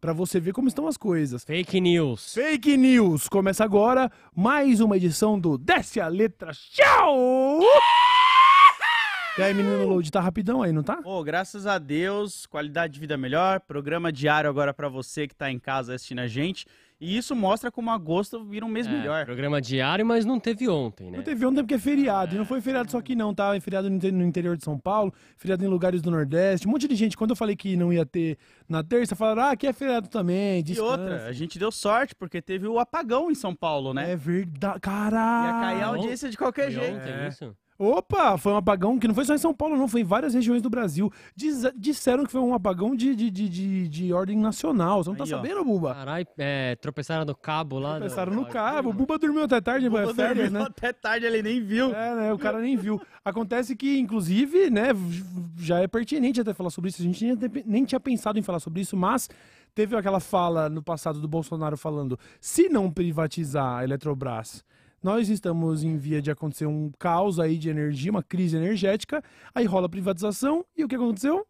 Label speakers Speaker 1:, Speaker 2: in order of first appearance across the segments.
Speaker 1: Pra você ver como estão as coisas.
Speaker 2: Fake news.
Speaker 1: Fake News começa agora mais uma edição do Desce a Letra Show! E aí, menino Load, tá rapidão aí, não tá?
Speaker 3: Ô, graças a Deus, qualidade de vida melhor, programa diário agora pra você que tá em casa assistindo a gente. E isso mostra como agosto vira um mês
Speaker 2: É,
Speaker 3: melhor.
Speaker 2: Programa diário, mas não teve ontem, né?
Speaker 1: Não teve ontem porque é feriado. E não foi feriado só aqui não, tá? É feriado no inte- no interior de São Paulo, feriado em lugares do Nordeste. Um monte de gente, quando eu falei que não ia ter na terça, falaram, ah, aqui é feriado também,
Speaker 3: E outra, a gente deu sorte porque teve o apagão em São Paulo, né?
Speaker 1: É verdade.
Speaker 3: Ia
Speaker 1: Caralho.
Speaker 3: cair a audiência de qualquer
Speaker 2: Foi
Speaker 3: jeito.
Speaker 2: ontem
Speaker 1: É.
Speaker 2: isso?
Speaker 1: Opa, foi um apagão que não foi só em São Paulo, não, foi em várias regiões do Brasil. Diz- disseram que foi um apagão de, de, de, de, de ordem nacional. Você não tá
Speaker 3: Aí, ó.
Speaker 1: sabendo, Buba?
Speaker 2: Caralho, é, tropeçaram no cabo lá.
Speaker 1: Pensaram no
Speaker 2: da-
Speaker 1: cabo. O Buba dormiu até tarde,
Speaker 3: O
Speaker 1: é
Speaker 3: Buba
Speaker 1: férias,
Speaker 3: dormiu
Speaker 1: né?
Speaker 3: Até tarde ele nem viu.
Speaker 1: É, né? O cara nem viu. Acontece que, inclusive, né, já é pertinente até falar sobre isso. A gente nem, nem tinha pensado em falar sobre isso, mas teve aquela fala no passado do Bolsonaro falando: se não privatizar a Eletrobras, nós estamos em via de acontecer um caos aí de energia, uma crise energética. Aí rola a privatização e o que aconteceu?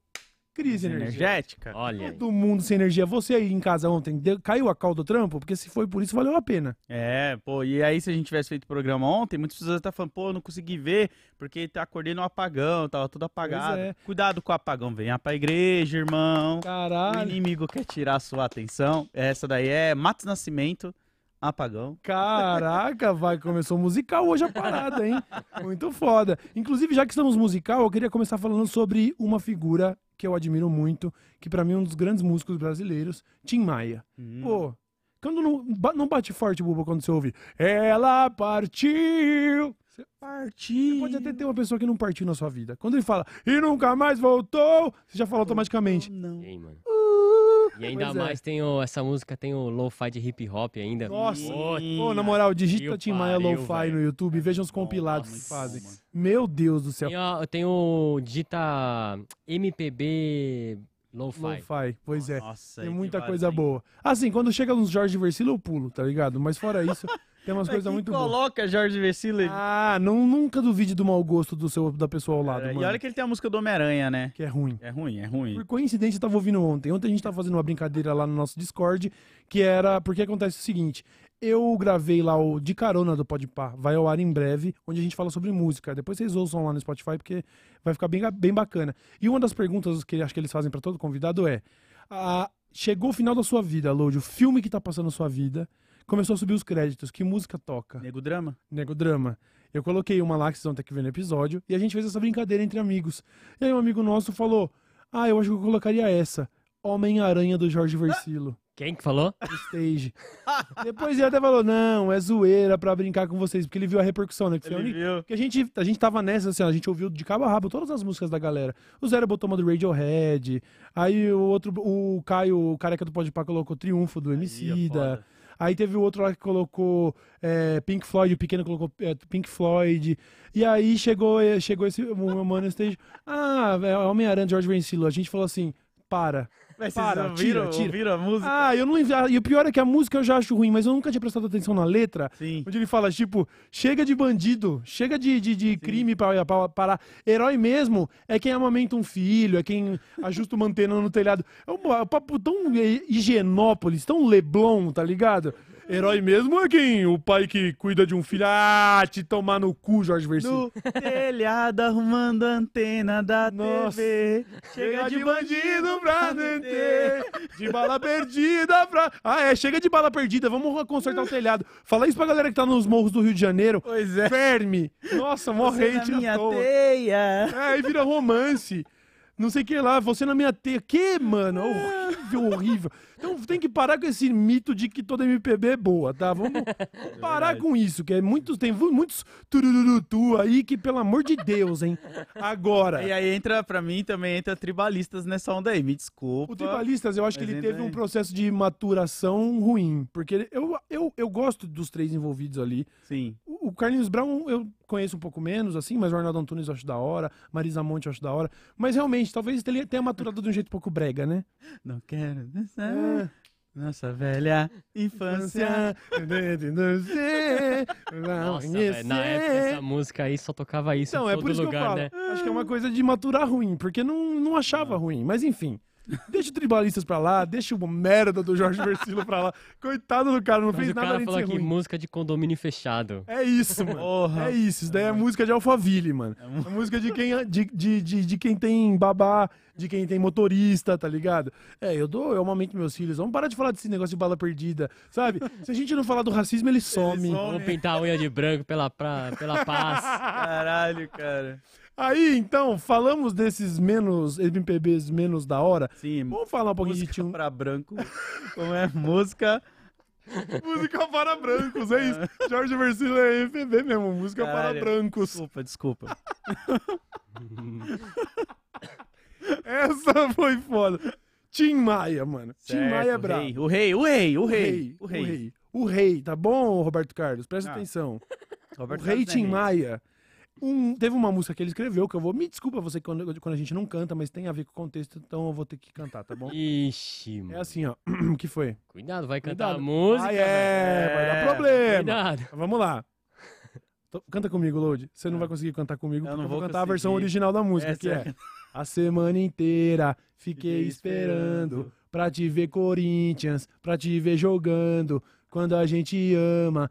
Speaker 1: Crise energética.
Speaker 3: Energética.
Speaker 2: Olha.
Speaker 1: Todo mundo sem energia. Você aí em casa ontem, deu- caiu a cal do trampo? Porque se foi por isso, valeu a pena.
Speaker 3: É, pô, e aí se a gente tivesse feito programa ontem, muitas pessoas estão falando, pô, eu não consegui ver, porque tá acordei no apagão, tava tudo apagado.
Speaker 1: é.
Speaker 3: Cuidado com o apagão, venha pra igreja, irmão. O
Speaker 1: Caralho.
Speaker 3: inimigo quer tirar a sua atenção. Essa daí é Matos Nascimento, apagão.
Speaker 1: Caraca, vai, começou musical hoje a parada, hein? Muito foda. Inclusive, já que estamos musical, eu queria começar falando sobre uma figura que eu admiro muito, que pra mim é um dos grandes músicos brasileiros, Tim Maia.
Speaker 3: Hum.
Speaker 1: Pô, quando não, não bate forte, Buba, quando você ouve Ela partiu. Você
Speaker 3: partiu.
Speaker 1: pode até ter uma pessoa que não partiu na sua vida. Quando ele fala e nunca mais voltou, você já fala automaticamente.
Speaker 3: Não.
Speaker 2: E aí, mano?
Speaker 1: "Uh".
Speaker 2: E ainda
Speaker 1: Pois é.
Speaker 2: mais tem o, essa música, tem o lo-fi de hip hop ainda.
Speaker 1: Nossa. Pô, na moral, digita Tim Maia Lo-Fi no YouTube e vejam os compilados que fazem.
Speaker 3: mano.
Speaker 1: Meu Deus do céu.
Speaker 2: Tem, o- tem o digita MPB lo-fi.
Speaker 1: Lo-fi, pois é.
Speaker 3: Nossa,
Speaker 1: Tem muita coisa boa. Assim, quando chega nos Jorge Versilo, eu pulo, tá ligado? Mas fora isso, tem umas
Speaker 3: Mas
Speaker 1: coisas muito boas.
Speaker 3: coloca Jorge Versilo.
Speaker 1: Ah, não, nunca duvide do mau gosto do seu, da pessoa ao lado,
Speaker 3: Cara,
Speaker 1: mano.
Speaker 3: e olha que ele tem a música do Homem-Aranha, né?
Speaker 1: Que é ruim.
Speaker 3: É ruim, é ruim.
Speaker 1: Por coincidência, eu tava ouvindo ontem. Ontem a gente tava fazendo uma brincadeira lá no nosso Discord, que era... Porque acontece o seguinte... Eu gravei lá o De Carona do Podpah, vai ao ar em breve, onde a gente fala sobre música. Depois vocês ouçam lá no Spotify, porque vai ficar bem, bem bacana. E uma das perguntas que acho que eles fazem pra todo convidado é... ah, chegou o final da sua vida, Lodi, o filme que tá passando na sua vida, começou a subir os créditos, que música toca?
Speaker 3: Nego Drama?
Speaker 1: Nego Drama. Eu coloquei uma lá que vocês vão ter que ver no episódio e a gente fez essa brincadeira entre amigos. E aí um amigo nosso falou: Ah, eu acho que eu colocaria essa. Homem-Aranha do Jorge Versilo.
Speaker 2: Quem que falou?
Speaker 1: Stage. Depois ele até falou: Não, é zoeira pra brincar com vocês, porque ele viu a repercussão, né? Que
Speaker 3: Ele viu.
Speaker 1: porque a gente, a gente tava nessa, assim, a gente ouviu de cabo a rabo todas as músicas da galera. O Zero botou uma do Radiohead, aí o outro, o Caio, o careca do Podpah colocou Triunfo do
Speaker 3: Aí, é
Speaker 1: Emicida.
Speaker 3: foda.
Speaker 1: Aí teve o outro lá que colocou é, Pink Floyd, o pequeno colocou é, Pink Floyd. E aí chegou, é, chegou esse o meu mano stage. Ah, é Homem-Aranha, George Vencilo. A gente falou assim: para.
Speaker 3: Mas
Speaker 1: Para,
Speaker 3: vocês ouviram,
Speaker 1: tira, tira.
Speaker 3: ouviram a música?
Speaker 1: Ah, eu não E o pior é que a música eu já acho ruim, mas eu nunca tinha prestado atenção na letra.
Speaker 3: Sim.
Speaker 1: Onde ele fala, tipo, chega de bandido, chega de, de, de crime pra, pra parar. Herói mesmo é quem amamenta um filho, é quem ajusta o mantena no telhado. É um, é papo tão eh, higienópolis, tão Leblon, tá ligado? Herói mesmo é quem? O pai que cuida de um filho. Ah, te tomar no cu, Jorge Versilo.
Speaker 3: No telhado arrumando antena da
Speaker 1: Nossa.
Speaker 3: TV.
Speaker 1: Chega de bandido pra deter, de bala perdida pra... Ah, é, chega de bala perdida, vamos consertar o telhado. Fala isso pra galera que tá nos morros do Rio de Janeiro.
Speaker 3: Pois é.
Speaker 1: Ferme. Nossa, morre hate
Speaker 3: na minha teia.
Speaker 1: É, aí vira romance. Não sei o que lá, você na minha teia. Que, mano? Horrível, horrível. Então tem que parar com esse mito de que toda MPB é boa, tá? Vamos parar
Speaker 3: verdade.
Speaker 1: com isso, que é muitos, tem muitos tururutu aí que, pelo amor de Deus, hein? Agora.
Speaker 3: E aí entra, pra mim, também entra tribalistas nessa onda aí. Me desculpa.
Speaker 1: O Tribalistas, eu acho que ele teve um
Speaker 3: é-
Speaker 1: processo de maturação ruim. Porque eu, eu, eu gosto dos três envolvidos ali.
Speaker 3: Sim.
Speaker 1: O, Carlinhos Brown eu conheço um pouco menos, assim, mas o Arnaldo Antunes eu acho da hora, Marisa Monte eu acho da hora. Mas realmente, talvez ele tenha maturado de um jeito um pouco brega, né?
Speaker 3: Não quero dançar.
Speaker 1: É.
Speaker 3: Nossa velha infância.
Speaker 2: Nossa, velho, na época essa música aí só tocava isso
Speaker 1: Então,
Speaker 2: em
Speaker 1: é
Speaker 2: todo
Speaker 1: por isso
Speaker 2: lugar,
Speaker 1: que eu falo.
Speaker 2: né?
Speaker 1: Acho que é uma coisa de maturar ruim, porque não, não achava ruim. Mas enfim. Deixa o Tribalistas pra lá, deixa o merda do Jorge Versilo pra lá. Coitado do cara, não
Speaker 2: Mas
Speaker 1: fez
Speaker 2: o
Speaker 1: nada
Speaker 2: cara falou aqui,
Speaker 1: ruim.
Speaker 2: música de condomínio fechado.
Speaker 1: É isso, mano.
Speaker 3: Porra.
Speaker 1: É isso, isso daí é música de Alphaville, mano. É música de quem, de, de, de, de quem tem babá, de quem tem motorista, tá ligado? É, eu dou, eu amamento meus filhos. Vamos parar de falar desse negócio de bala perdida, sabe? Se a gente não falar do racismo, ele some.
Speaker 3: some.
Speaker 2: Vamos pintar a unha de branco pela, pra, pela paz.
Speaker 3: Caralho, cara.
Speaker 1: Aí, então, falamos desses menos, MPBs menos da hora.
Speaker 3: Sim,
Speaker 1: Vamos falar um pouquinho de tio...
Speaker 3: pra branco. Como é? Música.
Speaker 1: música para brancos, é isso. Jorge Versilo é MPB mesmo, música
Speaker 3: Caralho.
Speaker 1: para brancos.
Speaker 3: Desculpa, desculpa.
Speaker 1: Essa foi foda. Tim Maia, mano. Tim
Speaker 3: Certo,
Speaker 1: Maia é
Speaker 3: o
Speaker 1: brabo.
Speaker 3: rei, O rei, o rei, o
Speaker 1: O
Speaker 3: rei.
Speaker 1: O rei. O rei, tá bom, Roberto Carlos? Presta
Speaker 3: Ah,
Speaker 1: atenção.
Speaker 3: Roberto
Speaker 1: o rei
Speaker 3: Carlos é
Speaker 1: Tim Maia. Um- teve uma música que ele escreveu, que eu vou. Me desculpa você quando, quando a gente não canta, mas tem a ver com o contexto, então eu vou ter que cantar, tá bom?
Speaker 2: Ixi,
Speaker 1: É
Speaker 2: mano.
Speaker 1: assim, ó. O que foi?
Speaker 2: Cuidado, vai cantar
Speaker 1: Cuidado.
Speaker 2: a música.
Speaker 1: ah, é, vai dar
Speaker 3: É,
Speaker 1: problema.
Speaker 2: Cuidado.
Speaker 1: Vamos lá. Tô- Canta comigo, Load. Você não vai conseguir cantar comigo,
Speaker 3: Eu
Speaker 1: porque
Speaker 3: não
Speaker 1: eu vou
Speaker 3: vou
Speaker 1: cantar a versão
Speaker 3: conseguir.
Speaker 1: original da música,
Speaker 3: Essa
Speaker 1: que
Speaker 3: é
Speaker 1: é. A semana inteira fiquei
Speaker 3: Fiquei
Speaker 1: esperando
Speaker 3: esperando.
Speaker 1: pra te ver Corinthians, pra te ver jogando. Quando a gente ama,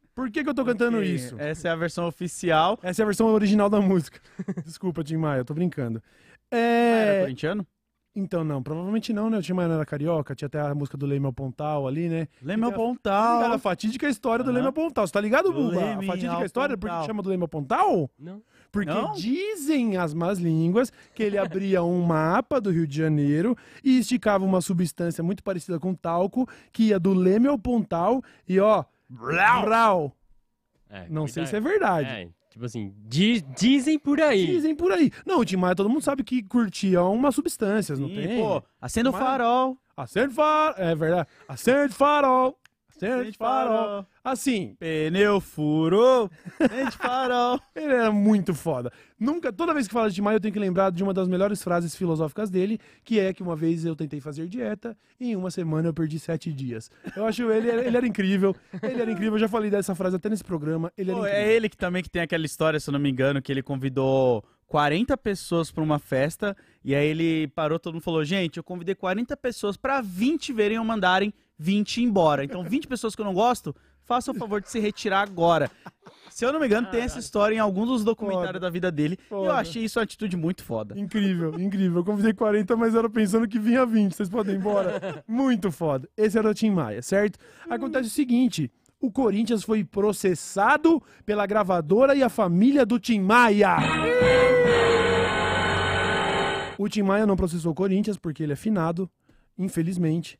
Speaker 1: Por que, que eu tô cantando
Speaker 3: Porque
Speaker 1: isso?
Speaker 3: Essa é a versão oficial.
Speaker 1: Essa é a versão original da música. Desculpa, Tim Maia, eu tô brincando.
Speaker 3: Ah, Era
Speaker 1: É.
Speaker 3: corintiano?
Speaker 1: Então, não, provavelmente não, né? O Tim Maia não era carioca, tinha até a música do Leme ao Pontal ali, né?
Speaker 3: Lembra o
Speaker 1: Tá ligado?
Speaker 3: Pontal.
Speaker 1: A fatídica história do
Speaker 3: Aham.
Speaker 1: Leme ao Pontal. Você tá ligado,
Speaker 3: Do
Speaker 1: Buba? A
Speaker 3: Leme
Speaker 1: fatídica
Speaker 3: ao
Speaker 1: história, por que
Speaker 3: Pontal.
Speaker 1: chama do Leme ao Pontal?
Speaker 2: Não.
Speaker 1: Porque
Speaker 3: Não?
Speaker 1: dizem as más línguas que ele abria um mapa do Rio de Janeiro e esticava uma substância muito parecida com talco que ia do Leme ao Pontal e ó, brau.
Speaker 2: É,
Speaker 1: Não sei se é verdade.
Speaker 2: É, tipo assim, di- dizem por aí.
Speaker 1: Dizem por aí. Não, o Tim Maia, todo mundo sabe que curtia umas substâncias, não tem?
Speaker 3: Pô, acenda o farol.
Speaker 1: Acende farol. É verdade. Acende farol. Acende
Speaker 3: Acende
Speaker 1: farol. Assim,
Speaker 3: Pneu furou. Acende farol.
Speaker 1: ele era muito foda. Nunca, toda vez que fala de Maia, eu tenho que lembrar de uma das melhores frases filosóficas dele, que é que uma vez eu tentei fazer dieta e em uma semana eu perdi sete dias. Eu acho ele, ele era incrível. Ele era incrível. Eu já falei dessa frase até nesse programa. Ele
Speaker 3: Pô, é ele que também que tem aquela história, se eu não me engano, que ele convidou 40 pessoas pra uma festa e aí ele parou, todo mundo falou: "Gente, eu convidei 40 pessoas pra 20 verem eu mandarem 20 embora. Então 20 pessoas que eu não gosto, faça o favor de se retirar agora." Se eu não me engano, tem essa história em algum dos documentários
Speaker 1: Foda.
Speaker 3: da vida dele. E eu
Speaker 1: Foda.
Speaker 3: achei isso uma atitude muito foda.
Speaker 1: Incrível, incrível. Eu convidei 40, mas era pensando que vinha 20. Vocês podem ir embora. Muito foda. Esse era o Tim Maia, certo? Acontece o seguinte: o Corinthians foi processado pela gravadora e a família do Tim Maia. O Tim Maia não processou o Corinthians porque ele é finado, infelizmente.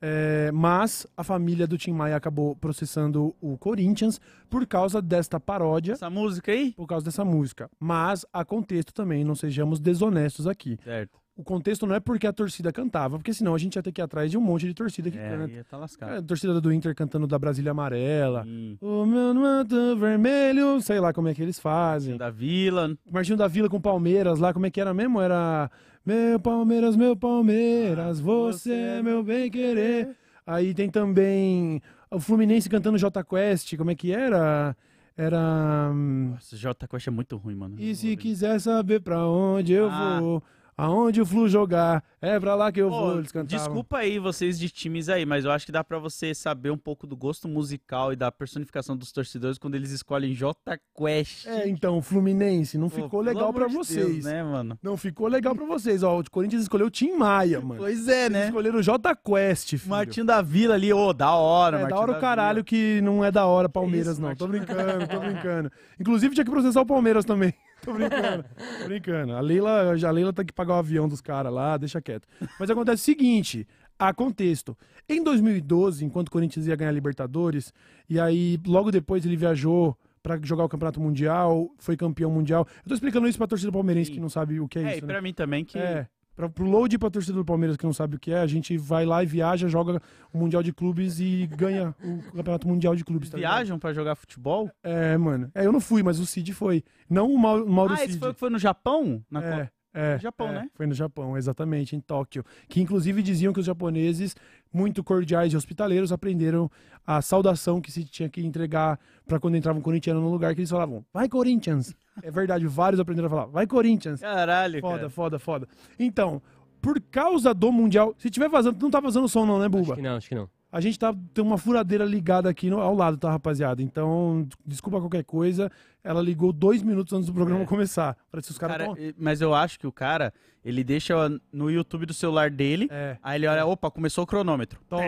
Speaker 1: É, mas a família do Tim Maia acabou processando o Corinthians por causa desta paródia
Speaker 3: Essa música aí?
Speaker 1: por causa dessa música. Mas há contexto também, não sejamos desonestos aqui.
Speaker 3: Certo.
Speaker 1: O contexto não é porque a torcida cantava, porque senão a gente ia ter que ir atrás de um monte de torcida que
Speaker 3: É,
Speaker 1: canta.
Speaker 3: ia tá
Speaker 1: É,
Speaker 3: lascado.
Speaker 1: a torcida do Inter cantando da Brasília Amarela. O meu manto vermelho, sei lá como é que eles fazem.
Speaker 3: Da Vila.
Speaker 1: Martinho da Vila com Palmeiras lá, como é que era mesmo? Era Meu Palmeiras, meu Palmeiras, você é meu bem querer. Aí tem também o Fluminense cantando J Quest, como é que era? Era. hum,
Speaker 3: Nossa, J Quest é muito ruim, mano.
Speaker 1: E se quiser saber pra onde eu
Speaker 3: Ah.
Speaker 1: vou, aonde o Flu jogar, é pra lá que eu
Speaker 3: Pô,
Speaker 1: vou, eles cantavam.
Speaker 3: desculpa aí vocês de times aí, mas eu acho que dá pra você saber um pouco do gosto musical e da personificação dos torcedores quando eles escolhem J Quest.
Speaker 1: É, então, Fluminense, não
Speaker 3: Pô,
Speaker 1: ficou legal pra
Speaker 3: de
Speaker 1: vocês.
Speaker 3: Deus, né, mano?
Speaker 1: Não ficou legal pra vocês, ó. O Corinthians escolheu o Tim Maia, mano.
Speaker 3: Pois é,
Speaker 1: Eles
Speaker 3: né?
Speaker 1: escolheram o J Quest, filho.
Speaker 3: Martinho da Vila ali, ô, da hora,
Speaker 1: É
Speaker 3: Martinho
Speaker 1: da hora o caralho
Speaker 3: Vila.
Speaker 1: que não é da hora Palmeiras,
Speaker 3: isso,
Speaker 1: não. Tô
Speaker 3: Martinho?
Speaker 1: brincando, tô brincando. Inclusive tinha que processar o Palmeiras também. Tô brincando, tô brincando. A Leila, a Leila tem que pagar o avião dos caras lá, deixa quieto. Mas acontece o seguinte, a contexto. Em 2012, enquanto o Corinthians ia ganhar a Libertadores, e aí logo depois ele viajou pra jogar o Campeonato Mundial, foi campeão mundial. Eu tô explicando isso pra torcida palmeirense
Speaker 3: Sim.
Speaker 1: que não sabe o que é,
Speaker 3: É,
Speaker 1: isso,
Speaker 3: e
Speaker 1: né?
Speaker 3: pra mim também que.
Speaker 1: É. Pra, pro load pra torcida do Palmeiras que não sabe o que é, a gente vai lá e viaja, joga o Mundial de Clubes e ganha o Campeonato Mundial de Clubes. Tá
Speaker 3: viajam pra jogar futebol?
Speaker 1: É, mano. É, eu não fui, mas o Cid foi. Não o Mau- o Mauro
Speaker 3: ah,
Speaker 1: Cid.
Speaker 3: esse foi o que foi no Japão? Na
Speaker 1: É,
Speaker 3: Copa?
Speaker 1: É,
Speaker 3: No Japão,
Speaker 1: é,
Speaker 3: né?
Speaker 1: Foi no Japão, exatamente, em Tóquio. Que inclusive diziam que os japoneses, muito cordiais e hospitaleiros, aprenderam a saudação que se tinha que entregar pra quando entrava um corintiano no lugar, que eles falavam, vai Corinthians. É verdade, vários aprenderam a falar, vai Corinthians.
Speaker 3: Caralho,
Speaker 1: Foda,
Speaker 3: cara.
Speaker 1: foda, foda. Então, por causa do Mundial. Se tiver vazando, não tá vazando som, não, né,
Speaker 2: Acho
Speaker 1: Buba?
Speaker 2: que não, acho que não.
Speaker 1: A gente tá, tem uma furadeira ligada aqui no- ao lado, tá, rapaziada? Então, desculpa qualquer coisa. Ela ligou dois minutos antes do programa
Speaker 3: É.
Speaker 1: começar. Pra se os caras
Speaker 3: Cara,
Speaker 1: tão-
Speaker 3: mas eu acho que o cara, ele deixa no YouTube do celular dele,
Speaker 1: É,
Speaker 3: aí ele olha, opa, começou o cronômetro.
Speaker 1: toma,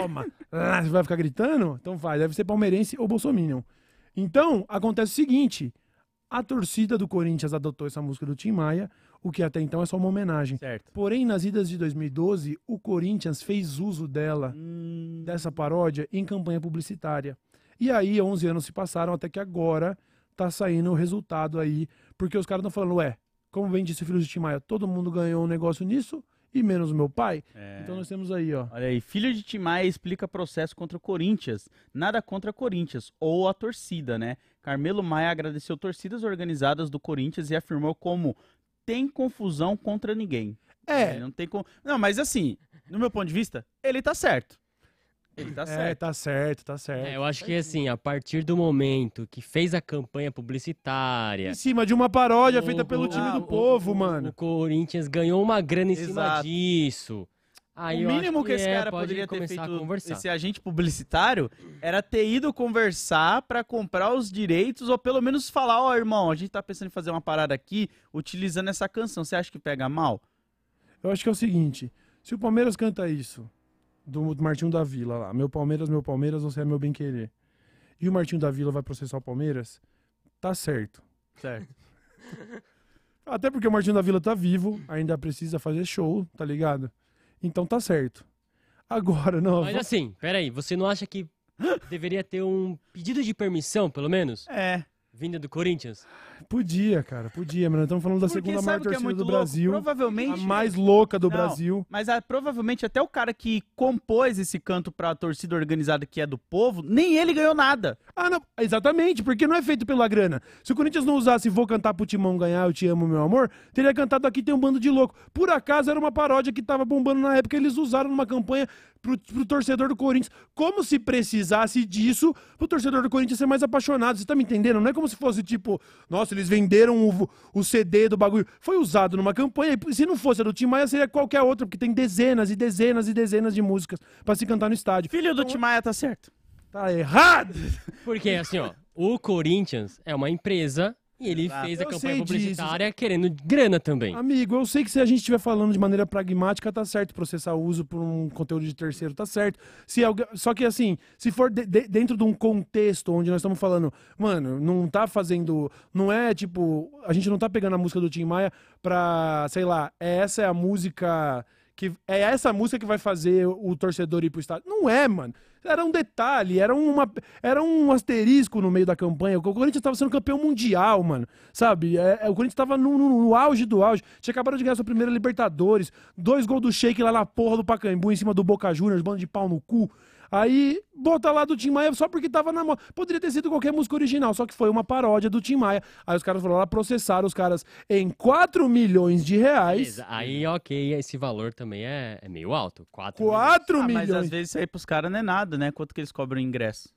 Speaker 1: toma. Ah, você vai ficar gritando? Então vai, deve ser palmeirense ou bolsominion. Então, acontece o seguinte. A torcida do Corinthians adotou essa música do Tim Maia, o que até então é só uma homenagem.
Speaker 3: Certo.
Speaker 1: Porém, nas idas de 2012, o Corinthians fez uso dela
Speaker 3: Hum,
Speaker 1: dessa paródia em campanha publicitária. E aí, 11 anos se passaram até que agora tá saindo o resultado aí, porque os caras estão falando, ué, como bem disse o filho de Tim Maia, todo mundo ganhou um negócio nisso e menos o meu pai.
Speaker 3: é.
Speaker 1: Então nós temos aí, ó.
Speaker 3: Olha aí, filho de Timaya explica processo contra o Corinthians. Nada contra Corinthians, ou a torcida, né? Carmelo Maia agradeceu torcidas organizadas do Corinthians e afirmou como tem confusão contra ninguém.
Speaker 1: É,
Speaker 3: Não tem com... Não, mas assim, no meu ponto de vista, ele tá certo. Ele tá
Speaker 1: é,
Speaker 3: certo.
Speaker 1: tá certo, tá certo.
Speaker 2: É, eu acho que assim, a partir do momento que fez a campanha publicitária.
Speaker 1: Em cima de uma paródia feita
Speaker 2: o-
Speaker 1: pelo
Speaker 2: o-
Speaker 1: time
Speaker 2: ah,
Speaker 1: do
Speaker 2: o-
Speaker 1: povo,
Speaker 2: o-
Speaker 1: mano.
Speaker 2: O Corinthians ganhou uma grana em cima
Speaker 3: Exato.
Speaker 2: disso. Aí
Speaker 3: o mínimo que, esse
Speaker 2: é,
Speaker 3: cara
Speaker 2: pode
Speaker 3: poderia ter feito,
Speaker 2: a conversar.
Speaker 3: esse agente publicitário, era ter ido conversar pra comprar os direitos, ou pelo menos falar, ó, irmão, a gente tá pensando em fazer uma parada aqui, utilizando essa canção. Você acha que pega mal?
Speaker 1: Eu acho que é o seguinte: se o Palmeiras canta isso, do Martinho da Vila lá, meu Palmeiras, meu Palmeiras, você é meu bem querer. E o Martinho da Vila vai processar o Palmeiras, tá certo.
Speaker 3: Certo.
Speaker 1: Até porque o Martinho da Vila tá vivo, ainda precisa fazer show, tá ligado? Então tá certo. Agora, não.
Speaker 2: Mas assim, peraí, você não acha que deveria ter um pedido de permissão, pelo menos,
Speaker 3: É.
Speaker 2: vinda do Corinthians?
Speaker 1: Podia, cara, podia, mas nós estamos falando da
Speaker 3: Porque
Speaker 1: segunda maior
Speaker 3: é
Speaker 1: torcida
Speaker 3: muito
Speaker 1: do
Speaker 3: louco?
Speaker 1: Brasil.
Speaker 3: Provavelmente.
Speaker 1: A mais louca do
Speaker 3: Não.
Speaker 1: Brasil.
Speaker 3: Mas ah, provavelmente até o cara que compôs esse canto pra torcida organizada que é do povo, nem ele ganhou nada.
Speaker 1: Ah, não, exatamente, porque não é feito pela grana. Se o Corinthians não usasse Vou Cantar pro Timão ganhar, Eu Te Amo, Meu Amor, teria cantado Aqui Tem um Bando de Louco. Por acaso era uma paródia que tava bombando na época, eles usaram numa campanha pro, pro torcedor do Corinthians. Como se precisasse disso pro torcedor do Corinthians ser mais apaixonado. Você tá me entendendo? Não é como se fosse tipo, nossa, eles venderam o, o CD do bagulho. Foi usado numa campanha, e se não fosse a do Tim Maia, seria qualquer outra, porque tem dezenas e dezenas e dezenas de músicas pra se cantar no estádio.
Speaker 3: Filho do Timaya tá certo.
Speaker 1: Tá errado!
Speaker 2: Porque assim, ó, o Corinthians é uma empresa e ele
Speaker 3: Exato.
Speaker 2: fez a
Speaker 1: Eu
Speaker 2: campanha
Speaker 1: sei disso.
Speaker 2: publicitária querendo grana também.
Speaker 1: Amigo, eu sei que se a gente estiver falando de maneira pragmática, tá certo. Processar o uso por um conteúdo de terceiro, tá certo. Se alguém... Só que assim, se for de- de- dentro de um contexto onde nós estamos falando, mano, não tá fazendo. Não é tipo. A gente não tá pegando a música do Tim Maia pra, sei lá, é essa é a música. Que, é essa música que vai fazer o torcedor ir pro estádio. Não é, mano. Era um detalhe, era, uma, era um asterisco no meio da campanha. O Corinthians tava sendo campeão mundial, mano. Sabe? É, é, o Corinthians tava no, no- no auge do auge. Tinha acabado de ganhar sua primeira Libertadores. Dois gols do Sheik lá na porra do Pacaembu, em cima do Boca Juniors, bando de pau no cu. Aí, bota lá do Tim Maia só porque tava na moda. Poderia ter sido qualquer música original, só que foi uma paródia do Tim Maia. Aí os caras foram lá processar os caras em 4 milhões de reais.
Speaker 2: Beleza, Aí, ok, esse valor também é, é meio alto. 4
Speaker 1: 4
Speaker 3: Ah, mas
Speaker 1: milhões.
Speaker 3: às vezes isso aí pros caras não é nada, né? Quanto que eles cobram o ingresso?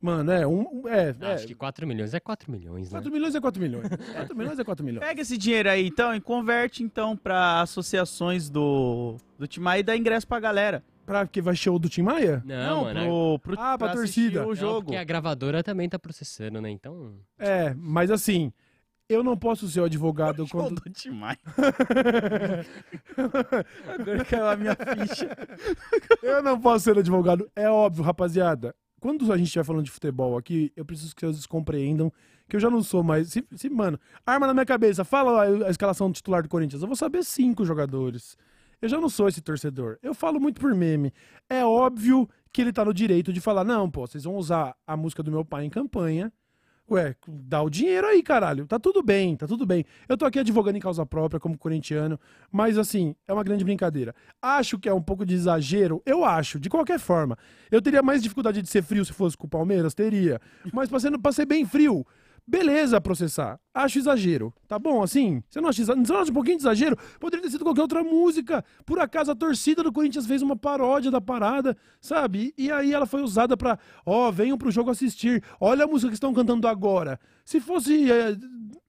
Speaker 1: Mano, é um. É, é,
Speaker 2: Acho que 4 milhões é 4 milhões, né?
Speaker 1: 4 milhões é 4 milhões. 4 milhões é 4 milhões.
Speaker 3: Pega esse dinheiro aí então e converte então pra associações do, do Timaya e dá ingresso pra galera.
Speaker 1: Pra que vai show do Tim Maia?
Speaker 2: Não, mano. é-
Speaker 3: pro, pro,
Speaker 1: Ah, pra
Speaker 3: assistir
Speaker 1: torcida.
Speaker 3: o
Speaker 2: Não,
Speaker 3: jogo.
Speaker 2: porque a gravadora também tá processando, né? Então.
Speaker 1: É, mas assim, eu não posso ser o advogado
Speaker 3: Show
Speaker 1: quando.
Speaker 3: do Timaya. Agora caiu a minha ficha.
Speaker 1: eu não posso ser advogado. É óbvio, rapaziada. Quando a gente estiver falando de futebol aqui, eu preciso que vocês compreendam que eu já não sou mais. Se, se, mano, arma na minha cabeça, fala a, a escalação titular do Corinthians. Eu vou saber cinco jogadores. Eu já não sou esse torcedor. Eu falo muito por meme. É óbvio que ele tá no direito de falar: não, pô, vocês vão usar a música do meu pai em campanha. Ué, dá o dinheiro aí, caralho. Tá tudo bem, tá tudo bem. Eu tô aqui advogando em causa própria como corintiano, mas assim, é uma grande brincadeira. Acho que é um pouco de exagero, eu acho, de qualquer forma. Eu teria mais dificuldade de ser frio se fosse com o Palmeiras? Teria. Mas pra ser, pra ser bem frio, beleza processar. Acho exagero. Tá bom, assim? Você não acha, você não acha um pouquinho de exagero? Poderia ter sido qualquer outra música. Por acaso a torcida do Corinthians fez uma paródia da parada, sabe? E aí ela foi usada pra, ó, venham pro jogo assistir. Olha a música que estão cantando agora. Se fosse é,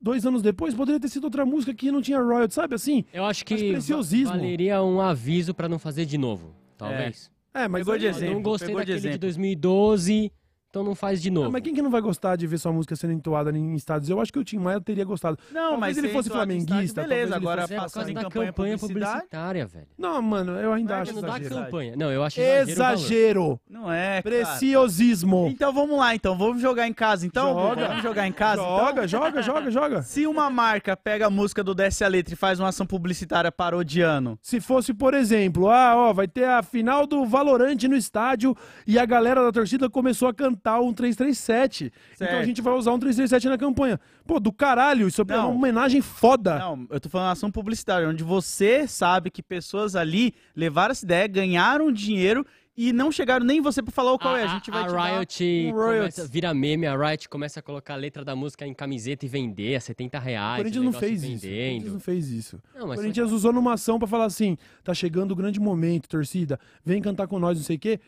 Speaker 1: dois anos depois, poderia ter sido outra música que não tinha royalty, sabe assim?
Speaker 2: Eu acho que
Speaker 1: preciosismo.
Speaker 2: valeria um aviso pra não fazer de novo, talvez.
Speaker 1: É, mas
Speaker 3: Pegou de
Speaker 1: aí-
Speaker 3: exemplo,
Speaker 2: não gostei
Speaker 3: pegou de
Speaker 2: daquele de,
Speaker 3: exemplo.
Speaker 2: 2012, então não faz de novo.
Speaker 1: mas quem que não vai gostar de ver sua música sendo entoada em estádios? Eu acho que o Tim Maia teria gostado.
Speaker 3: Não,
Speaker 1: Talvez
Speaker 3: mas
Speaker 1: ele fosse flamenguista,
Speaker 3: estádio,
Speaker 1: talvez
Speaker 3: Beleza,
Speaker 1: ele
Speaker 3: agora
Speaker 2: Mas é por
Speaker 3: passando em
Speaker 2: da
Speaker 3: campanha,
Speaker 2: campanha
Speaker 3: publicitária.
Speaker 2: publicitária, velho.
Speaker 1: Não, mano, eu ainda
Speaker 2: Mas
Speaker 1: acho
Speaker 2: não dá
Speaker 1: exagero.
Speaker 2: campanha. Não, eu acho. Exagero.
Speaker 3: Não é, cara.
Speaker 1: Preciosismo.
Speaker 3: Então vamos lá, então. Vamos jogar em casa, então?
Speaker 1: Joga.
Speaker 3: Vamos jogar em casa,
Speaker 1: Joga,
Speaker 3: então?
Speaker 1: joga, joga, joga.
Speaker 3: Se uma marca pega a música do Desce a Letra e faz uma ação publicitária parodiando,
Speaker 1: Se fosse, por exemplo, ah, ó, vai ter a final do Valorante no estádio e a galera da torcida começou a cantar um 337. Então a
Speaker 3: Certo.
Speaker 1: gente vai usar um 337 na campanha. Pô, do caralho, isso é uma
Speaker 3: Não.
Speaker 1: homenagem foda.
Speaker 3: Não, eu tô falando ação publicitária, onde você sabe que pessoas ali levaram essa ideia, ganharam dinheiro e não chegaram nem você pra falar o qual é. A gente vai
Speaker 2: a
Speaker 3: te dar
Speaker 2: Riot
Speaker 3: um
Speaker 2: começa, vira meme, a Riot começa a colocar a letra da música em camiseta e vender a 70
Speaker 1: o
Speaker 2: reais.
Speaker 1: Corinthians
Speaker 2: o
Speaker 1: não
Speaker 2: negócio
Speaker 1: fez isso. O Corinthians
Speaker 2: vendendo.
Speaker 1: não fez isso.
Speaker 2: Não,
Speaker 1: O Corinthians usou numa ação pra falar assim: tá chegando o grande momento, torcida, vem cantar com nós, não sei o quê.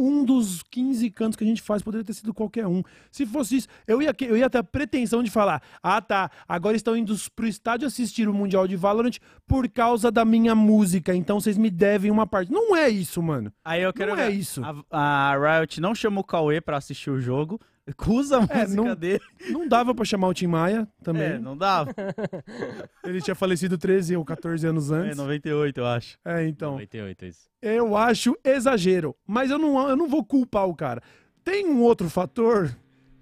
Speaker 1: Um dos 15 cantos que a gente faz poderia ter sido qualquer um. Se fosse isso, eu ia, eu ia ter a pretensão de falar: ah, tá, agora estão indo pro estádio assistir o Mundial de Valorant por causa da minha música, então vocês me devem uma parte. Não é isso, mano.
Speaker 3: Aí eu quero
Speaker 1: Não é
Speaker 3: ver.
Speaker 1: isso.
Speaker 3: A, a Riot não chamou o Cauê pra assistir o jogo. Usa a
Speaker 1: É,
Speaker 3: música
Speaker 1: não-
Speaker 3: dele.
Speaker 1: Não dava pra chamar o Tim Maia também.
Speaker 3: É, não dava.
Speaker 1: Ele tinha falecido 13 ou 14 anos
Speaker 3: É,
Speaker 1: antes.
Speaker 3: 98, eu acho.
Speaker 1: É, então.
Speaker 2: 98, isso.
Speaker 1: Eu acho exagero. Mas eu não, eu não vou culpar o cara. Tem um outro fator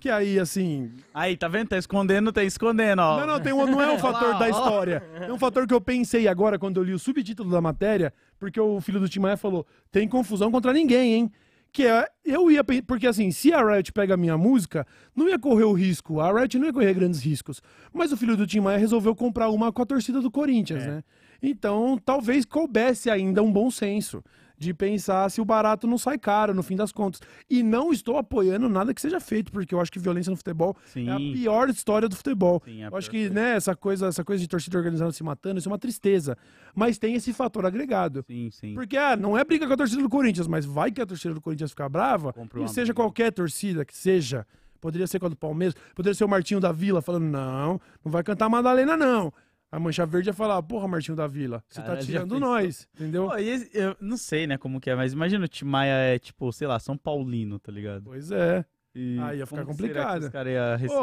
Speaker 1: que aí, assim.
Speaker 3: Aí, tá vendo? Tá escondendo, tá escondendo, ó.
Speaker 1: Não, não, tem um, não é um fator
Speaker 3: lá,
Speaker 1: da
Speaker 3: ó.
Speaker 1: história. É um fator que eu pensei agora quando eu li o subtítulo da matéria, porque o filho do Tim Maia falou: tem confusão contra ninguém, hein? Que é, eu ia. Porque assim, se a Riot pega a minha música, não ia correr o risco. A Riot não ia correr grandes riscos. Mas o filho do Tim Maia resolveu comprar uma com a torcida do Corinthians,
Speaker 3: É.
Speaker 1: né? Então, talvez coubesse ainda um bom senso de pensar se o barato não sai caro, no fim das contas. E não estou apoiando nada que seja feito, porque eu acho que violência no futebol
Speaker 3: Sim.
Speaker 1: é a pior história do futebol.
Speaker 3: Sim, é
Speaker 1: eu acho que, né, essa coisa, essa coisa de torcida organizada se matando, isso é uma tristeza. Mas tem esse fator agregado.
Speaker 3: Sim, sim.
Speaker 1: Porque ah, não é briga com a torcida do Corinthians, mas vai que a torcida do Corinthians ficar brava, e seja qualquer torcida que seja. Poderia ser com a do Palmeiras, poderia ser o Martinho da Vila falando: não, não vai cantar Madalena, não. A Mancha Verde ia falar: porra, Martinho da Vila, você tá tirando nós, entendeu?
Speaker 3: Pô, esse- eu não sei, né, como que é, mas imagina o Tim Maia é, tipo, sei lá, São Paulino, tá ligado?
Speaker 1: Pois é.
Speaker 3: E
Speaker 1: Ah, ia ficar complicado.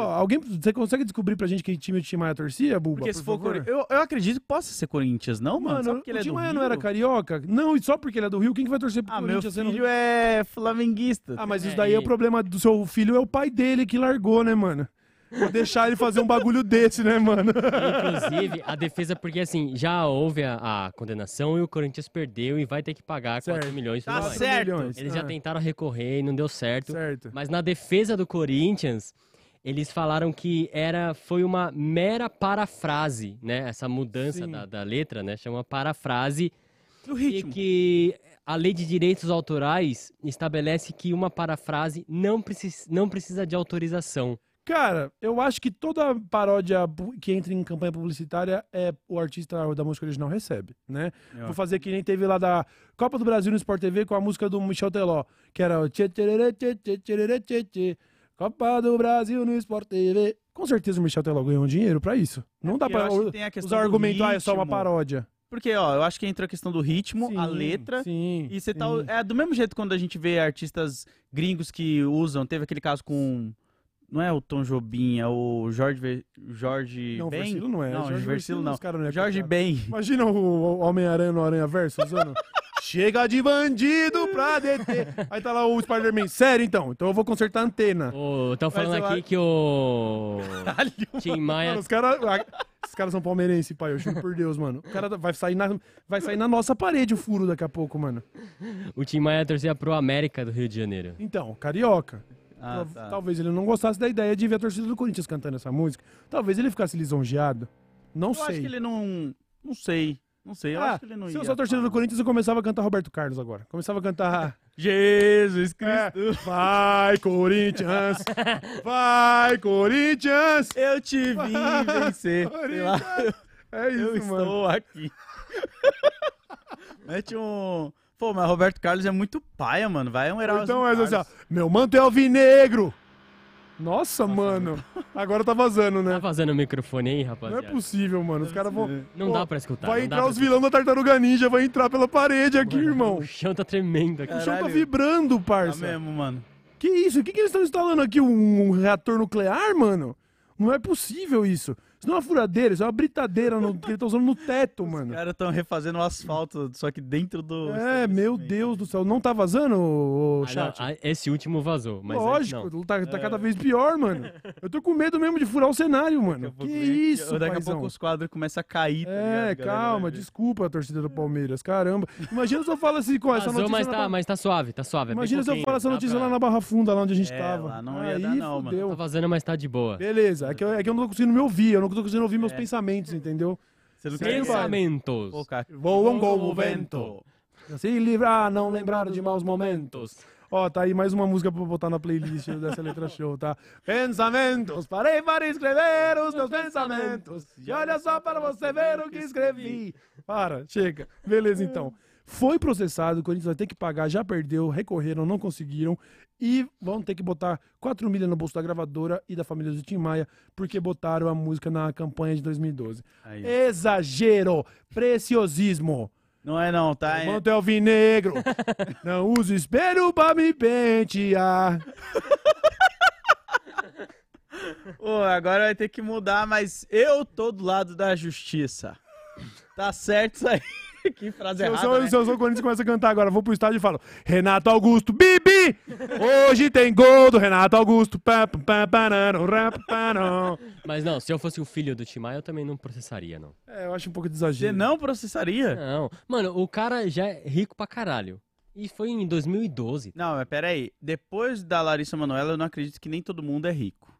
Speaker 1: alguém, você consegue descobrir pra gente que time o Tim Maia torcia, Buba?
Speaker 3: Porque se
Speaker 1: por
Speaker 3: for? Cori- eu, eu acredito que possa ser Corinthians, não, mano?
Speaker 1: Mano, o
Speaker 3: é
Speaker 1: Tim
Speaker 3: do
Speaker 1: Maia
Speaker 3: Rio?
Speaker 1: não era carioca? Não, e só porque ele é do Rio, quem que vai torcer pro
Speaker 3: Ah, meu
Speaker 1: Corinthians? sendo-
Speaker 3: filho é flamenguista.
Speaker 1: Ah, mas
Speaker 2: É,
Speaker 1: isso daí é o problema do seu filho, é o pai dele que largou, né, mano? Vou deixar ele fazer um bagulho desse, né, mano?
Speaker 2: Inclusive, a defesa, porque assim, já houve a, a condenação e o Corinthians perdeu e vai ter que pagar 4
Speaker 1: Certo.
Speaker 2: milhões
Speaker 3: Tá certo.
Speaker 1: milhões.
Speaker 2: Eles
Speaker 1: Ah,
Speaker 2: já tentaram recorrer e não deu certo.
Speaker 1: Certo.
Speaker 2: Mas na defesa do Corinthians, eles falaram que era foi uma mera parafrase, né? Essa mudança da, da letra, né? Chama parafrase.
Speaker 3: O
Speaker 2: E
Speaker 3: ritmo.
Speaker 2: que a lei de direitos autorais estabelece que uma parafrase não, precis, não precisa de autorização.
Speaker 1: Cara, eu acho que toda paródia que entra em campanha publicitária é o artista da música original recebe, né?
Speaker 3: Eu
Speaker 1: Vou fazer que nem teve lá da Copa do Brasil no Sport TV com a música do Michel Teló, que era o tchê, tchererê, tchê, tchê, tchererê, tchê, tchê. Copa do Brasil no Sport TV. Com certeza o Michel Teló ganhou um dinheiro pra isso. Não dá
Speaker 3: É, porque eu
Speaker 1: pra
Speaker 3: acho que tem a questão
Speaker 1: usar argumento, ah, é só uma paródia.
Speaker 3: Porque, ó, eu acho que entra a questão do ritmo, a
Speaker 1: Sim,
Speaker 3: letra.
Speaker 1: Sim.
Speaker 3: E você tá. É do mesmo jeito quando a gente vê artistas gringos que usam. Teve aquele caso com. Não é o Tom Jobim, é o Jorge. Ve- Jorge
Speaker 1: Não,
Speaker 3: Ben?
Speaker 1: Versilo não é.
Speaker 3: Não,
Speaker 1: Jorge
Speaker 3: Versilo não.
Speaker 1: não é
Speaker 3: Jorge
Speaker 1: copiado.
Speaker 3: Ben.
Speaker 1: Imagina o Homem-Aranha no Aranha Verso usando. Chega de bandido pra deter. Aí tá lá o Spider-Man. Sério, então? Então eu vou consertar a antena.
Speaker 2: Estão falando aqui
Speaker 3: acho-
Speaker 2: que o Tim Maia
Speaker 1: Mano, os caras. Esses caras são palmeirenses, pai. Eu juro por Deus, mano. O cara vai sair, na, vai sair na nossa parede o furo daqui a pouco, mano.
Speaker 2: O Tim Maia torcia pro América do Rio de Janeiro.
Speaker 1: Então, carioca.
Speaker 3: Ah, tá.
Speaker 1: Talvez ele não gostasse da ideia de ver a torcida do Corinthians cantando essa música. Talvez ele ficasse lisonjeado. Não
Speaker 3: Eu
Speaker 1: sei.
Speaker 3: acho que ele não. Não sei. Não sei. Eu
Speaker 1: Ah,
Speaker 3: acho que ele não
Speaker 1: se
Speaker 3: ia.
Speaker 1: eu sou torcedor do
Speaker 3: falar.
Speaker 1: Corinthians, eu começava a cantar Roberto Carlos agora. Começava a cantar.
Speaker 3: Jesus
Speaker 1: É,
Speaker 3: Cristo.
Speaker 1: vai, Corinthians! Vai, Corinthians!
Speaker 3: Eu te vi vencer.
Speaker 1: É
Speaker 3: eu
Speaker 1: isso, mano.
Speaker 3: estou aqui. Mete um. Pô, mas Roberto Carlos é muito paia, mano. Vai um Heraldo.
Speaker 1: Então é assim, ó. Meu manto é alvinegro! Nossa, mano. Agora tá vazando,
Speaker 2: Tá
Speaker 1: né?
Speaker 2: fazendo o microfone aí,
Speaker 1: Não é
Speaker 2: rapaziada?
Speaker 1: possível, mano. Os caras vão.
Speaker 2: Não
Speaker 1: Pô,
Speaker 2: dá pra escutar.
Speaker 1: Vai entrar os vilão da Tartaruga Ninja, vai entrar pela parede aqui,
Speaker 2: Mano,
Speaker 1: irmão.
Speaker 2: O chão tá tremendo aqui.
Speaker 1: O chão tá
Speaker 3: Caralho.
Speaker 1: vibrando,
Speaker 3: Tá
Speaker 1: parça.
Speaker 3: mesmo, mano.
Speaker 1: Que isso? O que, que eles estão instalando aqui? Um, um reator nuclear, mano? Não é possível isso. Isso não é uma furadeira, isso é uma britadeira no- que eles estão usando no teto,
Speaker 3: Os
Speaker 1: mano.
Speaker 3: caras estão refazendo o asfalto, só que dentro do.
Speaker 1: É, meu Deus do céu. Não tá vazando,
Speaker 2: Ah, não,
Speaker 1: chat?
Speaker 2: ah, esse último vazou, mas
Speaker 1: Lógico,
Speaker 2: não.
Speaker 1: tá, tá cada vez pior, mano. Eu tô com medo mesmo de furar o cenário,
Speaker 3: a
Speaker 1: mano. Que
Speaker 3: vem-
Speaker 1: isso,
Speaker 3: Daqui a
Speaker 1: paizão.
Speaker 3: pouco os quadros começam a cair, tá ligado?
Speaker 1: É,
Speaker 3: A galera
Speaker 1: calma, desculpa a torcida do Palmeiras, caramba. Imagina se eu falo assim com essa notícia.
Speaker 2: mas
Speaker 1: na
Speaker 2: tá,
Speaker 1: Barra-
Speaker 2: mas tá suave, tá suave. é
Speaker 1: Imagina se eu falo essa notícia
Speaker 2: pra-
Speaker 1: lá na Barra Funda, lá onde a gente
Speaker 3: É,
Speaker 1: tava.
Speaker 3: lá não ia
Speaker 1: Aí,
Speaker 3: dar não, mano.
Speaker 1: fudeu.
Speaker 2: Tá vazando, mas tá de boa.
Speaker 1: Beleza, é que, eu, é que eu não tô conseguindo me ouvir, eu não tô conseguindo ouvir meus
Speaker 3: É.
Speaker 1: pensamentos, entendeu?
Speaker 3: Você não.
Speaker 2: Pensamentos.
Speaker 3: Pô, cara.
Speaker 1: Voam como o vento. Se livrar, não lembrar de maus momentos. Ó, tá aí mais uma música pra botar na playlist dessa letra show, tá? Pensamentos, parei para escrever os meus pensamentos. E olha só para você ver o que escrevi. Para, chega. Beleza, então. Foi processado, o Corinthians vai ter que pagar, já perdeu, recorreram, não conseguiram. E vão ter que botar 4 milhas no bolso da gravadora e da família do Tim Maia, porque botaram a música na campanha de 2012.
Speaker 3: Aí.
Speaker 1: Exagero, preciosismo.
Speaker 3: Não é não, tá?
Speaker 1: O
Speaker 3: É-
Speaker 1: alvinegro. Não uso espelho pra me pentear.
Speaker 3: Ô, agora vai ter que mudar, mas eu tô do lado da justiça. Tá certo isso aí. que frase
Speaker 1: Se eu,
Speaker 3: errada,
Speaker 1: sou,
Speaker 3: né?
Speaker 1: se eu sou Corinthians, começa a cantar agora. Vou pro estádio e falo: Renato Augusto, Bibi! Hoje tem gol do Renato Augusto. Pá, pá, pá, pararão, rá, pá, parão.
Speaker 2: Mas não, se eu fosse o filho do Tim Maia, eu também não processaria, não.
Speaker 1: É, eu acho um pouco de
Speaker 3: Você
Speaker 1: exagero.
Speaker 3: não processaria?
Speaker 2: Não. Mano, o cara já é rico pra caralho. E foi em 2012.
Speaker 3: Não, mas peraí. Depois da Larissa Manoela, eu não acredito que nem todo mundo é rico.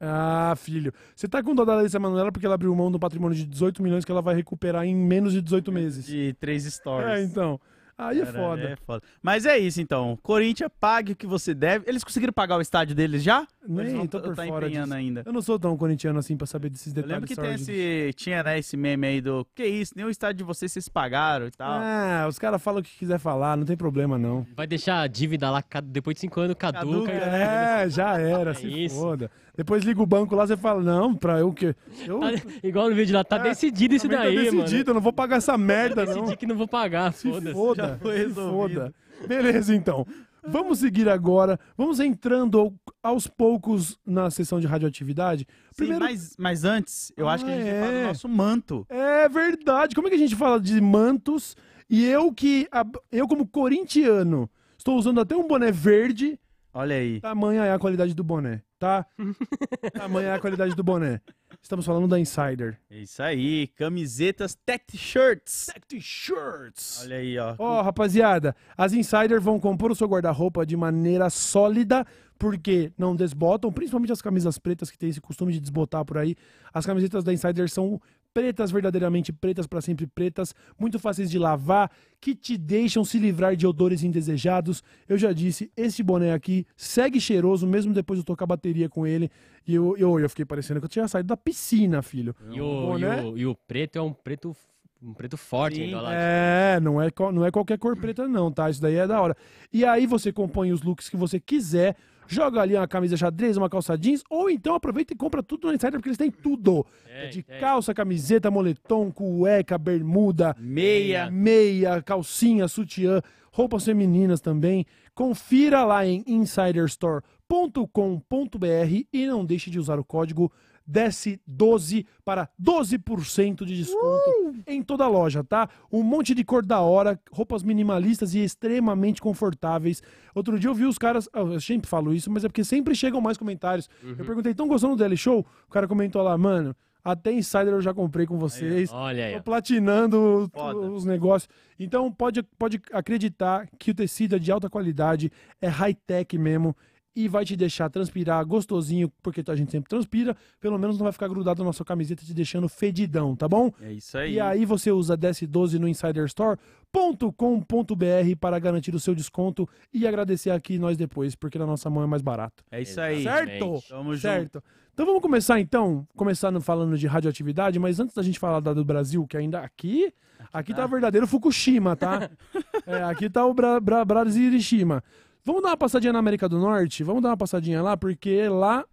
Speaker 1: Ah, filho. Você tá com dó da Larissa Manoela porque ela abriu mão do patrimônio de 18 milhões que ela vai recuperar em menos de 18 meses.
Speaker 3: De três stories.
Speaker 1: É, então. Aí é foda.
Speaker 3: é foda. Mas é isso, então. Corinthians, pague o que você deve. Eles conseguiram pagar o estádio deles já?
Speaker 1: Nem
Speaker 3: vão
Speaker 1: tô
Speaker 3: tá-
Speaker 1: por
Speaker 3: tá
Speaker 1: fora
Speaker 3: empenhando
Speaker 1: disso.
Speaker 3: ainda.
Speaker 1: Eu não sou tão corintiano assim pra saber desses
Speaker 3: Eu
Speaker 1: detalhes.
Speaker 3: lembro que tem
Speaker 1: sórdidos.
Speaker 3: esse, tinha né, esse meme aí do que isso, nem o estádio de vocês vocês pagaram e tal.
Speaker 1: Ah, os caras falam o que quiser falar, não tem problema não.
Speaker 2: Vai deixar a dívida lá, depois de 5 anos, caduca.
Speaker 3: Caduca,
Speaker 2: e-
Speaker 1: É, já era,
Speaker 2: É
Speaker 1: se
Speaker 2: isso.
Speaker 1: foda. Depois liga o banco lá, você fala, não, pra eu que... Eu
Speaker 2: Tá- igual no vídeo lá, tá
Speaker 1: É,
Speaker 2: decidido isso
Speaker 1: também
Speaker 2: daí,
Speaker 1: tá decidido,
Speaker 2: mano.
Speaker 1: eu não vou pagar essa merda não.
Speaker 2: Decidi que não vou pagar,
Speaker 1: Se
Speaker 2: foda-se.
Speaker 1: foda, se
Speaker 3: resolvido.
Speaker 1: foda. Beleza, então. Vamos seguir agora. Vamos entrando ao- aos poucos na sessão de radioatividade.
Speaker 3: Sim, mas, mas antes, eu acho que a gente
Speaker 1: Ah, é.
Speaker 3: do nosso manto.
Speaker 1: É verdade. Como é que a gente fala de mantos? E eu que, eu como corintiano, estou usando até um boné verde.
Speaker 3: Olha aí.
Speaker 1: Tamanha é a qualidade do boné, tá? Tamanha é a qualidade do boné. Estamos falando da Insider.
Speaker 3: É isso aí. Camisetas Tech Shirts.
Speaker 1: T-shirts.
Speaker 3: Olha aí, ó.
Speaker 1: Ó, rapaziada, as Insider vão compor o seu guarda-roupa de maneira sólida, porque não desbotam, principalmente as camisas pretas que tem esse costume de desbotar por aí. As camisetas da Insider são pretas, verdadeiramente pretas, para sempre pretas, muito fáceis de lavar, que te deixam se livrar de odores indesejados. Eu já disse, esse boné aqui segue cheiroso, mesmo depois de eu tocar bateria com ele. E eu, eu, eu fiquei parecendo que eu tinha saído da piscina, filho.
Speaker 2: E o,
Speaker 1: boné?
Speaker 2: e, o, e o preto é um preto, um preto forte
Speaker 3: Sim,
Speaker 2: ainda lá.
Speaker 1: É, não é, não é qualquer cor preta, não, tá? Isso daí é da hora. E aí você compõe os looks que você quiser. Joga ali uma camisa xadrez, uma calça jeans, ou então aproveita e compra tudo no Insider, porque eles têm tudo.
Speaker 2: Tem,
Speaker 1: de
Speaker 2: tem.
Speaker 1: calça, camiseta, moletom, cueca, bermuda,
Speaker 3: Meia.
Speaker 1: meia, calcinha, sutiã, roupas femininas também. Confira lá em insiderstore.com.br e não deixe de usar o código DESCE12 para 12% de desconto em toda a loja, tá? Um monte de cor da hora, roupas minimalistas e extremamente confortáveis. Outro dia eu vi os caras, ah, eu sempre falo isso, mas é porque sempre chegam mais comentários. Eu perguntei, tão gostando do Daily Show? O cara comentou lá, mano, até Insider eu já comprei com vocês.
Speaker 2: Olha aí.
Speaker 1: Tô platinando
Speaker 3: Foda.
Speaker 1: os negócios. Então pode, pode acreditar que o tecido é de alta qualidade, é high-tech mesmo. E vai te deixar transpirar gostosinho, porque a gente sempre transpira. Pelo menos não vai ficar grudado na sua camiseta te deixando fedidão, tá bom?
Speaker 3: É isso aí.
Speaker 1: E aí você usa DS12 no insiderstore.com.br para garantir o seu desconto e agradecer aqui nós depois, porque na nossa mão é mais barato.
Speaker 3: É isso aí.
Speaker 1: Certo?
Speaker 3: Tamo junto.
Speaker 1: Certo. Então vamos começar então, começando falando de radioatividade, mas antes da gente falar da do Brasil, que ainda aqui, aqui tá o verdadeiro Fukushima, tá? É, aqui tá o Bra Bra Brasil Hiroshima. Vamos dar uma passadinha na América do Norte? Vamos dar uma passadinha lá, porque lá,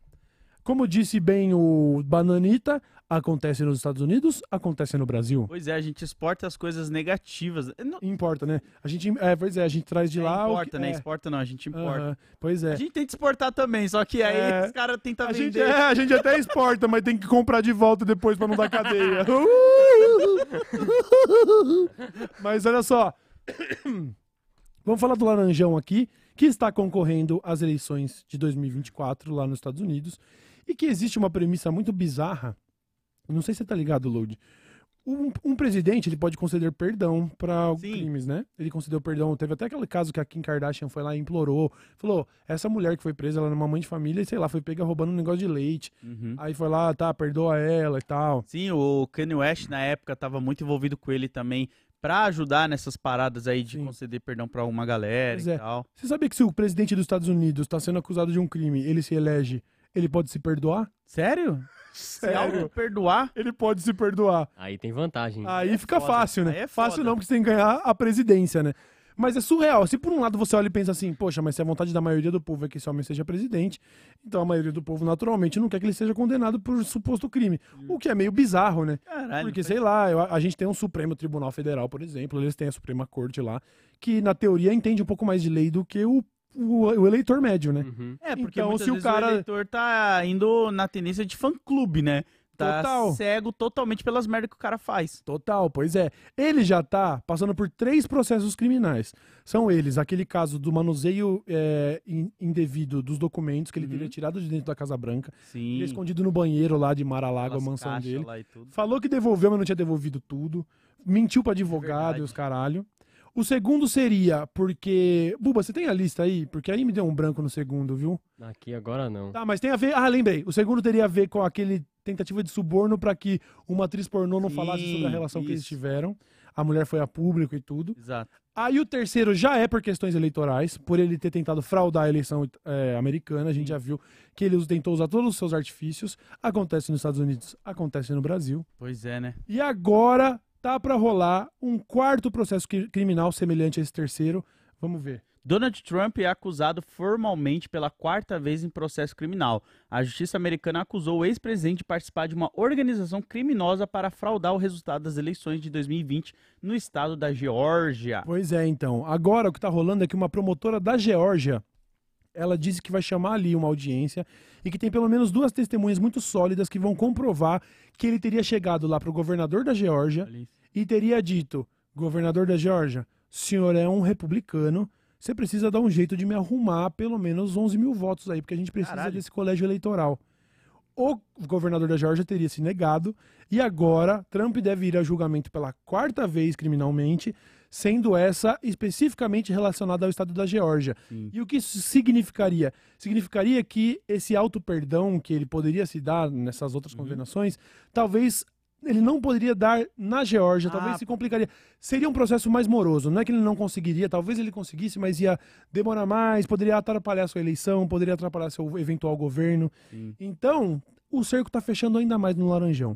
Speaker 1: como disse bem o Bananita, acontece nos Estados Unidos, acontece no Brasil.
Speaker 3: Pois é, a gente exporta as coisas negativas. Não
Speaker 1: Importa, né? A gente, é, pois é, a gente traz de
Speaker 3: é,
Speaker 1: lá.
Speaker 3: importa,
Speaker 1: que-
Speaker 3: né?
Speaker 1: é.
Speaker 3: Exporta não, a gente importa.
Speaker 1: Aham, Pois é.
Speaker 3: A gente tenta exportar também, só que aí
Speaker 1: É.
Speaker 3: os caras tentam
Speaker 1: A gente,
Speaker 3: vender.
Speaker 1: é, a gente até exporta, mas tem que comprar de volta depois pra não dar cadeia. mas olha só. Vamos falar do Laranjão aqui, que está concorrendo às eleições de 2024 lá nos Estados Unidos. E que existe uma premissa muito bizarra. Não sei se você tá ligado, Load. Um, um presidente ele pode conceder perdão para crimes, né? Ele concedeu perdão. Teve até aquele caso que a Kim Kardashian foi lá e implorou. Falou: essa mulher que foi presa, ela era uma mãe de família e sei lá, foi pega roubando um negócio de leite.
Speaker 3: Uhum.
Speaker 1: Aí foi lá, tá, perdoa ela e tal.
Speaker 3: Sim, o Kanye West na época tava muito envolvido com ele também pra ajudar nessas paradas aí de
Speaker 1: Sim.
Speaker 3: conceder perdão pra uma galera
Speaker 1: Pois
Speaker 3: e
Speaker 1: é.
Speaker 3: tal.
Speaker 1: Você sabia que se o presidente dos Estados Unidos está sendo acusado de um crime, ele se elege, ele pode se perdoar?
Speaker 3: Sério? Se algo perdoar?
Speaker 1: Ele pode se perdoar.
Speaker 2: Aí tem vantagem.
Speaker 1: Aí fica
Speaker 3: foda.
Speaker 1: fácil, né?
Speaker 3: Aí é
Speaker 1: fácil
Speaker 3: foda.
Speaker 1: não, porque você tem que ganhar a presidência, né? Mas é surreal. Se por um lado você olha e pensa assim, poxa, mas se a vontade da maioria do povo é que esse homem seja presidente, então a maioria do povo naturalmente não quer que ele seja condenado por suposto crime. O que é meio bizarro, né?
Speaker 3: Caralho.
Speaker 1: Porque, sei lá, eu- a gente tem um Supremo Tribunal Federal, por exemplo, eles têm a Suprema Corte lá, que na teoria entende um pouco mais de lei do que o, o, o eleitor médio, né?
Speaker 2: Uhum.
Speaker 3: É, porque
Speaker 1: Então,
Speaker 3: muitas
Speaker 1: se o
Speaker 3: vezes
Speaker 1: cara-
Speaker 3: o eleitor tá indo na tendência de fã-clube, né? Tá
Speaker 1: Total.
Speaker 3: cego totalmente pelas merdas que o cara faz.
Speaker 1: Total, pois é. Ele já tá passando por três processos criminais. São eles, aquele caso do manuseio é, in- indevido dos documentos que ele
Speaker 3: Uhum.
Speaker 1: teria tirado de dentro da Casa Branca,
Speaker 3: Sim.
Speaker 1: ele escondido no banheiro lá de Mar-a-Lago, a mansão dele.
Speaker 3: lá e tudo.
Speaker 1: Falou que devolveu, mas não tinha devolvido tudo. Mentiu pra advogado
Speaker 3: Verdade.
Speaker 1: e os caralho. O segundo seria porque. Buba, você tem a lista aí? Porque aí me deu um branco no segundo, viu?
Speaker 2: Aqui agora não.
Speaker 1: Tá, mas tem a ver. Ah, lembrei. O segundo teria a ver com aquele tentativa de suborno pra que uma atriz pornô não
Speaker 3: Sim,
Speaker 1: falasse sobre a relação que eles
Speaker 3: isso.
Speaker 1: tiveram. A mulher foi a público e tudo.
Speaker 3: Exato.
Speaker 1: Aí o terceiro já é por questões eleitorais, por ele ter tentado fraudar a eleição é, americana. A gente já viu que ele tentou usar todos os seus artifícios. Acontece nos Estados Unidos, acontece no Brasil.
Speaker 3: Pois é, né?
Speaker 1: E agora tá pra rolar um quarto processo cri- criminal semelhante a esse terceiro. Vamos ver.
Speaker 3: Donald Trump é acusado formalmente pela quarta vez em processo criminal. A justiça americana acusou o ex-presidente de participar de uma organização criminosa para fraudar o resultado das eleições de 2020 no estado da Geórgia.
Speaker 1: Pois é, então. Agora o que tá rolando é que uma promotora da Geórgia, ela disse que vai chamar ali uma audiência e que tem pelo menos duas testemunhas muito sólidas que vão comprovar que ele teria chegado lá pro governador da Geórgia e teria dito: governador da Geórgia, o senhor é um republicano, você precisa dar um jeito de me arrumar pelo menos 11 mil votos aí, porque a gente precisa
Speaker 3: Caralho.
Speaker 1: desse colégio eleitoral. O governador da Geórgia teria se negado e agora Trump deve ir a julgamento pela quarta vez criminalmente, sendo essa especificamente relacionada ao estado da Geórgia.
Speaker 3: Sim.
Speaker 1: E o que isso significaria? Significaria que esse auto-perdão que ele poderia se dar nessas outras
Speaker 3: Uhum.
Speaker 1: condenações, talvez ele não poderia dar na Geórgia,
Speaker 3: Ah,
Speaker 1: talvez se complicaria. Seria um processo mais moroso, não é que ele não conseguiria, talvez ele conseguisse, mas ia demorar mais, poderia atrapalhar sua eleição, poderia atrapalhar seu eventual governo.
Speaker 3: Sim.
Speaker 1: Então, o cerco tá fechando ainda mais no Laranjão.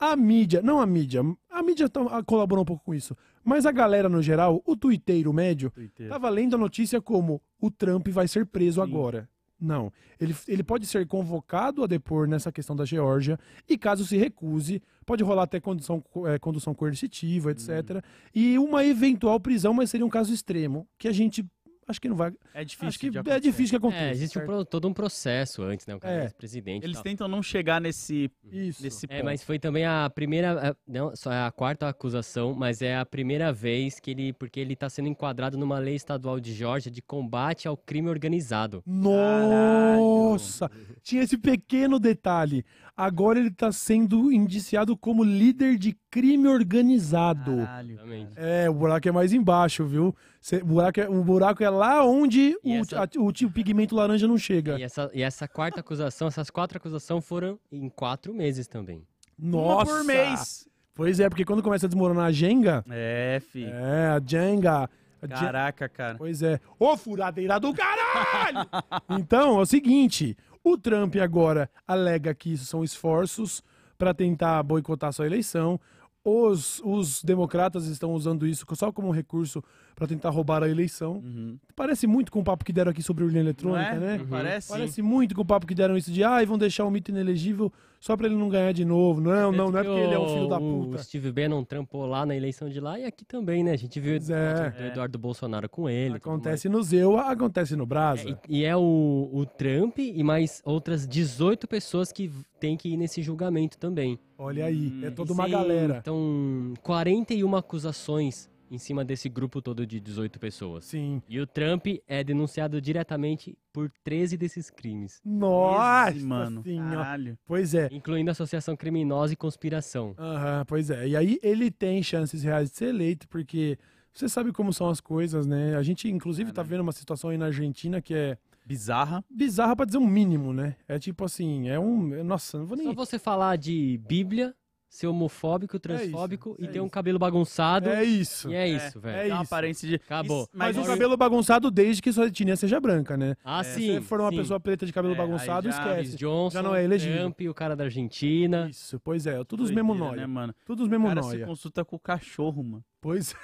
Speaker 1: A mídia, não a mídia, a mídia tá- a- colaborou um pouco com isso, mas a galera no geral, o tuiteiro médio. Tava lendo a notícia como o Trump vai ser preso
Speaker 3: Sim.
Speaker 1: agora. Não. Ele, ele pode ser convocado a depor nessa questão da Geórgia e, caso se recuse, pode rolar até condução, co- eh, condução coercitiva, etc. E uma eventual prisão, mas seria um caso extremo, que a gente acho que não vai.
Speaker 3: É difícil.
Speaker 1: acho que
Speaker 3: de
Speaker 1: é
Speaker 3: acontecer.
Speaker 1: difícil que aconteça.
Speaker 2: É, existe um todo um processo antes, né? O cara
Speaker 1: É.
Speaker 2: é ex-presidente. e
Speaker 3: Eles
Speaker 2: tal.
Speaker 3: tentam não chegar nesse,
Speaker 1: Isso.
Speaker 3: nesse
Speaker 2: É,
Speaker 3: ponto.
Speaker 2: mas foi também a primeira, a- não, só é a quarta acusação, mas é a primeira vez que ele, porque ele tá sendo enquadrado numa lei estadual de Geórgia de combate ao crime organizado.
Speaker 1: Nossa! Tinha esse pequeno detalhe. Agora ele tá sendo indiciado como líder de crime organizado.
Speaker 3: Caralho.
Speaker 1: É, o buraco é mais embaixo, viu? Cê- o, buraco é, o buraco é lá onde o,
Speaker 2: essa-
Speaker 1: a- o, o pigmento laranja não chega.
Speaker 2: E essa, e essa quarta acusação, essas quatro acusações foram em quatro meses também.
Speaker 3: Uma
Speaker 1: Nossa!
Speaker 3: por mês.
Speaker 1: Pois é, porque quando começa a desmoronar a Jenga,
Speaker 3: É, fi.
Speaker 1: é, a Jenga. a Jenga-
Speaker 3: Caraca, cara.
Speaker 1: Pois é. Ô, furadeira do caralho! então, é o seguinte: o Trump agora alega que isso são esforços para tentar boicotar sua eleição. Os, os democratas estão usando isso só como um recurso para tentar roubar a eleição.
Speaker 3: Uhum.
Speaker 1: Parece muito com o papo que deram aqui sobre urna eletrônica,
Speaker 3: é?
Speaker 1: né?
Speaker 2: Uhum.
Speaker 3: Parece.
Speaker 1: Parece muito com o papo que deram isso de, ah, vão deixar o mito inelegível só para ele não ganhar de novo. Não, não, não é porque
Speaker 2: que
Speaker 1: ele é um filho da
Speaker 2: o-
Speaker 1: puta.
Speaker 2: O Steve Bannon trampou lá na eleição de lá e aqui também, né? A gente viu
Speaker 1: é.
Speaker 2: o Eduardo Bolsonaro com ele.
Speaker 1: Acontece no Zewa, acontece no Brasa.
Speaker 2: É, e, e é o, o Trump e mais outras 18 pessoas que tem que ir nesse julgamento também.
Speaker 1: Olha aí, é
Speaker 3: Hum,
Speaker 1: toda
Speaker 2: E
Speaker 1: uma
Speaker 2: sim,
Speaker 1: galera.
Speaker 2: Então, 41 acusações em cima desse grupo todo de 18 pessoas.
Speaker 1: Sim.
Speaker 2: E o Trump é denunciado diretamente por 13 desses crimes,
Speaker 1: Nossa,
Speaker 3: Esse, mano.
Speaker 1: senhora.
Speaker 3: Caralho.
Speaker 1: Pois é.
Speaker 2: incluindo associação criminosa e conspiração.
Speaker 1: Aham, pois é. E aí ele tem chances reais de ser eleito, porque você sabe como são as coisas, né? A gente, inclusive, tá
Speaker 3: Caralho.
Speaker 1: vendo uma situação aí na Argentina que é
Speaker 3: Bizarra.
Speaker 1: bizarra pra dizer um mínimo, né? É tipo assim, é um. Nossa, não vou nem.
Speaker 2: Só você falar de Bíblia, ser homofóbico, transfóbico
Speaker 1: é
Speaker 2: e ter
Speaker 1: isso.
Speaker 2: um cabelo bagunçado.
Speaker 1: É isso.
Speaker 2: E é isso, velho.
Speaker 1: é isso.
Speaker 3: aparência de.
Speaker 2: Acabou.
Speaker 3: Isso-
Speaker 1: Mas o
Speaker 3: olha-
Speaker 1: cabelo bagunçado desde que sua etnia seja branca, né?
Speaker 2: Ah,
Speaker 1: Se
Speaker 2: sim.
Speaker 1: você for uma
Speaker 2: sim.
Speaker 1: pessoa preta de cabelo
Speaker 3: É,
Speaker 1: bagunçado,
Speaker 3: já-
Speaker 1: esquece.
Speaker 2: Johnson,
Speaker 1: Já não é elegível.
Speaker 2: Trump, o cara da Argentina.
Speaker 1: Isso, pois é. Todos os mesmo
Speaker 3: Doideira,
Speaker 1: nóia.
Speaker 3: né, mano?
Speaker 1: Todos os
Speaker 3: O
Speaker 1: mesmo
Speaker 3: cara se consulta com o cachorro, mano.
Speaker 1: Pois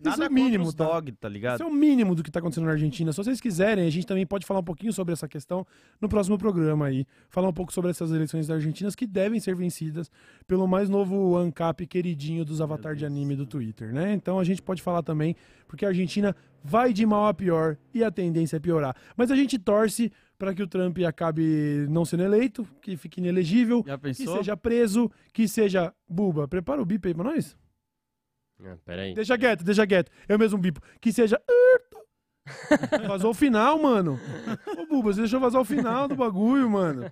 Speaker 3: Nada
Speaker 1: Isso é o mínimo, tá?
Speaker 3: dog, tá ligado?
Speaker 1: Isso é o mínimo do que está acontecendo na Argentina. Se vocês quiserem, a gente também pode falar um pouquinho sobre essa questão no próximo programa aí. Falar um pouco sobre essas eleições da Argentina que devem ser vencidas pelo mais novo ANCAP queridinho dos avatar de anime do Twitter, né? Então a gente pode falar também, porque a Argentina vai de mal a pior e a tendência é piorar. Mas a gente torce para que o Trump acabe não sendo eleito, que fique inelegível, que seja preso, que seja. Buba, prepara o bip aí pra nós.
Speaker 2: Ah, peraí.
Speaker 1: Deixa quieto, deixa quieto. Eu mesmo bipo. Que seja. Vazou o final, mano. Ô, Buba, você deixou vazar o final do bagulho, mano.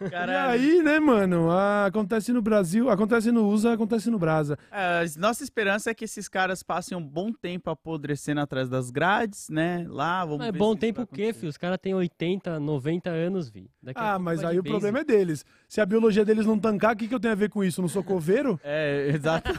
Speaker 1: E
Speaker 3: Caralho.
Speaker 1: aí, né, mano? ah, acontece no Brasil, acontece no USA, acontece no Brasa.
Speaker 3: É, nossa esperança é que esses caras passem um bom tempo apodrecendo atrás das grades, né? Lá, vamos
Speaker 2: Mas
Speaker 3: ver
Speaker 2: bom tempo o quê, filho? Os caras têm 80, 90 anos, vi. Daqui a
Speaker 1: Ah,
Speaker 2: pouco
Speaker 1: mas
Speaker 2: vai
Speaker 1: aí
Speaker 2: de
Speaker 1: o
Speaker 2: base.
Speaker 1: problema é deles. Se a biologia deles não tancar, o que, que eu tenho a ver com isso? Não sou coveiro?
Speaker 3: É, exato.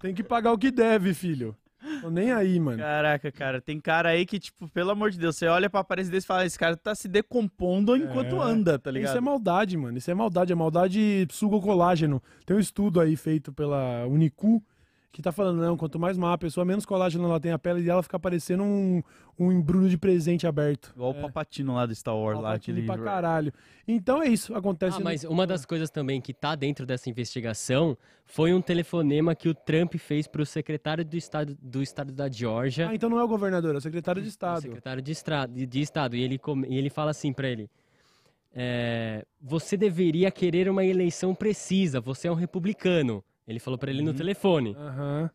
Speaker 1: Tem que pagar o que deve, filho. Tô nem aí, mano.
Speaker 3: Caraca, cara, tem cara aí que, tipo, pelo amor de Deus, você olha pra aparência desse e fala, esse cara tá se decompondo enquanto
Speaker 1: É.
Speaker 3: anda, tá ligado?
Speaker 1: Isso é maldade, mano. Isso é maldade. É maldade suga colágeno. Tem um estudo aí feito pela Unicu que tá falando, não, quanto mais má a pessoa, menos colágeno ela tem a pele e ela fica parecendo um, um embrulho de presente aberto.
Speaker 3: Igual o Papatino lá do Star Wars, lá, aquele...
Speaker 1: pra caralho. Então é isso, acontece.
Speaker 2: Ah,
Speaker 1: no-
Speaker 2: mas uma das coisas também que tá dentro dessa investigação foi um telefonema que o Trump fez pro secretário do estado, do estado da Geórgia.
Speaker 1: Ah, então não é o governador, é o secretário de
Speaker 2: o
Speaker 1: Estado.
Speaker 2: secretário de, estra- de- Estado. E ele, com- e ele fala assim pra ele: é, Você deveria querer uma eleição precisa, você é um republicano. Ele falou pra ele no
Speaker 1: Uhum.
Speaker 2: telefone.
Speaker 1: Aham.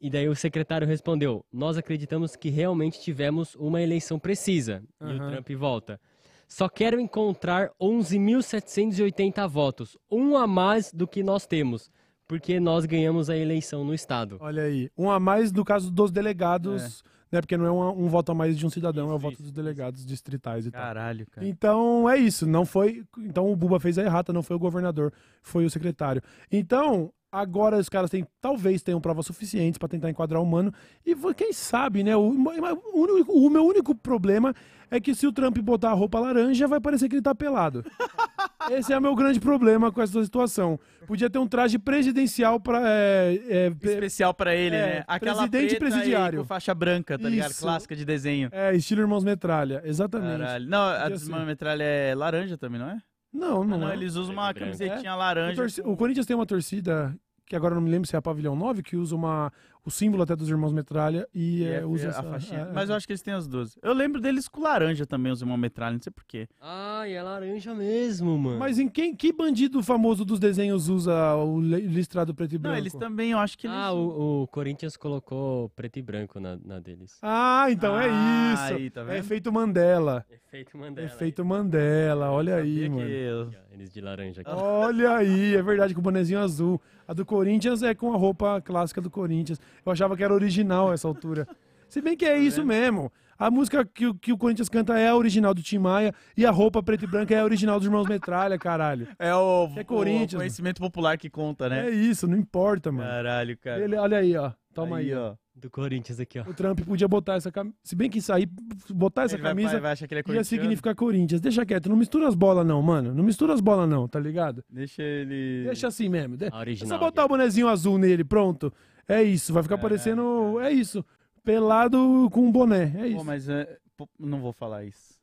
Speaker 2: E daí o secretário respondeu: Nós acreditamos que realmente tivemos uma eleição precisa. E o. Trump volta. Só quero encontrar 11.780 votos, um a mais do que nós temos, porque nós ganhamos a eleição no estado.
Speaker 1: Olha aí. Um a mais do caso dos delegados, né? Porque não é um, um voto a mais de um cidadão, é o
Speaker 3: Isso,
Speaker 1: voto
Speaker 3: isso,
Speaker 1: dos delegados distritais e tal.
Speaker 3: Caralho, cara.
Speaker 1: Então é isso, não foi. Então o Buba fez a errata, não foi o governador, foi o secretário. Então, agora os caras têm, talvez tenham provas suficientes pra tentar enquadrar o mano. E quem sabe, né? O, o único- o meu único problema é que se o Trump botar a roupa laranja, vai parecer que ele tá pelado. Esse é o meu grande problema com essa situação. Podia ter um traje presidencial pra. É, é, pe-
Speaker 3: Especial pra ele,
Speaker 1: É,
Speaker 3: né? Aquela
Speaker 1: presidente
Speaker 3: preta
Speaker 1: presidiário.
Speaker 3: com faixa branca, tá ligado?
Speaker 1: Isso.
Speaker 3: Clássica de desenho.
Speaker 1: é, estilo Irmãos Metralha, exatamente.
Speaker 3: Caralho. Não, a
Speaker 1: Podia.
Speaker 3: Mano Metralha é laranja também, não é?
Speaker 1: Não, não,
Speaker 3: não,
Speaker 1: é.
Speaker 3: eles usam uma
Speaker 2: branco.
Speaker 3: camisetinha
Speaker 1: O,
Speaker 3: laranja.
Speaker 1: torci- o Corinthians tem uma torcida, que agora eu não me lembro se é a Pavilhão 9, que usa uma, o símbolo até dos Irmãos Metralha e,
Speaker 3: E
Speaker 1: é,
Speaker 3: é-
Speaker 1: usa
Speaker 3: a
Speaker 1: essa,
Speaker 3: faixinha.
Speaker 1: é,
Speaker 3: Mas eu acho que eles têm as duas. Eu lembro deles com laranja também, os irmãos Metralha, não sei porquê.
Speaker 2: Ai, é laranja mesmo, mano.
Speaker 1: Mas em quem que bandido famoso dos desenhos usa o li- listrado preto e branco?
Speaker 3: Não, eles também, eu acho que eles.
Speaker 2: Ah, o, o Corinthians colocou preto e branco na, na deles.
Speaker 1: Ah, então é
Speaker 3: Ah,
Speaker 1: isso.
Speaker 3: aí, tá
Speaker 1: é
Speaker 3: vendo?
Speaker 1: efeito Mandela.
Speaker 2: Efeito Mandela.
Speaker 1: Efeito Mandela, olha aí, mano.
Speaker 3: eu-
Speaker 2: Eles de laranja aqui.
Speaker 1: Olha aí, é verdade, com o bonezinho azul. A do Corinthians é com a roupa clássica do Corinthians. Eu achava que era original essa altura. Se bem que é isso mesmo. A música que, o- que o Corinthians canta é a original do Tim Maia e a roupa preta e branca é a original dos Irmãos Metralha, caralho.
Speaker 3: É o,
Speaker 1: É Corinthians,
Speaker 3: o conhecimento popular que conta, né?
Speaker 1: É isso, não importa, mano.
Speaker 3: Caralho, cara.
Speaker 1: Ele, olha aí, ó. Toma aí, ó.
Speaker 3: ó.
Speaker 2: Do Corinthians aqui, ó.
Speaker 1: O Trump podia botar essa camisa. Se bem que aí, botar essa
Speaker 3: Ele vai-
Speaker 1: camisa
Speaker 3: vai achar que ele é
Speaker 1: ia significar Corinthians. Deixa quieto, não mistura as bolas, não, mano. Não mistura as bolas, não, tá ligado?
Speaker 3: Deixa ele.
Speaker 1: Deixa assim mesmo. De-
Speaker 2: A
Speaker 1: É
Speaker 2: original.
Speaker 1: só botar o bonezinho azul nele, pronto. É isso, vai ficar
Speaker 3: Caralho,
Speaker 1: parecendo. É isso. Pelado com um boné. É isso.
Speaker 3: Pô, mas é, pô, não vou falar isso.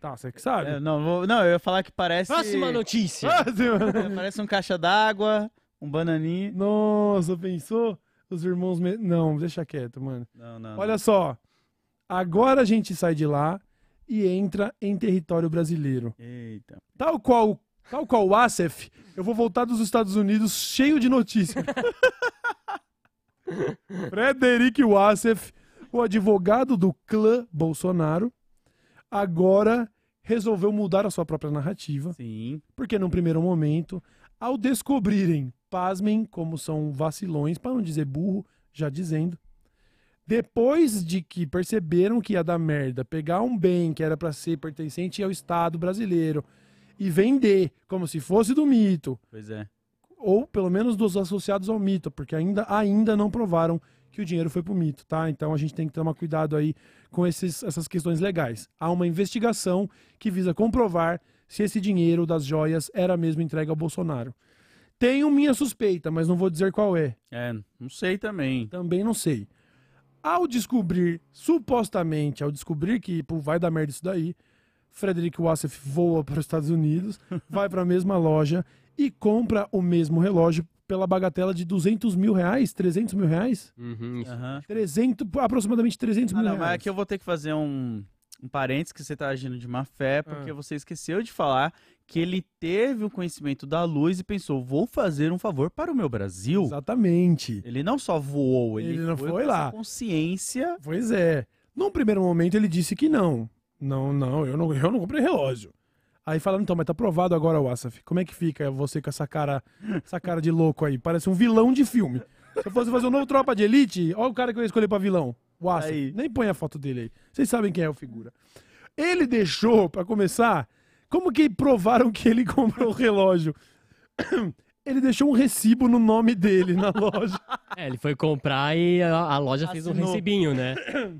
Speaker 1: Tá, você que sabe.
Speaker 3: É, não, vou- não, eu ia falar que parece.
Speaker 2: Próxima notícia.
Speaker 1: Ah, você-
Speaker 3: parece um caixa d'água, um bananinho.
Speaker 1: Nossa, pensou? Os irmãos. Me... Não, deixa quieto, mano.
Speaker 3: Não, não.
Speaker 1: Olha só. Agora a gente sai de lá e entra em território brasileiro.
Speaker 3: Eita.
Speaker 1: Tal qual, tal qual o Asef, eu vou voltar dos Estados Unidos cheio de notícias. Frederic Wassef, o advogado do clã Bolsonaro, agora resolveu mudar a sua própria narrativa,
Speaker 3: Sim.
Speaker 1: porque num primeiro momento, ao descobrirem, pasmem como são vacilões, para não dizer burro, já dizendo, depois de que perceberam que ia dar merda, pegar um bem que era para ser pertencente ao Estado brasileiro e vender como se fosse do mito,
Speaker 3: Pois é.
Speaker 1: ou pelo menos dos associados ao mito, porque ainda, ainda não provaram que o dinheiro foi pro mito, tá? Então a gente tem que tomar cuidado aí com esses, essas questões legais. Há uma investigação que visa comprovar se esse dinheiro das joias era mesmo entregue ao Bolsonaro. Tenho minha suspeita, mas não vou dizer qual é.
Speaker 3: É, não sei também.
Speaker 1: Também não sei. Ao descobrir, supostamente, ao descobrir que pô, vai dar merda isso daí, Frederick Wassef voa para os Estados Unidos, vai para a mesma loja e compra o mesmo relógio pela bagatela de 200 mil reais, 300 mil reais?
Speaker 2: Uhum.
Speaker 3: Aham.
Speaker 1: 300, aproximadamente 300
Speaker 3: Ah,
Speaker 1: mil
Speaker 3: não,
Speaker 1: reais.
Speaker 3: mas aqui eu vou ter que fazer um, um parênteses que você tá agindo de má fé, porque
Speaker 1: Ah.
Speaker 3: você esqueceu de falar que ele teve o conhecimento da luz e pensou, vou fazer um favor para o meu Brasil.
Speaker 1: Exatamente.
Speaker 3: Ele não só voou, ele,
Speaker 1: Ele não
Speaker 3: foi,
Speaker 1: foi lá.
Speaker 3: consciência.
Speaker 1: Pois é. Num primeiro momento ele disse que não. Não, não, eu não, eu não comprei relógio. Aí falaram, então, mas tá provado agora, Wassaf. Como é que fica você com essa cara, essa cara de louco aí? Parece um vilão de filme. Se eu fosse fazer um novo Tropa de Elite, olha o cara que eu ia escolher pra vilão. Wassaf.
Speaker 3: Aí.
Speaker 1: Nem põe a foto dele aí. Vocês sabem quem é o figura. Ele deixou, pra começar, como que provaram que ele comprou o relógio? Ele deixou um recibo no nome dele na loja.
Speaker 2: É, ele foi comprar e a, a loja fez um
Speaker 3: Assinou.
Speaker 2: recibinho, né?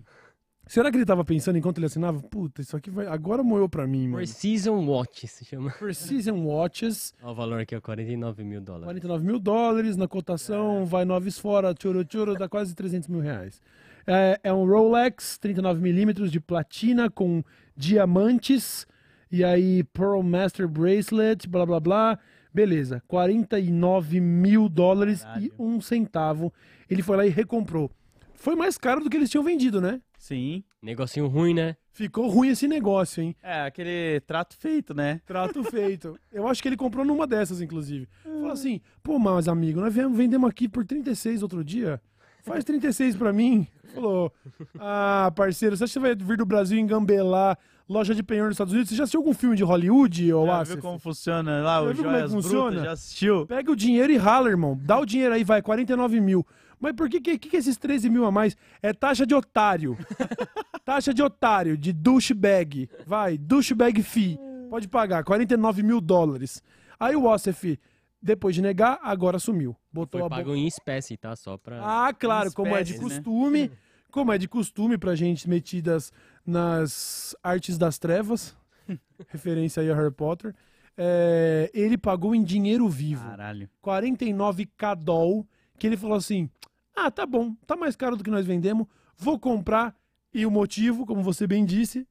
Speaker 1: Será que ele tava pensando enquanto ele assinava? Puta, isso aqui vai. Agora moeu pra mim, mano.
Speaker 2: Precision Watch se chama.
Speaker 1: Precision Watches,
Speaker 2: Olha o valor aqui, ó, 49 mil dólares.
Speaker 1: 49 mil dólares na cotação, vai noves fora, churo churo, dá quase 300 mil reais. É, é um Rolex 39 milímetros de platina com diamantes e aí Pearl Master Bracelet, blá blá blá. Beleza, 49 mil dólares e
Speaker 3: Caralho.
Speaker 1: um centavo. Ele foi lá e recomprou. Foi mais caro do que eles tinham vendido, né?
Speaker 3: Sim.
Speaker 2: Negocinho ruim, né?
Speaker 1: Ficou ruim esse negócio, hein?
Speaker 3: É, aquele trato feito, né?
Speaker 1: Trato feito. Eu acho que ele comprou numa dessas, inclusive. Falou assim, pô, mas amigo, nós viemos, vendemos aqui por 36 outro dia. Faz 36 pra mim. Falou, ah, parceiro, você acha que você vai vir do Brasil engambelar loja de penhor nos Estados Unidos? Você já assistiu algum filme de Hollywood, ou
Speaker 3: Já viu como funciona lá,
Speaker 1: Já
Speaker 3: o
Speaker 1: viu como é que
Speaker 3: Joias
Speaker 1: funciona?
Speaker 3: Brutas? Já assistiu?
Speaker 1: Pega o dinheiro e rala, irmão. Dá o dinheiro aí, vai, 49 mil. Mas por que, que, que esses 13 mil a mais? É taxa de otário. taxa de otário, de douchebag. Vai, douchebag fee. Pode pagar, 49 mil dólares. Aí o Wassef, depois de negar, agora sumiu. Botou
Speaker 2: Foi
Speaker 1: a boca.
Speaker 2: pago em espécie, tá? Só pra...
Speaker 1: Ah, claro, como é de
Speaker 3: né?
Speaker 1: costume. Como é de costume pra gente metidas nas artes das trevas. referência aí a Harry Potter. é, ele pagou em dinheiro vivo.
Speaker 3: Caralho.
Speaker 1: 49k doll, que ele falou assim: ah, tá bom, tá mais caro do que nós vendemos, vou comprar. E o motivo, como você bem disse,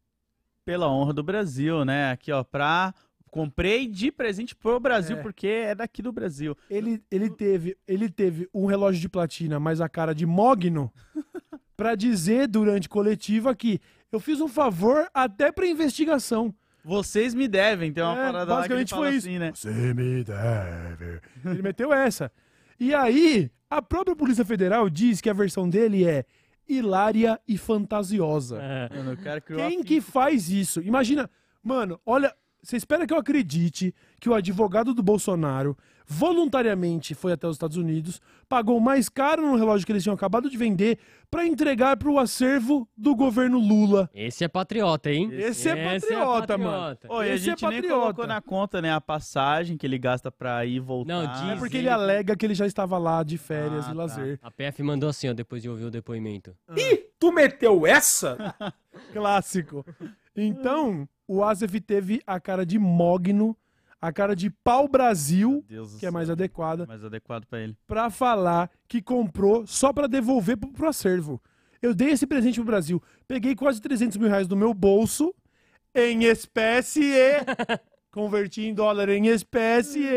Speaker 3: Pela honra do Brasil, né? Aqui, ó, pra. Comprei de presente pro Brasil,
Speaker 1: É.
Speaker 3: porque é daqui do Brasil.
Speaker 1: ele, ele, teve, ele teve um relógio de platina, mas a cara de mogno, pra dizer durante coletiva que eu fiz um favor até pra investigação.
Speaker 3: Vocês me devem, tem uma
Speaker 1: É,
Speaker 3: parada lá que ele
Speaker 1: basicamente
Speaker 3: fala
Speaker 1: foi isso.
Speaker 3: assim, né?
Speaker 1: Você me deve. Ele meteu essa. E aí, a própria Polícia Federal diz que a versão dele é hilária e fantasiosa.
Speaker 2: É.
Speaker 3: Mano, o cara criou a
Speaker 1: Quem que faz isso? Imagina, mano, olha, você espera que eu acredite que o advogado do Bolsonaro voluntariamente foi até os Estados Unidos, pagou mais caro no relógio que eles tinham acabado de vender pra entregar pro acervo do governo Lula.
Speaker 2: Esse é patriota, hein?
Speaker 1: Esse é patriota, mano.
Speaker 3: Ô, e a
Speaker 1: Esse é
Speaker 3: gente nem
Speaker 1: patriota.
Speaker 3: colocou na conta, né, a passagem que ele gasta pra ir e voltar.
Speaker 2: Não, diz-
Speaker 1: É porque
Speaker 2: ele
Speaker 1: ele alega que ele já estava lá de férias
Speaker 3: Ah,
Speaker 1: e
Speaker 3: tá.
Speaker 1: lazer.
Speaker 2: A PF mandou assim, ó, depois de ouvir o depoimento.
Speaker 4: Tu meteu essa?
Speaker 1: Clássico. Então, o Asef teve a cara de mogno, a cara de pau Brasil, que é mais adequada,
Speaker 3: mais adequado pra ele.
Speaker 1: pra falar que comprou só pra devolver pro, pro acervo. Eu dei esse presente pro Brasil. Peguei quase 300 mil reais do meu bolso em espécie converti em dólar em espécie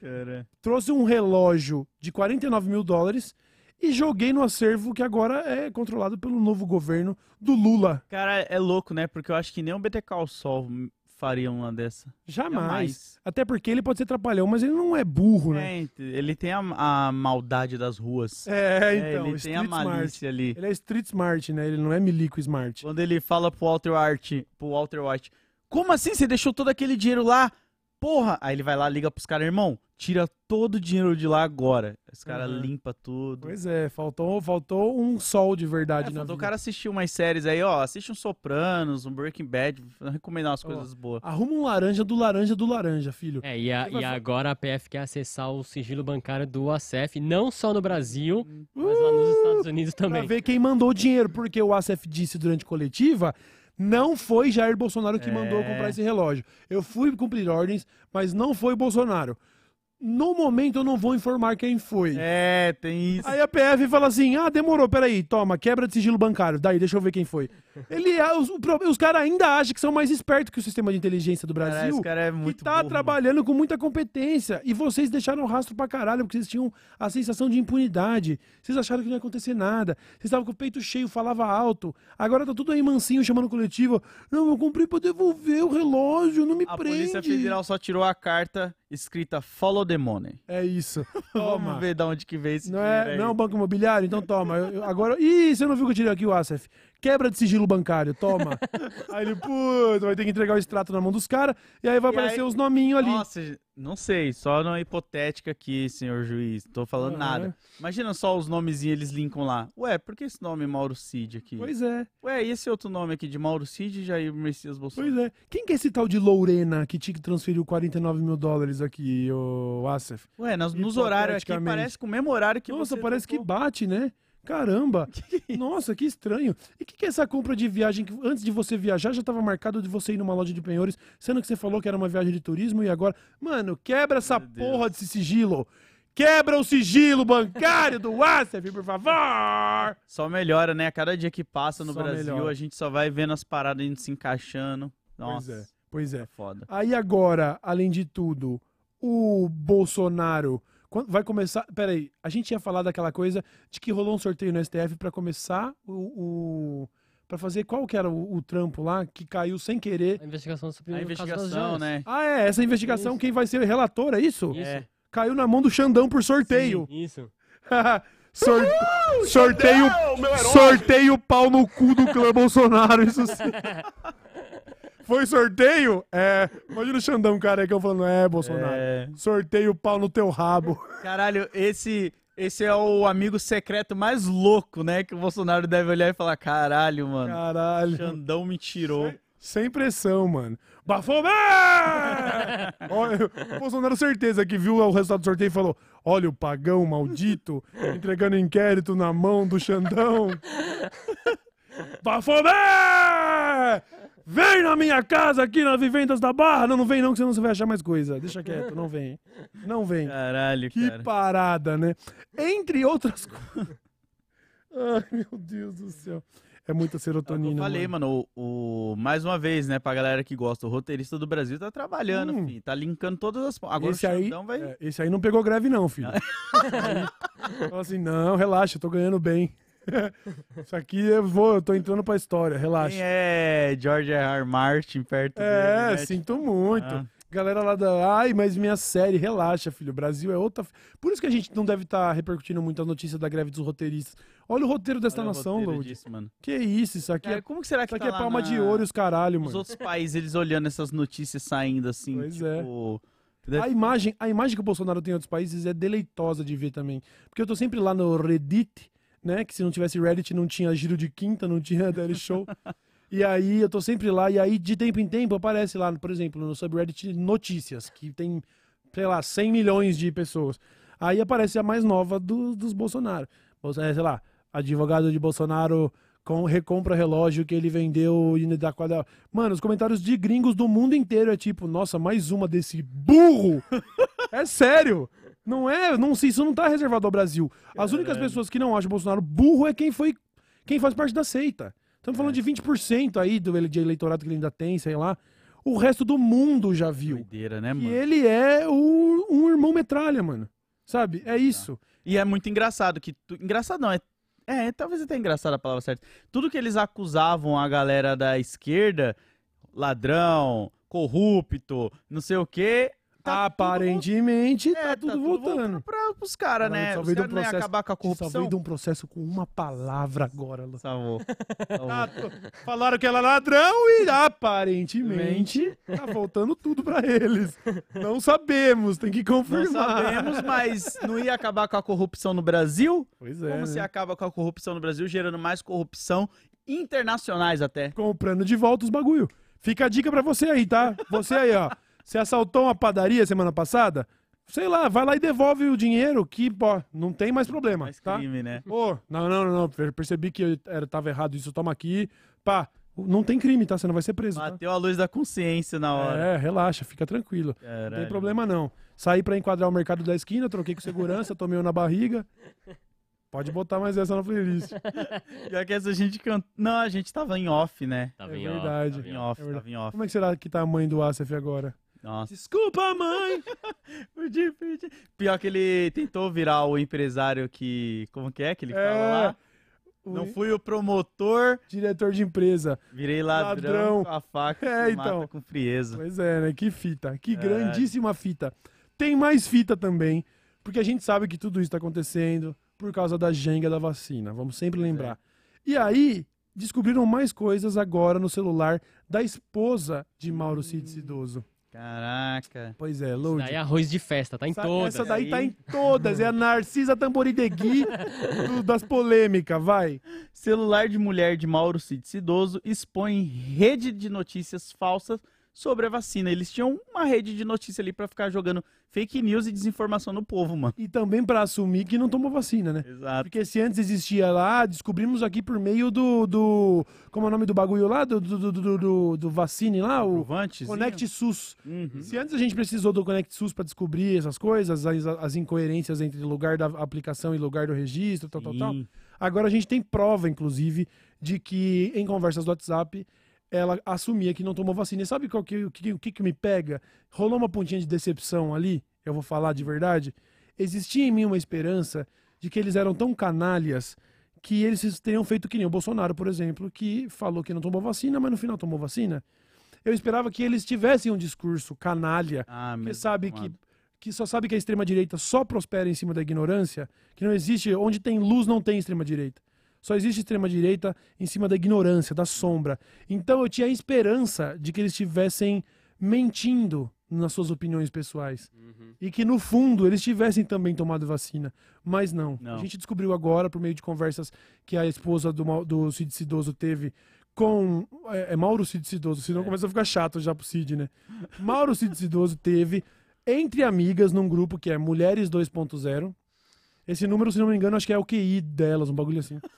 Speaker 3: Cara.
Speaker 1: trouxe um relógio de 49 mil dólares e joguei no acervo que agora é controlado pelo novo governo do Lula.
Speaker 3: Cara, é louco, né? Porque eu acho que nem o BTK o Sol faria uma dessa.
Speaker 1: Jamais. Até porque ele pode ser trapalhão, mas ele não é burro, né?
Speaker 3: É, ele tem a, a maldade das ruas.
Speaker 1: É,
Speaker 3: É,
Speaker 1: então,
Speaker 3: ele tem a
Speaker 1: street smart.
Speaker 3: malícia ali.
Speaker 1: Ele é street smart, né? Ele não é milico smart.
Speaker 3: Quando ele fala pro Walter White, pro Walter White, como assim você deixou todo aquele dinheiro lá? Porra! Aí ele vai lá, liga pros caras, irmão, tira todo o dinheiro de lá agora. Os caras
Speaker 1: Uhum.
Speaker 3: limpa tudo.
Speaker 1: Pois é, faltou, faltou um sol de
Speaker 3: É,
Speaker 1: verdade na
Speaker 3: faltou o
Speaker 1: vida.
Speaker 3: cara assistir umas séries aí, ó. Assiste um Sopranos, um Breaking Bad, recomendar umas
Speaker 1: Ó,
Speaker 3: coisas boas.
Speaker 1: Arruma um laranja do laranja do laranja, filho.
Speaker 2: É, e, a- e agora a PF quer acessar o sigilo bancário do ACF, não só no Brasil,
Speaker 3: Hum.
Speaker 2: mas lá nos Estados Unidos
Speaker 1: Pra
Speaker 2: também.
Speaker 1: ver quem mandou o dinheiro, porque o ACF disse durante coletiva, não foi Jair Bolsonaro que
Speaker 3: É.
Speaker 1: mandou eu comprar esse relógio. Eu fui cumprir ordens, mas não foi Bolsonaro. No momento eu não vou informar quem foi.
Speaker 3: É, tem isso.
Speaker 1: Aí a PF fala assim: ah, demorou, peraí, toma, quebra de sigilo bancário. Daí, deixa eu ver quem foi. Ele, ah, os, os caras ainda acham que são mais espertos que o sistema de inteligência do Brasil.
Speaker 3: esse cara é
Speaker 1: que
Speaker 3: muito
Speaker 1: tá
Speaker 3: burro,
Speaker 1: trabalhando com muita competência. E vocês deixaram rastro pra caralho, porque vocês tinham a sensação de impunidade. Vocês acharam que não ia acontecer nada. Vocês estavam com o peito cheio, falava alto. Agora tá tudo aí mansinho, chamando coletiva. Não, eu comprei pra devolver o relógio, não me
Speaker 3: A
Speaker 1: prende.
Speaker 3: Polícia Federal só tirou a carta escrita Follow the Money.
Speaker 1: É isso.
Speaker 3: Vamos ver de onde que veio esse
Speaker 1: Não é,
Speaker 3: aí.
Speaker 1: não é um banco imobiliário? Então toma. Eu- eu- agora. Ih, você não viu que eu tirei aqui o Asef? Quebra de sigilo bancário, toma. aí ele, puta, vai ter que entregar o extrato na mão dos caras. E aí vai
Speaker 3: E
Speaker 1: aparecer
Speaker 3: aí-
Speaker 1: os nominhos ali.
Speaker 3: Nossa, não sei, só na hipotética aqui, senhor juiz. Tô falando
Speaker 1: Aham.
Speaker 3: nada. Imagina só os nomezinhos eles linkam lá. Ué, por que esse nome Mauro Cid aqui?
Speaker 1: Pois é,
Speaker 3: Ué, e esse outro nome aqui de Mauro Cid e Jair Messias Bolsonaro?
Speaker 1: pois é. Quem que é esse tal de Lorena que tinha que transferiu 49 mil dólares aqui, o Asef?
Speaker 3: Ué, nos, nos horários aqui parece com o mesmo horário que
Speaker 1: Nossa,
Speaker 3: você
Speaker 1: parece que
Speaker 3: tocou.
Speaker 1: bate, né? Caramba! Nossa, que estranho. E o que, que é essa compra de viagem que antes de você viajar já estava marcado de você ir numa loja de penhores, sendo que você falou que era uma viagem de turismo e agora. Mano, quebra essa
Speaker 3: Meu Deus.
Speaker 1: porra desse sigilo! Quebra o sigilo bancário do WhatsApp, por favor!
Speaker 3: Só melhora, né? A cada dia que passa no
Speaker 1: Só
Speaker 3: Brasil,
Speaker 1: melhora.
Speaker 3: a gente só vai vendo as paradas indo se encaixando.
Speaker 1: Pois
Speaker 3: Nossa,
Speaker 1: é, pois é.
Speaker 3: é foda.
Speaker 1: Aí agora, além de tudo, o Bolsonaro quando- vai começar. Peraí, a gente ia falar daquela coisa de que rolou um sorteio no STF pra começar o. o para fazer qual que era o, o trampo lá que caiu sem querer.
Speaker 2: A investigação do Supremo
Speaker 3: A investigação, né?
Speaker 1: Ah, é, essa investigação,
Speaker 2: Isso.
Speaker 1: quem vai ser o relator, é isso?
Speaker 2: Isso.
Speaker 3: É.
Speaker 1: Caiu na mão do Xandão por sorteio.
Speaker 2: Isso.
Speaker 1: Sor- sorteio, sorteio pau no cu do clã Bolsonaro, isso sim. Foi sorteio? É. Imagina o Xandão careca falando, é, Bolsonaro.
Speaker 3: É.
Speaker 1: Sorteio pau no teu rabo.
Speaker 3: Caralho, esse, esse é o amigo secreto mais louco, né? Que o Bolsonaro deve olhar e falar: caralho, mano.
Speaker 1: Caralho.
Speaker 3: Xandão me tirou.
Speaker 1: Sem pressão, mano. Bafomé! Olha, o Bolsonaro, certeza que viu o resultado do sorteio e falou: Olha o pagão maldito entregando inquérito na mão do Xandão. Bafomé! Vem na minha casa aqui nas vivendas da Barra. Não, não vem não, que senão você vai achar mais coisa. Deixa quieto, não vem. Não vem.
Speaker 3: Caralho,
Speaker 1: Que
Speaker 3: cara.
Speaker 1: parada, né? Entre outras coisas. Ai, meu Deus do céu. É muita
Speaker 3: que
Speaker 1: serotonina.
Speaker 3: eu falei, mano, o, o- mais uma vez, né, pra galera que gosta, o roteirista do Brasil tá trabalhando,
Speaker 1: Hum.
Speaker 3: filho, tá linkando todas as... Agora
Speaker 1: esse
Speaker 3: o
Speaker 1: aí,
Speaker 3: vai...
Speaker 1: é, esse aí não pegou greve, não, filho. Aí, Fala assim, não, relaxa, eu tô ganhando bem. Isso aqui eu vou, eu tô entrando pra história, relaxa.
Speaker 3: Quem é George R. R. Martin perto
Speaker 1: É,
Speaker 3: dele, né?
Speaker 1: sinto muito.
Speaker 3: Ah.
Speaker 1: Galera lá da. Ai, mas minha série, relaxa, filho. O Brasil é outra. Por isso que a gente não deve estar repercutindo muito a notícia da greve dos roteiristas. Olha o roteiro desta
Speaker 3: Olha
Speaker 1: nação, Load.
Speaker 3: disso, mano.
Speaker 1: Que isso, isso aqui
Speaker 3: Cara,
Speaker 1: é,
Speaker 3: como que será que
Speaker 1: isso aqui
Speaker 3: tá
Speaker 1: é palma
Speaker 3: na-
Speaker 1: de ouro e os caralho,
Speaker 3: Os
Speaker 1: mano.
Speaker 3: outros países, eles olhando essas notícias saindo assim,
Speaker 1: Pois
Speaker 3: tipo...
Speaker 1: A imagem, a imagem que o Bolsonaro tem em outros países é deleitosa de ver também. Porque eu tô sempre lá no Reddit, né? Que se não tivesse Reddit não tinha giro de quinta, não tinha Daily Show. e aí eu tô sempre lá, e aí de tempo em tempo aparece lá, por exemplo, no subreddit Notícias, que tem, sei lá, 100 milhões de pessoas. Aí aparece a mais nova do- dos Bolsonaro. Bolso- é, Sei lá, advogado de Bolsonaro com recompra relógio que ele vendeu e da quadra. Mano, os comentários de gringos do mundo inteiro é tipo, nossa, mais uma desse burro. é sério. Não é, não sei, isso não tá reservado ao Brasil. As únicas pessoas que não acham o Bolsonaro burro é quem foi, quem faz parte da seita. Estamos falando de 20% aí do de eleitorado que ele ainda tem, sei lá. O resto do mundo já viu.
Speaker 3: Doideira, né,
Speaker 1: E
Speaker 3: mano?
Speaker 1: ele é o, um irmão metralha, mano. Sabe? É isso.
Speaker 3: E é muito engraçado que. tu- Engraçado não, é. É, talvez até engraçado a palavra certa. Tudo que eles acusavam a galera da esquerda, ladrão, corrupto, não sei o quê. Tá tudo
Speaker 1: Aparentemente,
Speaker 3: vol-
Speaker 1: tá
Speaker 3: é,
Speaker 1: tudo voltando.
Speaker 3: Pra, pros caras, né?
Speaker 1: só
Speaker 3: Os caras não iam
Speaker 1: processo-
Speaker 3: acabar com a
Speaker 1: Só veio
Speaker 3: corrupção.
Speaker 1: de um processo com uma palavra agora, Lu.
Speaker 3: Salvou. Salvou.
Speaker 1: Ah, tô- Falaram que ela é ladrão e aparentemente tá voltando tudo pra eles. Não sabemos, tem que
Speaker 3: Não
Speaker 1: confirmar.
Speaker 3: sabemos, mas não ia acabar com a corrupção no Brasil?
Speaker 1: Pois é.
Speaker 3: Como
Speaker 1: né?
Speaker 3: se acaba com a corrupção no Brasil, gerando mais corrupção internacionais até.
Speaker 1: Comprando de volta os bagulho. Fica a dica pra você aí, tá? Você aí, ó. Você assaltou uma padaria semana passada? Sei lá, vai lá e devolve o dinheiro que, pô, não tem mais problema,
Speaker 3: Mais
Speaker 1: tá?
Speaker 3: crime, né?
Speaker 1: Ô, não, não, não, não. per- Percebi que eu era, tava errado isso, toma aqui. Pá, não tem crime, tá? Você não vai ser preso, tá?
Speaker 3: Bateu a luz da consciência na hora.
Speaker 1: É, relaxa, fica tranquilo. Não
Speaker 3: Caralho.
Speaker 1: tem problema não. Saí pra enquadrar o mercado da esquina, troquei com segurança, tomei um na barriga. Pode botar mais essa na playlist.
Speaker 3: Já que essa gente canta. Não, a gente tava em off, né?
Speaker 2: Tava
Speaker 1: É
Speaker 2: em off,
Speaker 1: verdade.
Speaker 2: tava
Speaker 3: Em off,
Speaker 1: É verdade.
Speaker 3: tava em off.
Speaker 1: Como é que será que tá a mãe do Asif agora?
Speaker 3: Nossa.
Speaker 1: Desculpa, mãe!
Speaker 3: Pior que ele tentou virar o empresário que. Como que é que ele
Speaker 1: É,
Speaker 3: fala lá?
Speaker 1: O
Speaker 3: Não fui o promotor,
Speaker 1: diretor de empresa.
Speaker 3: virei ladrão,
Speaker 1: Ladrão.
Speaker 3: com a faca
Speaker 1: É, então.
Speaker 3: com frieza.
Speaker 1: Pois é, né? Que fita. Que
Speaker 3: Caralho.
Speaker 1: grandíssima fita. Tem mais fita também, porque a gente sabe que tudo isso tá acontecendo por causa da genga da vacina. Vamos sempre
Speaker 3: é.
Speaker 1: lembrar. E aí, descobriram mais coisas agora no celular da esposa de Mauro Cid Cidoso.
Speaker 3: Caraca.
Speaker 1: Pois é,
Speaker 2: Isso
Speaker 1: Load.
Speaker 2: daí é arroz de festa, tá em
Speaker 1: Essa,
Speaker 2: todas.
Speaker 1: essa daí
Speaker 3: aí.
Speaker 1: tá em todas. É a Narcisa Tamboridegui das polêmicas, vai.
Speaker 3: Celular de mulher de Mauro Cid Cidoso expõe rede de notícias falsas sobre a vacina. Eles tinham uma rede de notícia ali pra ficar jogando fake news e desinformação no povo, mano.
Speaker 1: E também pra assumir que não tomou vacina, né?
Speaker 3: Exato.
Speaker 1: Porque se antes existia lá, descobrimos aqui por meio do. do como é o nome do bagulho lá? Do, do, do, do, do- vacine lá? O? Connect SUS.
Speaker 3: Uhum.
Speaker 1: Se antes a gente precisou do Connect SUS pra descobrir essas coisas, as, as incoerências entre lugar da aplicação e lugar do registro, tal, tal, tal.
Speaker 3: Sim.
Speaker 1: Agora a gente tem prova, inclusive, de que em conversas do WhatsApp ela assumia que não tomou vacina. E sabe qual que, o, que, o que que me pega? Rolou uma pontinha de decepção ali, eu vou falar de verdade. Existia em mim uma esperança de que eles eram tão canalhas que eles teriam feito que nem o Bolsonaro, por exemplo, que falou que não tomou vacina, mas no final tomou vacina. Eu esperava que eles tivessem um discurso canalha
Speaker 3: Ah, meu
Speaker 1: sabe que, que só sabe que a extrema-direita só prospera em cima da ignorância, que não existe, onde tem luz não tem extrema-direita. Só existe extrema-direita em cima da ignorância, da sombra. Então eu tinha a esperança de que eles estivessem mentindo nas suas opiniões pessoais.
Speaker 2: Uhum.
Speaker 1: E que no fundo eles tivessem também tomado vacina. Mas não.
Speaker 3: Não.
Speaker 1: A gente descobriu agora, por meio de conversas que a esposa do, do Cid Cidoso teve com. É, é Mauro Cid Cidoso, senão
Speaker 3: É.
Speaker 1: começa a ficar chato já pro Cid, né? Mauro Cid Cidoso teve entre amigas num grupo que é Mulheres 2.0. Esse número, se não me engano, acho que é o QI delas, um bagulho assim.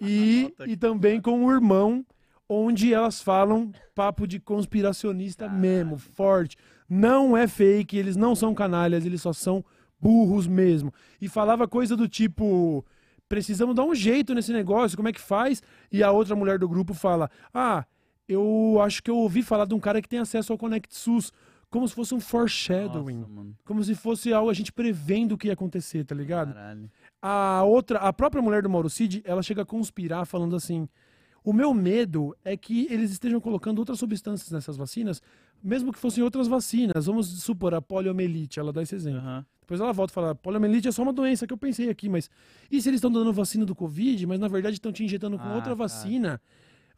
Speaker 1: E, e também com o irmão onde elas falam papo de conspiracionista mesmo, forte. Não é fake, eles não são canalhas, eles só são burros mesmo. E falava coisa do tipo: precisamos dar um jeito nesse negócio, como é que faz? E a outra mulher do grupo fala: ah, eu acho que eu ouvi falar de um cara que tem acesso ao Connect SUS. Como se fosse um foreshadowing.
Speaker 3: Nossa.
Speaker 1: Como se fosse algo a gente prevendo o que ia acontecer, tá ligado?
Speaker 3: Caralho.
Speaker 1: A outra, a própria mulher do Mauro Cid, ela chega a conspirar falando assim: o meu medo é que eles estejam colocando outras substâncias nessas vacinas, mesmo que fossem outras vacinas. Vamos supor a poliomielite, ela dá esse exemplo.
Speaker 3: Aham.
Speaker 1: Depois ela volta e fala: poliomielite é só uma doença que eu pensei aqui, mas e se eles estão dando vacina do Covid, mas na verdade estão te injetando com
Speaker 3: Ah,
Speaker 1: outra
Speaker 3: tá.
Speaker 1: vacina?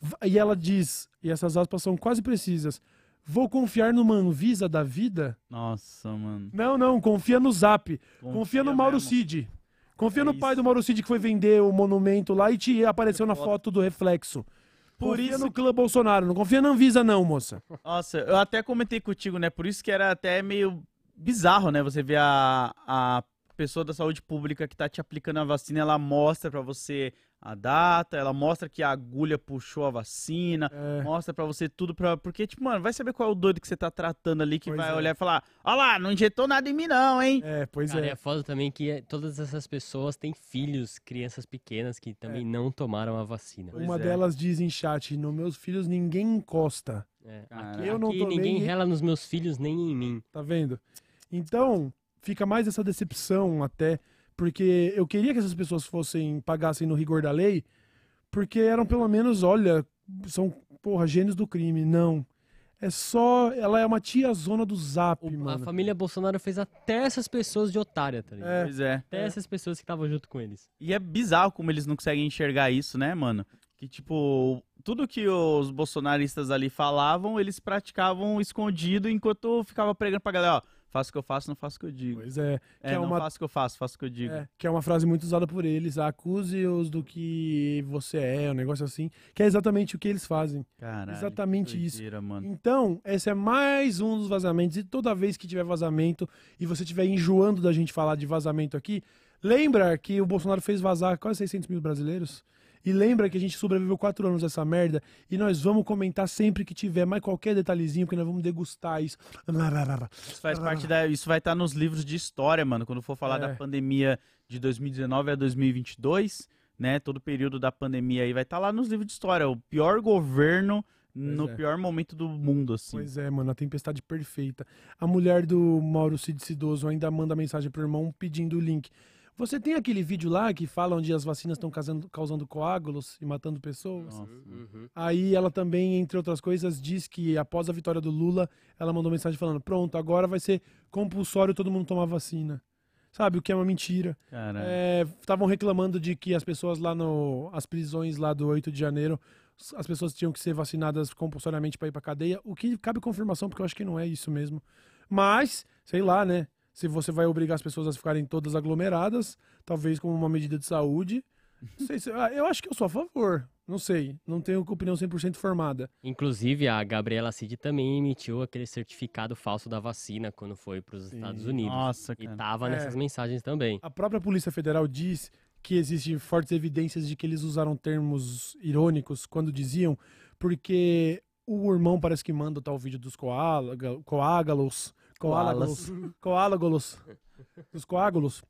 Speaker 1: Va- E ela diz, e essas aspas são quase precisas: vou confiar numa Anvisa da vida?
Speaker 3: Nossa, mano.
Speaker 1: Não, não, confia no Zap. Confia, no Mauro
Speaker 3: mesmo.
Speaker 1: Cid. Confia
Speaker 3: É
Speaker 1: no pai
Speaker 3: isso.
Speaker 1: do Mauro Cid que foi vender o monumento lá e te apareceu na foto do reflexo.
Speaker 3: Por
Speaker 1: confia
Speaker 3: isso
Speaker 1: no clã Bolsonaro, não confia na Anvisa não, moça.
Speaker 3: Nossa, eu até comentei contigo, né? Por isso que era até meio bizarro, né? Você vê a, a pessoa da saúde pública que tá te aplicando a vacina, ela mostra pra você a data, ela mostra que a agulha puxou a vacina,
Speaker 1: É,
Speaker 3: mostra pra você tudo pra. Porque, tipo, mano, vai saber qual é o doido que você tá tratando ali que
Speaker 1: Pois
Speaker 3: vai
Speaker 1: é.
Speaker 3: olhar e falar: Ó lá, não injetou nada em mim, não, hein?
Speaker 1: é, pois
Speaker 2: Cara,
Speaker 1: é.
Speaker 2: é foda também que é- todas essas pessoas têm filhos, crianças pequenas que também não tomaram a vacina.
Speaker 3: Pois
Speaker 1: Uma
Speaker 3: é.
Speaker 1: delas diz em chat, nos meus filhos ninguém encosta,
Speaker 2: É, aqui
Speaker 1: Eu não
Speaker 2: aqui
Speaker 1: tomei-
Speaker 2: ninguém rela nos meus filhos nem em mim.
Speaker 1: tá vendo? Então, fica mais essa decepção até, porque eu queria que essas pessoas fossem, pagassem no rigor da lei, porque eram pelo menos, olha, são, porra, gênios do crime. Não. É só, ela é uma tia zona do zap,
Speaker 2: O- a
Speaker 1: mano.
Speaker 2: família Bolsonaro fez até essas pessoas de otária, tá ligado?
Speaker 1: É.
Speaker 3: Pois é.
Speaker 2: Até essas pessoas que estavam junto com eles.
Speaker 3: E é bizarro como eles não conseguem enxergar isso, né, mano? Que, tipo, tudo que os bolsonaristas ali falavam, eles praticavam escondido enquanto ficava pregando pra galera, ó, faço o que eu faço, não faço o que eu digo.
Speaker 1: Pois é.
Speaker 3: É,
Speaker 1: que é
Speaker 3: não
Speaker 1: uma-
Speaker 3: faço o que eu faço, faço o que eu digo.
Speaker 1: É, que é uma frase muito usada por eles. Acuse-os do que você é, um negócio assim. Que é exatamente o que eles fazem.
Speaker 3: Caralho,
Speaker 1: Exatamente
Speaker 3: que
Speaker 1: isso.
Speaker 3: doideira, mano.
Speaker 1: Então, esse é mais um dos vazamentos. E toda vez que tiver vazamento e você estiver enjoando da gente falar de vazamento aqui, lembra que o Bolsonaro fez vazar quase 600 mil brasileiros? E lembra que a gente sobreviveu quatro anos dessa merda e nós vamos comentar sempre que tiver mais qualquer detalhezinho, porque nós vamos degustar isso.
Speaker 3: Isso faz parte da. Isso vai estar nos livros de história, mano. Quando for falar
Speaker 1: É.
Speaker 3: da pandemia de 2019 a 2022, né? Todo o período da pandemia aí vai estar lá nos livros de história. O pior governo no
Speaker 1: é.
Speaker 3: pior momento do mundo, assim.
Speaker 1: Pois é, mano, a tempestade perfeita. A mulher do Mauro Cid Cidoso ainda manda mensagem pro irmão pedindo o link. Você tem aquele vídeo lá que fala onde as vacinas estão causando, coágulos e matando pessoas?
Speaker 3: Nossa.
Speaker 2: Uhum.
Speaker 1: Aí ela também, entre outras coisas, diz que após a vitória do Lula, ela mandou mensagem falando: pronto, agora vai ser compulsório todo mundo tomar vacina. Sabe, o que é uma mentira. Estavam reclamando de que as pessoas lá no. as prisões lá do 8 de janeiro, as pessoas tinham que ser vacinadas compulsoriamente para ir pra cadeia, o que cabe confirmação, porque eu acho que não é isso mesmo. Mas, sei lá, né? Se você vai obrigar as pessoas a ficarem todas aglomeradas, talvez como uma medida de saúde. Não sei se, ah, eu acho que eu sou a favor. Não sei. Não tenho opinião 100% formada.
Speaker 2: Inclusive, a Gabriela Cid também emitiu aquele certificado falso da vacina quando foi para os. Estados Unidos.
Speaker 3: Nossa,
Speaker 2: E
Speaker 3: cara.
Speaker 2: tava
Speaker 1: É.
Speaker 2: nessas mensagens também.
Speaker 1: A própria Polícia Federal diz que existem fortes evidências de que eles usaram termos irônicos quando diziam, porque o irmão parece que manda o tal vídeo dos coágalos, coágalos, coágalos, dos coágulos.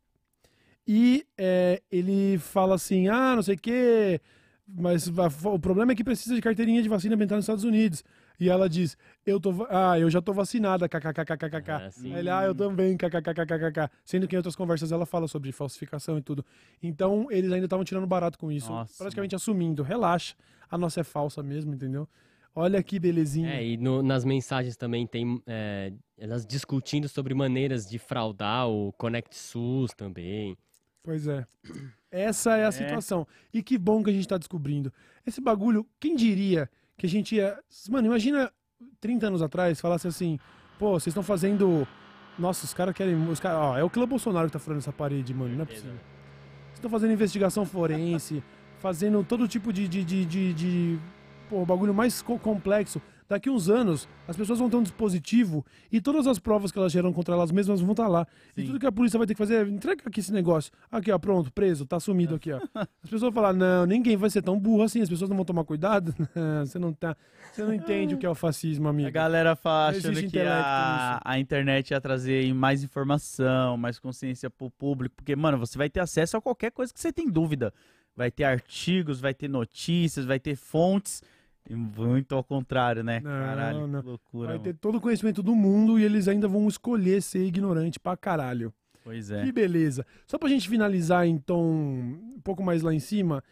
Speaker 1: E é, ele fala assim, ah, não sei o quê, mas o problema é que precisa de carteirinha de vacina entrar nos Estados Unidos. E ela diz, eu tô, ah, eu já tô vacinada, kkkkkk.
Speaker 2: Ah, sim.
Speaker 1: Aí ele, ah, eu também, kkkkkk. Sendo que em outras conversas ela fala sobre falsificação e tudo. Então, eles ainda estavam tirando barato com isso.
Speaker 3: Nossa,
Speaker 1: praticamente assumindo. Relaxa, a nossa é falsa mesmo, entendeu? Olha que belezinha.
Speaker 2: É, e no- nas mensagens também tem é, elas discutindo sobre maneiras de fraudar o Connect SUS também.
Speaker 1: Pois é. Essa é a
Speaker 3: É.
Speaker 1: situação. E que bom que a gente tá descobrindo. Esse bagulho, quem diria que a gente ia. Mano, imagina 30 anos atrás falasse assim: pô, vocês estão fazendo. Nossa, os caras querem. Os cara... Ó, é o clã Bolsonaro que tá furando essa parede, mano. Não é possível. Vocês estão fazendo investigação forense, fazendo todo tipo de. de, de, de, Pô, bagulho mais co- complexo. Daqui uns anos, as pessoas vão ter um dispositivo e todas as provas que elas geram contra elas mesmas vão estar lá. E
Speaker 3: Sim.
Speaker 1: tudo que a polícia vai ter que fazer é entrega aqui esse negócio. Aqui, ó, pronto, preso, tá sumido aqui, ó. As pessoas vão falar, não, ninguém vai ser tão burro assim, as pessoas não vão tomar cuidado. você não tá. Você não entende o que é o fascismo, amigo.
Speaker 3: A galera fala
Speaker 1: Não
Speaker 3: achando que a, a internet ia trazer mais informação, mais consciência pro público, porque, mano, você vai ter acesso a qualquer coisa que você tem dúvida. Vai ter artigos, vai ter notícias, vai ter fontes. E muito ao contrário, né?
Speaker 1: Não,
Speaker 3: Caralho,
Speaker 1: não.
Speaker 3: que loucura.
Speaker 1: Vai
Speaker 3: mano.
Speaker 1: ter todo o conhecimento do mundo e eles ainda vão escolher ser ignorante pra caralho.
Speaker 3: Pois é.
Speaker 1: Que beleza. Só pra gente finalizar, então, um pouco mais lá em cima,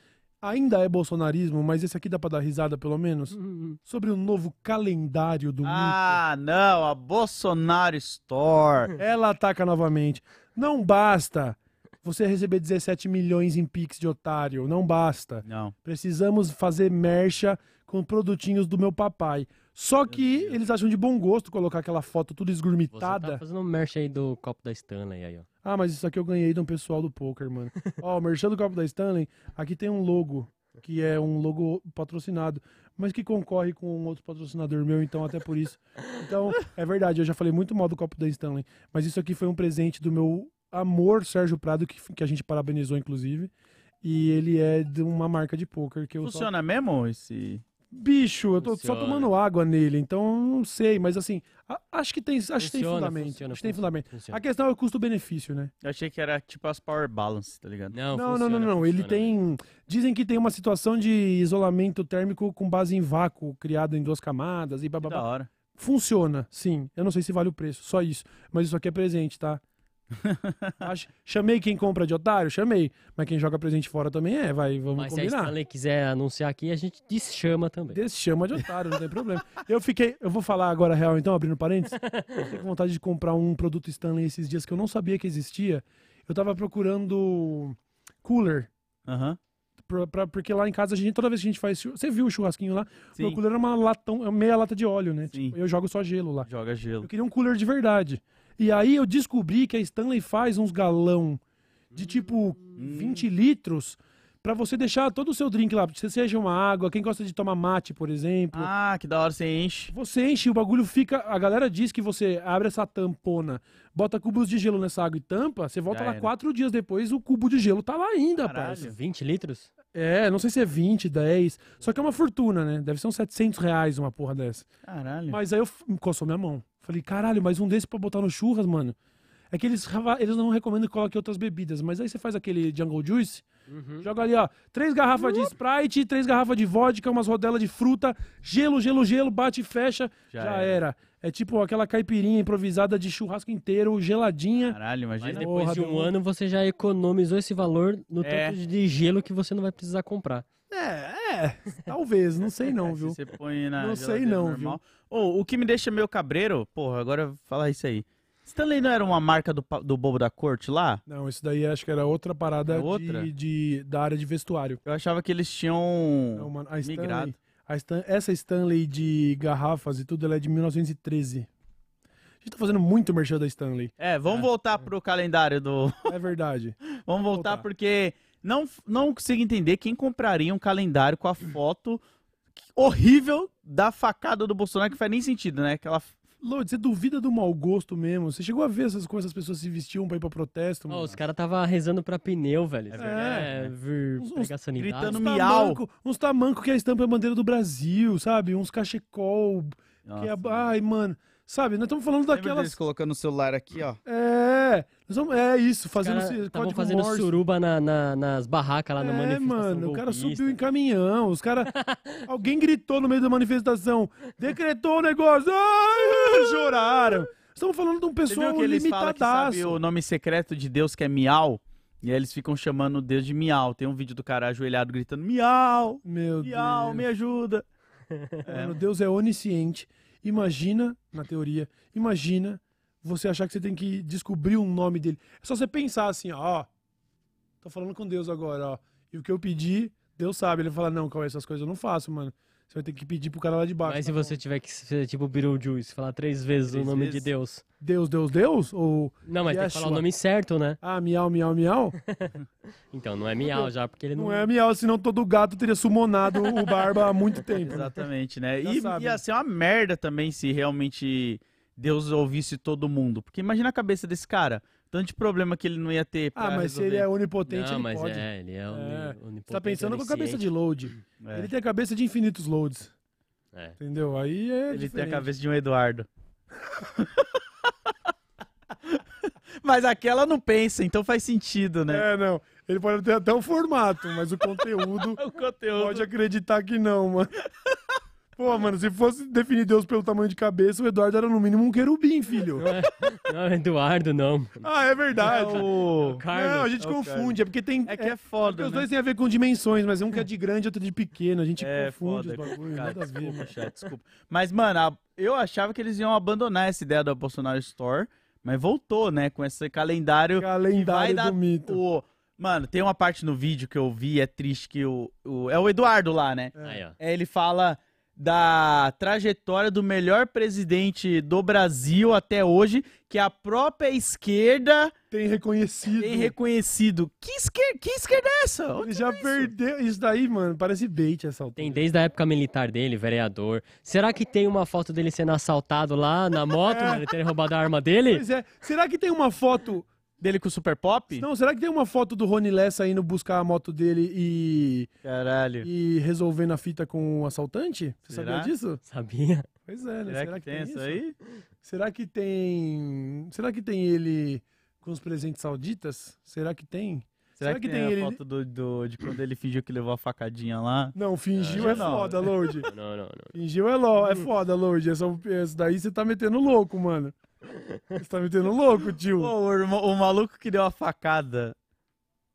Speaker 1: ainda é bolsonarismo, mas esse aqui dá pra dar risada pelo menos,
Speaker 2: Hum,
Speaker 1: sobre o novo calendário do
Speaker 3: Ah, não, a Bolsonaro Store.
Speaker 1: Ela ataca novamente. Não basta você receber 17 milhões em Pix de otário, não basta.
Speaker 3: Não.
Speaker 1: Precisamos fazer mercha com produtinhos do meu papai. Só que
Speaker 3: Deus.
Speaker 1: eles acham de bom gosto colocar aquela foto tudo
Speaker 2: Você
Speaker 1: esgurmitada.
Speaker 2: tá fazendo um merch aí do copo da Stanley aí, ó.
Speaker 1: Ah, mas isso aqui eu ganhei de um pessoal do poker, mano. Ó, o merchan do copo da Stanley, aqui tem um logo, que é um logo patrocinado, mas que concorre com um outro patrocinador meu, então até por isso. Então, é verdade, eu já falei muito mal do copo da Stanley, mas isso aqui foi um presente do meu amor Sérgio Prado, que, que a gente parabenizou, inclusive. E ele é de uma marca de poker que eu só
Speaker 3: Funciona mesmo esse.
Speaker 1: Bicho, eu tô só
Speaker 2: Funciona.
Speaker 1: tomando água nele, então não sei, mas assim, a- acho que tem, acho que tem
Speaker 2: Funciona,
Speaker 1: fundamento.
Speaker 2: funciona,
Speaker 1: acho que tem
Speaker 2: funciona,
Speaker 1: fundamento.
Speaker 2: funciona.
Speaker 1: A questão é o custo-benefício, né?
Speaker 3: Eu achei que era tipo as Power Balance, tá ligado?
Speaker 2: Não,
Speaker 1: Não, não,
Speaker 2: funciona,
Speaker 1: não, não. Ele
Speaker 2: funciona.
Speaker 1: tem. Dizem que tem uma situação de isolamento térmico com base em vácuo, criado em duas camadas e
Speaker 3: Que da
Speaker 1: bababá.
Speaker 3: hora.
Speaker 1: Funciona, sim. Eu não sei se vale o preço, só isso. Mas isso aqui é presente, tá? Acho- Chamei quem compra de otário? Chamei. Mas quem joga presente fora também é, vai, vamos
Speaker 2: Mas se a
Speaker 1: combinar.
Speaker 2: Stanley quiser anunciar aqui, a gente deschama também.
Speaker 1: Desse chama de otário, não tem problema. Eu fiquei. Eu vou falar agora a real, então, abrindo parênteses. Eu fiquei com vontade de comprar um produto Stanley esses dias que eu não sabia que existia. Eu tava procurando cooler.
Speaker 3: Aham.
Speaker 1: pra- pra- porque lá em casa, a gente, toda vez que a gente faz. Você viu o churrasquinho lá? Meu
Speaker 3: Sim.
Speaker 1: cooler é uma latão, é meia lata de óleo, né?
Speaker 3: Sim.
Speaker 1: Tipo, eu jogo só gelo lá.
Speaker 3: Joga gelo.
Speaker 1: Eu queria um cooler de verdade. E aí eu descobri que a Stanley faz uns galão de tipo 20 litros pra você deixar todo o seu drink lá. Se seja uma água, quem gosta de tomar mate, por exemplo.
Speaker 3: Ah, que da hora você enche.
Speaker 1: Você enche, o bagulho fica. A galera diz que você abre essa tampona, bota cubos de gelo nessa água e tampa, você volta
Speaker 3: Já
Speaker 1: lá
Speaker 3: era.
Speaker 1: quatro dias depois, o cubo de gelo tá lá ainda,
Speaker 3: Caralho.
Speaker 1: parça.
Speaker 2: 20 litros?
Speaker 1: É, não sei se é 20, 10. Só que é uma fortuna, né? Deve ser uns 700 reais uma porra dessa.
Speaker 3: Caralho.
Speaker 1: Mas aí eu coçou minha mão. Falei, caralho, mas um desse pra botar no churras, mano. É que eles, eles não recomendam que coloque outras bebidas. Mas aí você faz aquele Jungle Juice,
Speaker 2: Uhum.
Speaker 1: joga ali, ó, três garrafas de Sprite, três garrafas de vodka, umas rodelas de fruta, gelo, gelo, gelo, bate e fecha. Já,
Speaker 3: Já
Speaker 1: era.
Speaker 3: era.
Speaker 1: É tipo aquela caipirinha improvisada de churrasco inteiro, geladinha.
Speaker 3: Caralho,
Speaker 2: Mas
Speaker 3: imagina.
Speaker 2: depois
Speaker 1: Porra,
Speaker 2: de um ano você já economizou esse valor no
Speaker 3: É.
Speaker 2: tanto de gelo que você não vai precisar comprar.
Speaker 1: É, é, talvez, não sei não,
Speaker 3: Se
Speaker 1: viu?
Speaker 3: Você põe na
Speaker 1: Não sei não,
Speaker 3: normal. Ô, o que me deixa meio cabreiro, porra, agora eu vou falar isso aí. Stanley não era uma marca do, do Bobo da Corte lá?
Speaker 1: Não, isso daí acho que era outra parada
Speaker 3: É
Speaker 1: de-
Speaker 3: outra?
Speaker 1: De, da área de vestuário.
Speaker 3: Eu achava que eles tinham
Speaker 1: Não, mano, a Stanley,
Speaker 3: migrado.
Speaker 1: a Stan- essa Stanley de garrafas e tudo, ela é de 1913. A gente tá fazendo muito merchan da Stanley.
Speaker 3: É, vamos voltar pro calendário do.
Speaker 1: É verdade.
Speaker 3: vamos voltar
Speaker 1: voltar.
Speaker 3: porque não, não consigo entender quem compraria um calendário com a foto horrível da facada do Bolsonaro, que faz nem sentido, né? Aquela.
Speaker 1: Lodi, você duvida do mau gosto mesmo? Você chegou a ver essas coisas, as pessoas se vestiam pra ir pra protesto? Mano?
Speaker 2: os caras tava rezando pra pneu, velho.
Speaker 3: É.
Speaker 2: É, vir
Speaker 1: Uns-
Speaker 2: pegar sanidade.
Speaker 3: gritando
Speaker 1: Uns
Speaker 3: miau.
Speaker 1: tamanco, uns tamanco que a estampa é a bandeira do Brasil, sabe? Uns cachecol. Que é,
Speaker 3: Nossa,
Speaker 1: ai, mano. Sabe, nós estamos falando
Speaker 3: Lembra
Speaker 1: daquelas.
Speaker 3: deles colocando o celular aqui, ó.
Speaker 1: É, nós vamos- é isso, fazendo
Speaker 2: Estavam
Speaker 1: código
Speaker 2: fazendo
Speaker 1: Morse.
Speaker 2: suruba na- na- nas barracas lá na
Speaker 1: é,
Speaker 2: manifestação
Speaker 1: mano, o cara
Speaker 2: golpista.
Speaker 1: subiu em caminhão, os caras... Alguém gritou no meio da manifestação, decretou o negócio, ai, choraram. Estamos falando de um pessoal
Speaker 3: que eles falam que sabe
Speaker 1: limitadaço.
Speaker 3: o nome secreto de Deus que é miau? E aí eles ficam chamando o Deus de miau. Tem um vídeo do cara ajoelhado gritando miau,
Speaker 1: Meu
Speaker 3: miau,
Speaker 1: Deus.
Speaker 3: me ajuda.
Speaker 1: Mano, Deus é onisciente. Imagina, na teoria, imagina você achar que você tem que descobrir um nome dele. É só você pensar assim, ó, tô falando com Deus agora, ó. E o que eu pedi, Deus sabe. Ele fala, não, Cauê, essas coisas eu não faço, mano. Você vai ter que pedir pro cara lá de baixo.
Speaker 2: Mas se
Speaker 1: tá
Speaker 2: você tiver que ser tipo Beetlejuice, falar três vezes
Speaker 3: Três
Speaker 2: o nome
Speaker 3: vezes?
Speaker 2: de Deus.
Speaker 1: Deus, Deus, Deus? Ou.
Speaker 2: Não, mas tem que falar o
Speaker 1: Yeshua.
Speaker 2: nome certo, né?
Speaker 1: Ah, miau, miau, miau?
Speaker 2: Então, não é miau já, porque ele não...
Speaker 1: Não é miau, senão todo gato teria sumonado o Barba há muito tempo. né?
Speaker 3: Exatamente, né?
Speaker 1: Já
Speaker 3: E
Speaker 1: sabe.
Speaker 3: ia ser uma merda também se realmente Deus ouvisse todo mundo. Porque imagina a cabeça desse cara. Tanto de problema que ele não ia ter
Speaker 1: Ah, mas se
Speaker 3: resolver.
Speaker 1: ele é onipotente,
Speaker 2: Não,
Speaker 1: ele
Speaker 2: mas
Speaker 1: pode.
Speaker 2: é, ele é,
Speaker 1: É.
Speaker 2: onipotente,
Speaker 1: Você tá pensando com a cabeça de load.
Speaker 3: É.
Speaker 1: Ele tem a cabeça de infinitos loads.
Speaker 2: É.
Speaker 1: Entendeu? Aí é.
Speaker 3: Ele tem a
Speaker 1: diferente.
Speaker 3: cabeça de um Eduardo. mas aquela não pensa, então faz sentido, né?
Speaker 1: É, não. Ele pode ter até o formato, mas o conteúdo
Speaker 3: O conteúdo.
Speaker 1: pode acreditar que não, mano. Pô, mano, se fosse definir Deus pelo tamanho de cabeça, o Eduardo era no mínimo um querubim, filho.
Speaker 2: Não é, não é Eduardo, não.
Speaker 1: Ah, é verdade.
Speaker 3: É o...
Speaker 2: Carlos.
Speaker 1: Não, a gente
Speaker 3: É o
Speaker 1: confunde, é porque tem.
Speaker 3: É que é
Speaker 1: porque
Speaker 3: foda,
Speaker 1: os
Speaker 3: né?
Speaker 1: dois têm a ver com dimensões, mas um que é de grande e outro de pequeno. A gente
Speaker 3: É
Speaker 1: confunde
Speaker 3: foda.
Speaker 1: os bagulhos,
Speaker 3: Cara,
Speaker 1: nada a ver,
Speaker 3: chat, desculpa. Mas, mano, a- eu achava que eles iam abandonar essa ideia da Bolsonaro Store, mas voltou, né? Com esse calendário
Speaker 1: Calendário
Speaker 3: dar
Speaker 1: do mito.
Speaker 3: O... Mano, tem uma parte no vídeo que eu vi, é triste, que o, o- é o Eduardo lá, né?
Speaker 2: Aí, ó.
Speaker 3: É, ele fala da trajetória do melhor presidente do Brasil até hoje, que a própria esquerda
Speaker 1: Tem reconhecido.
Speaker 3: tem reconhecido. Que esquerda, que esquerda é essa?
Speaker 1: Ele já perdeu. Isso daí, mano, parece bait essa altura.
Speaker 2: Tem desde a época militar dele, vereador. Será que tem uma foto dele sendo assaltado lá na moto,
Speaker 1: É.
Speaker 2: ele ter roubado a arma dele?
Speaker 1: Pois é. Será que tem uma foto.
Speaker 3: Dele com o Super Pop?
Speaker 1: Não, será que tem uma foto do Rony Lessa indo buscar a moto dele e,
Speaker 3: Caralho.
Speaker 1: e resolvendo a fita com o assaltante? Você
Speaker 3: Será?
Speaker 1: sabia disso?
Speaker 2: Sabia?
Speaker 1: Pois é, né?
Speaker 3: Será, que, tem
Speaker 1: isso?
Speaker 3: aí?
Speaker 1: Será que tem. Será que tem ele com os presentes sauditas? Será que tem?
Speaker 3: Será,
Speaker 1: Será
Speaker 3: que,
Speaker 1: que
Speaker 3: tem,
Speaker 1: tem
Speaker 3: a
Speaker 1: ele-
Speaker 3: foto do, do- de quando ele fingiu que levou a facadinha lá?
Speaker 1: Não, fingiu
Speaker 3: É,
Speaker 1: é,
Speaker 3: não.
Speaker 1: foda, Lord.
Speaker 2: Não, não, não.
Speaker 1: Fingiu é, lo... é foda, Lord. Essa, essa daí você tá metendo louco, mano. Você tá metendo louco, tio.
Speaker 3: Pô, o, o maluco que deu a facada.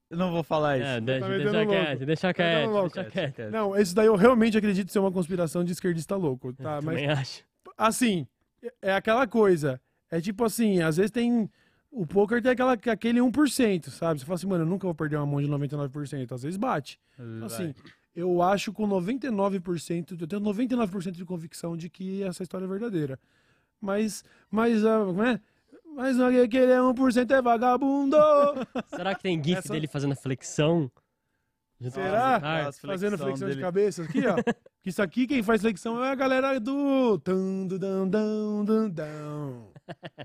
Speaker 3: Eu não vou falar isso.
Speaker 2: É, deixa,
Speaker 1: Tá
Speaker 2: deixa quieto, deixa quieto, deixa quieto.
Speaker 1: Não, esse daí eu realmente acredito ser uma conspiração de esquerdista louco, tá? Mas,
Speaker 2: Também acho.
Speaker 1: assim, é- é aquela coisa. É tipo assim, às vezes tem. O poker tem aquela, aquele 1%, sabe? Você fala assim, mano, eu nunca vou perder uma mão de 99%. Às vezes bate. Então, Assim, eu acho com 99%, eu tenho 99% de convicção de que essa história é verdadeira. Mas, mas, ah, como é? Mas aquele é 1% é vagabundo!
Speaker 2: Será que tem gif
Speaker 1: Essa-
Speaker 2: dele fazendo a flexão?
Speaker 1: Será?
Speaker 2: o Ricardo?
Speaker 3: Nossa,
Speaker 1: Fazendo
Speaker 3: flexão
Speaker 1: flexão de
Speaker 3: dele.
Speaker 1: cabeça aqui, ó. Que isso aqui, quem faz flexão é a galera do.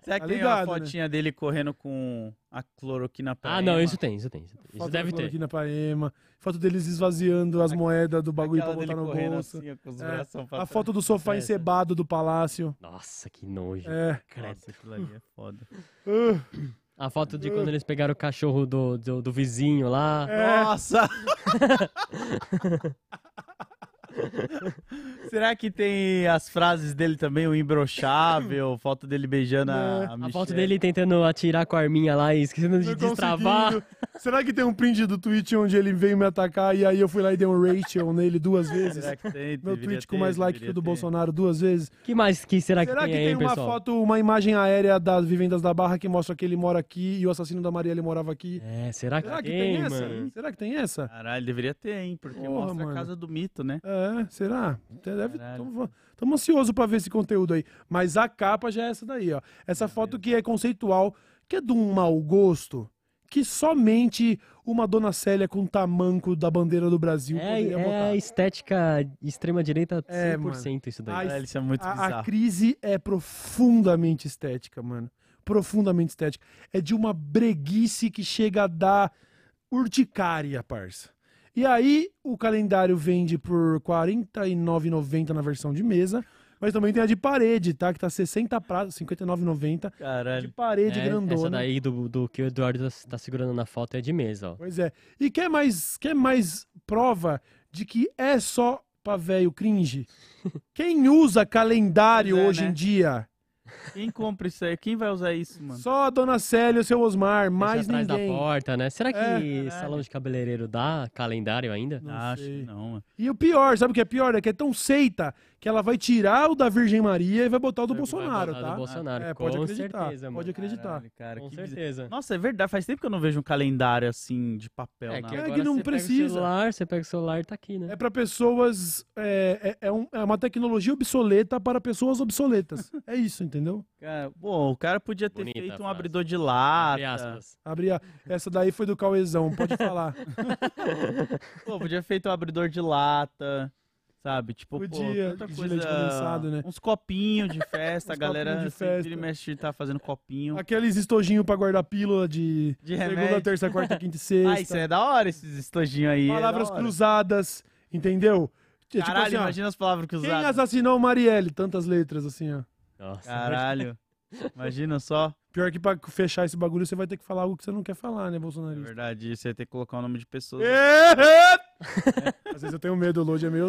Speaker 3: Será que
Speaker 1: Tá
Speaker 3: tem
Speaker 1: ligado,
Speaker 3: uma
Speaker 1: né?
Speaker 3: fotinha dele correndo com a cloroquina pra
Speaker 2: Ah, não, isso tem, isso tem. Isso, tem. Isso
Speaker 1: Foto
Speaker 2: deve ter.
Speaker 1: cloroquina pra Ema. Foto deles esvaziando as moedas do bagulho pra botar no bolso.
Speaker 3: Assim, ó, com os
Speaker 1: É, A
Speaker 3: trás.
Speaker 1: foto do sofá
Speaker 3: É,
Speaker 1: encebado do palácio.
Speaker 2: Nossa, que nojo.
Speaker 1: É.
Speaker 2: Credo.
Speaker 3: Nossa, aquilo ali é foda.
Speaker 2: A foto de quando eles pegaram o cachorro do, do, do vizinho lá.
Speaker 1: É.
Speaker 3: Nossa! Será que tem as frases dele também, o imbrochável, foto dele beijando a, a,
Speaker 2: A foto
Speaker 3: Michelle?
Speaker 2: dele tentando atirar com a arminha lá e esquecendo de
Speaker 1: não
Speaker 2: destravar.
Speaker 1: Será que tem um print do tweet onde ele veio me atacar e aí eu fui lá e dei um Rachel nele duas vezes?
Speaker 3: Será que tem?
Speaker 1: Meu tweet com mais like que o do
Speaker 3: ter.
Speaker 1: Bolsonaro duas vezes.
Speaker 2: que mais que será,
Speaker 1: Será
Speaker 2: que
Speaker 1: que
Speaker 2: tem
Speaker 1: tem
Speaker 2: aí,
Speaker 1: uma
Speaker 2: pessoal?
Speaker 1: foto, uma imagem aérea das vivendas da Barra que mostra que ele mora aqui e o assassino da Maria ele morava aqui?
Speaker 2: É, será que,
Speaker 1: Será que
Speaker 2: tem,
Speaker 1: tem essa? Será que tem essa?
Speaker 3: Caralho, deveria ter, hein? Porque
Speaker 1: Porra,
Speaker 3: mostra
Speaker 1: mano.
Speaker 3: a casa do mito, né?
Speaker 1: É, será? Deve.
Speaker 3: Caralho.
Speaker 1: Estamos ansiosos pra ver esse conteúdo aí. Mas a capa já é essa daí, ó. Essa foto que é conceitual, que é de um mau gosto, que somente uma dona Célia com tamanco da bandeira do Brasil
Speaker 2: É,
Speaker 1: poderia
Speaker 2: é
Speaker 1: botar.
Speaker 2: a estética extrema-direita 100%
Speaker 1: É, mano.
Speaker 2: isso daí.
Speaker 3: Caralho, isso é muito
Speaker 1: A, a
Speaker 3: bizarro.
Speaker 1: crise é profundamente estética, mano. Profundamente estética. É de uma breguice que chega a dar urticária, parça. E aí, o calendário vende por R$ 49,90 na versão de mesa. Mas também tem a de parede, tá? Que tá 60 pratos, R$ 59,90. De
Speaker 3: Caralho.
Speaker 1: parede
Speaker 2: É,
Speaker 1: grandona.
Speaker 2: essa daí do, do que o Eduardo tá, tá segurando na foto é de mesa, ó.
Speaker 1: Pois é. E quer mais, quer mais prova de que é só pra velho cringe? Quem usa calendário
Speaker 3: é,
Speaker 1: hoje
Speaker 3: né?
Speaker 1: em dia?
Speaker 3: Quem compra isso aí? Quem vai usar isso, mano?
Speaker 1: Só a dona Célia e o seu Osmar,
Speaker 2: Deixa
Speaker 1: mais
Speaker 2: atrás
Speaker 1: ninguém.
Speaker 2: da porta, né? Será que
Speaker 1: É,
Speaker 2: salão de cabeleireiro dá calendário ainda?
Speaker 1: Não
Speaker 3: Acho
Speaker 1: sei.
Speaker 3: que não, mano.
Speaker 1: E o pior, sabe o que é pior? É que é tão seita que ela vai tirar o da Virgem Maria e vai botar o do
Speaker 2: Vai
Speaker 1: Bolsonaro,
Speaker 2: botar do
Speaker 1: tá?
Speaker 2: Bolsonaro,
Speaker 1: É, pode
Speaker 2: com
Speaker 1: acreditar.
Speaker 2: certeza, mano.
Speaker 1: pode acreditar.
Speaker 3: Caralho, cara,
Speaker 2: Com
Speaker 3: bizarro.
Speaker 2: certeza.
Speaker 3: Nossa, é verdade. Faz tempo que eu não vejo um calendário assim de papel.
Speaker 2: É que
Speaker 1: É que
Speaker 2: agora
Speaker 1: não
Speaker 2: você pega
Speaker 1: precisa.
Speaker 2: o celular, você pega o celular e tá aqui, né?
Speaker 1: É pra pessoas. É, é, é um- é uma tecnologia obsoleta para pessoas obsoletas. É isso, entendeu?
Speaker 3: Cara, pô, o cara podia ter
Speaker 2: Bonita
Speaker 3: feito um
Speaker 2: frase.
Speaker 3: abridor de
Speaker 2: Abre
Speaker 3: lata.
Speaker 2: aspas.
Speaker 1: Abre a... Essa daí foi do Cauezão, pode falar.
Speaker 3: Pô, podia ter feito um abridor de lata. Sabe? Tipo,
Speaker 1: Podia,
Speaker 3: pô, coisa...
Speaker 1: leite condensado, né?
Speaker 3: Uns copinhos de festa, a galera
Speaker 1: de festa.
Speaker 3: e mexe tá fazendo copinho.
Speaker 1: Aqueles estojinhos pra guardar pílula de,
Speaker 3: De
Speaker 1: segunda,
Speaker 3: remédio.
Speaker 1: terça, quarta, quinta e sexta.
Speaker 3: Ah, isso é da hora, esses estojinhos aí. é
Speaker 1: Palavras
Speaker 3: hora.
Speaker 1: cruzadas, entendeu? É tipo
Speaker 3: Caralho,
Speaker 1: assim, ó,
Speaker 3: imagina as palavras
Speaker 1: Quem
Speaker 3: cruzadas.
Speaker 1: assassinou Marielle? Tantas letras assim, ó.
Speaker 2: Nossa,
Speaker 3: Caralho. Imagina só.
Speaker 1: Pior que pra fechar esse bagulho você vai ter que falar algo que você não quer falar, né,
Speaker 3: É
Speaker 1: bolsonarista?
Speaker 3: verdade, você ia ter que colocar o nome de pessoas.
Speaker 1: É. Às vezes eu tenho medo, o Lodi é meio.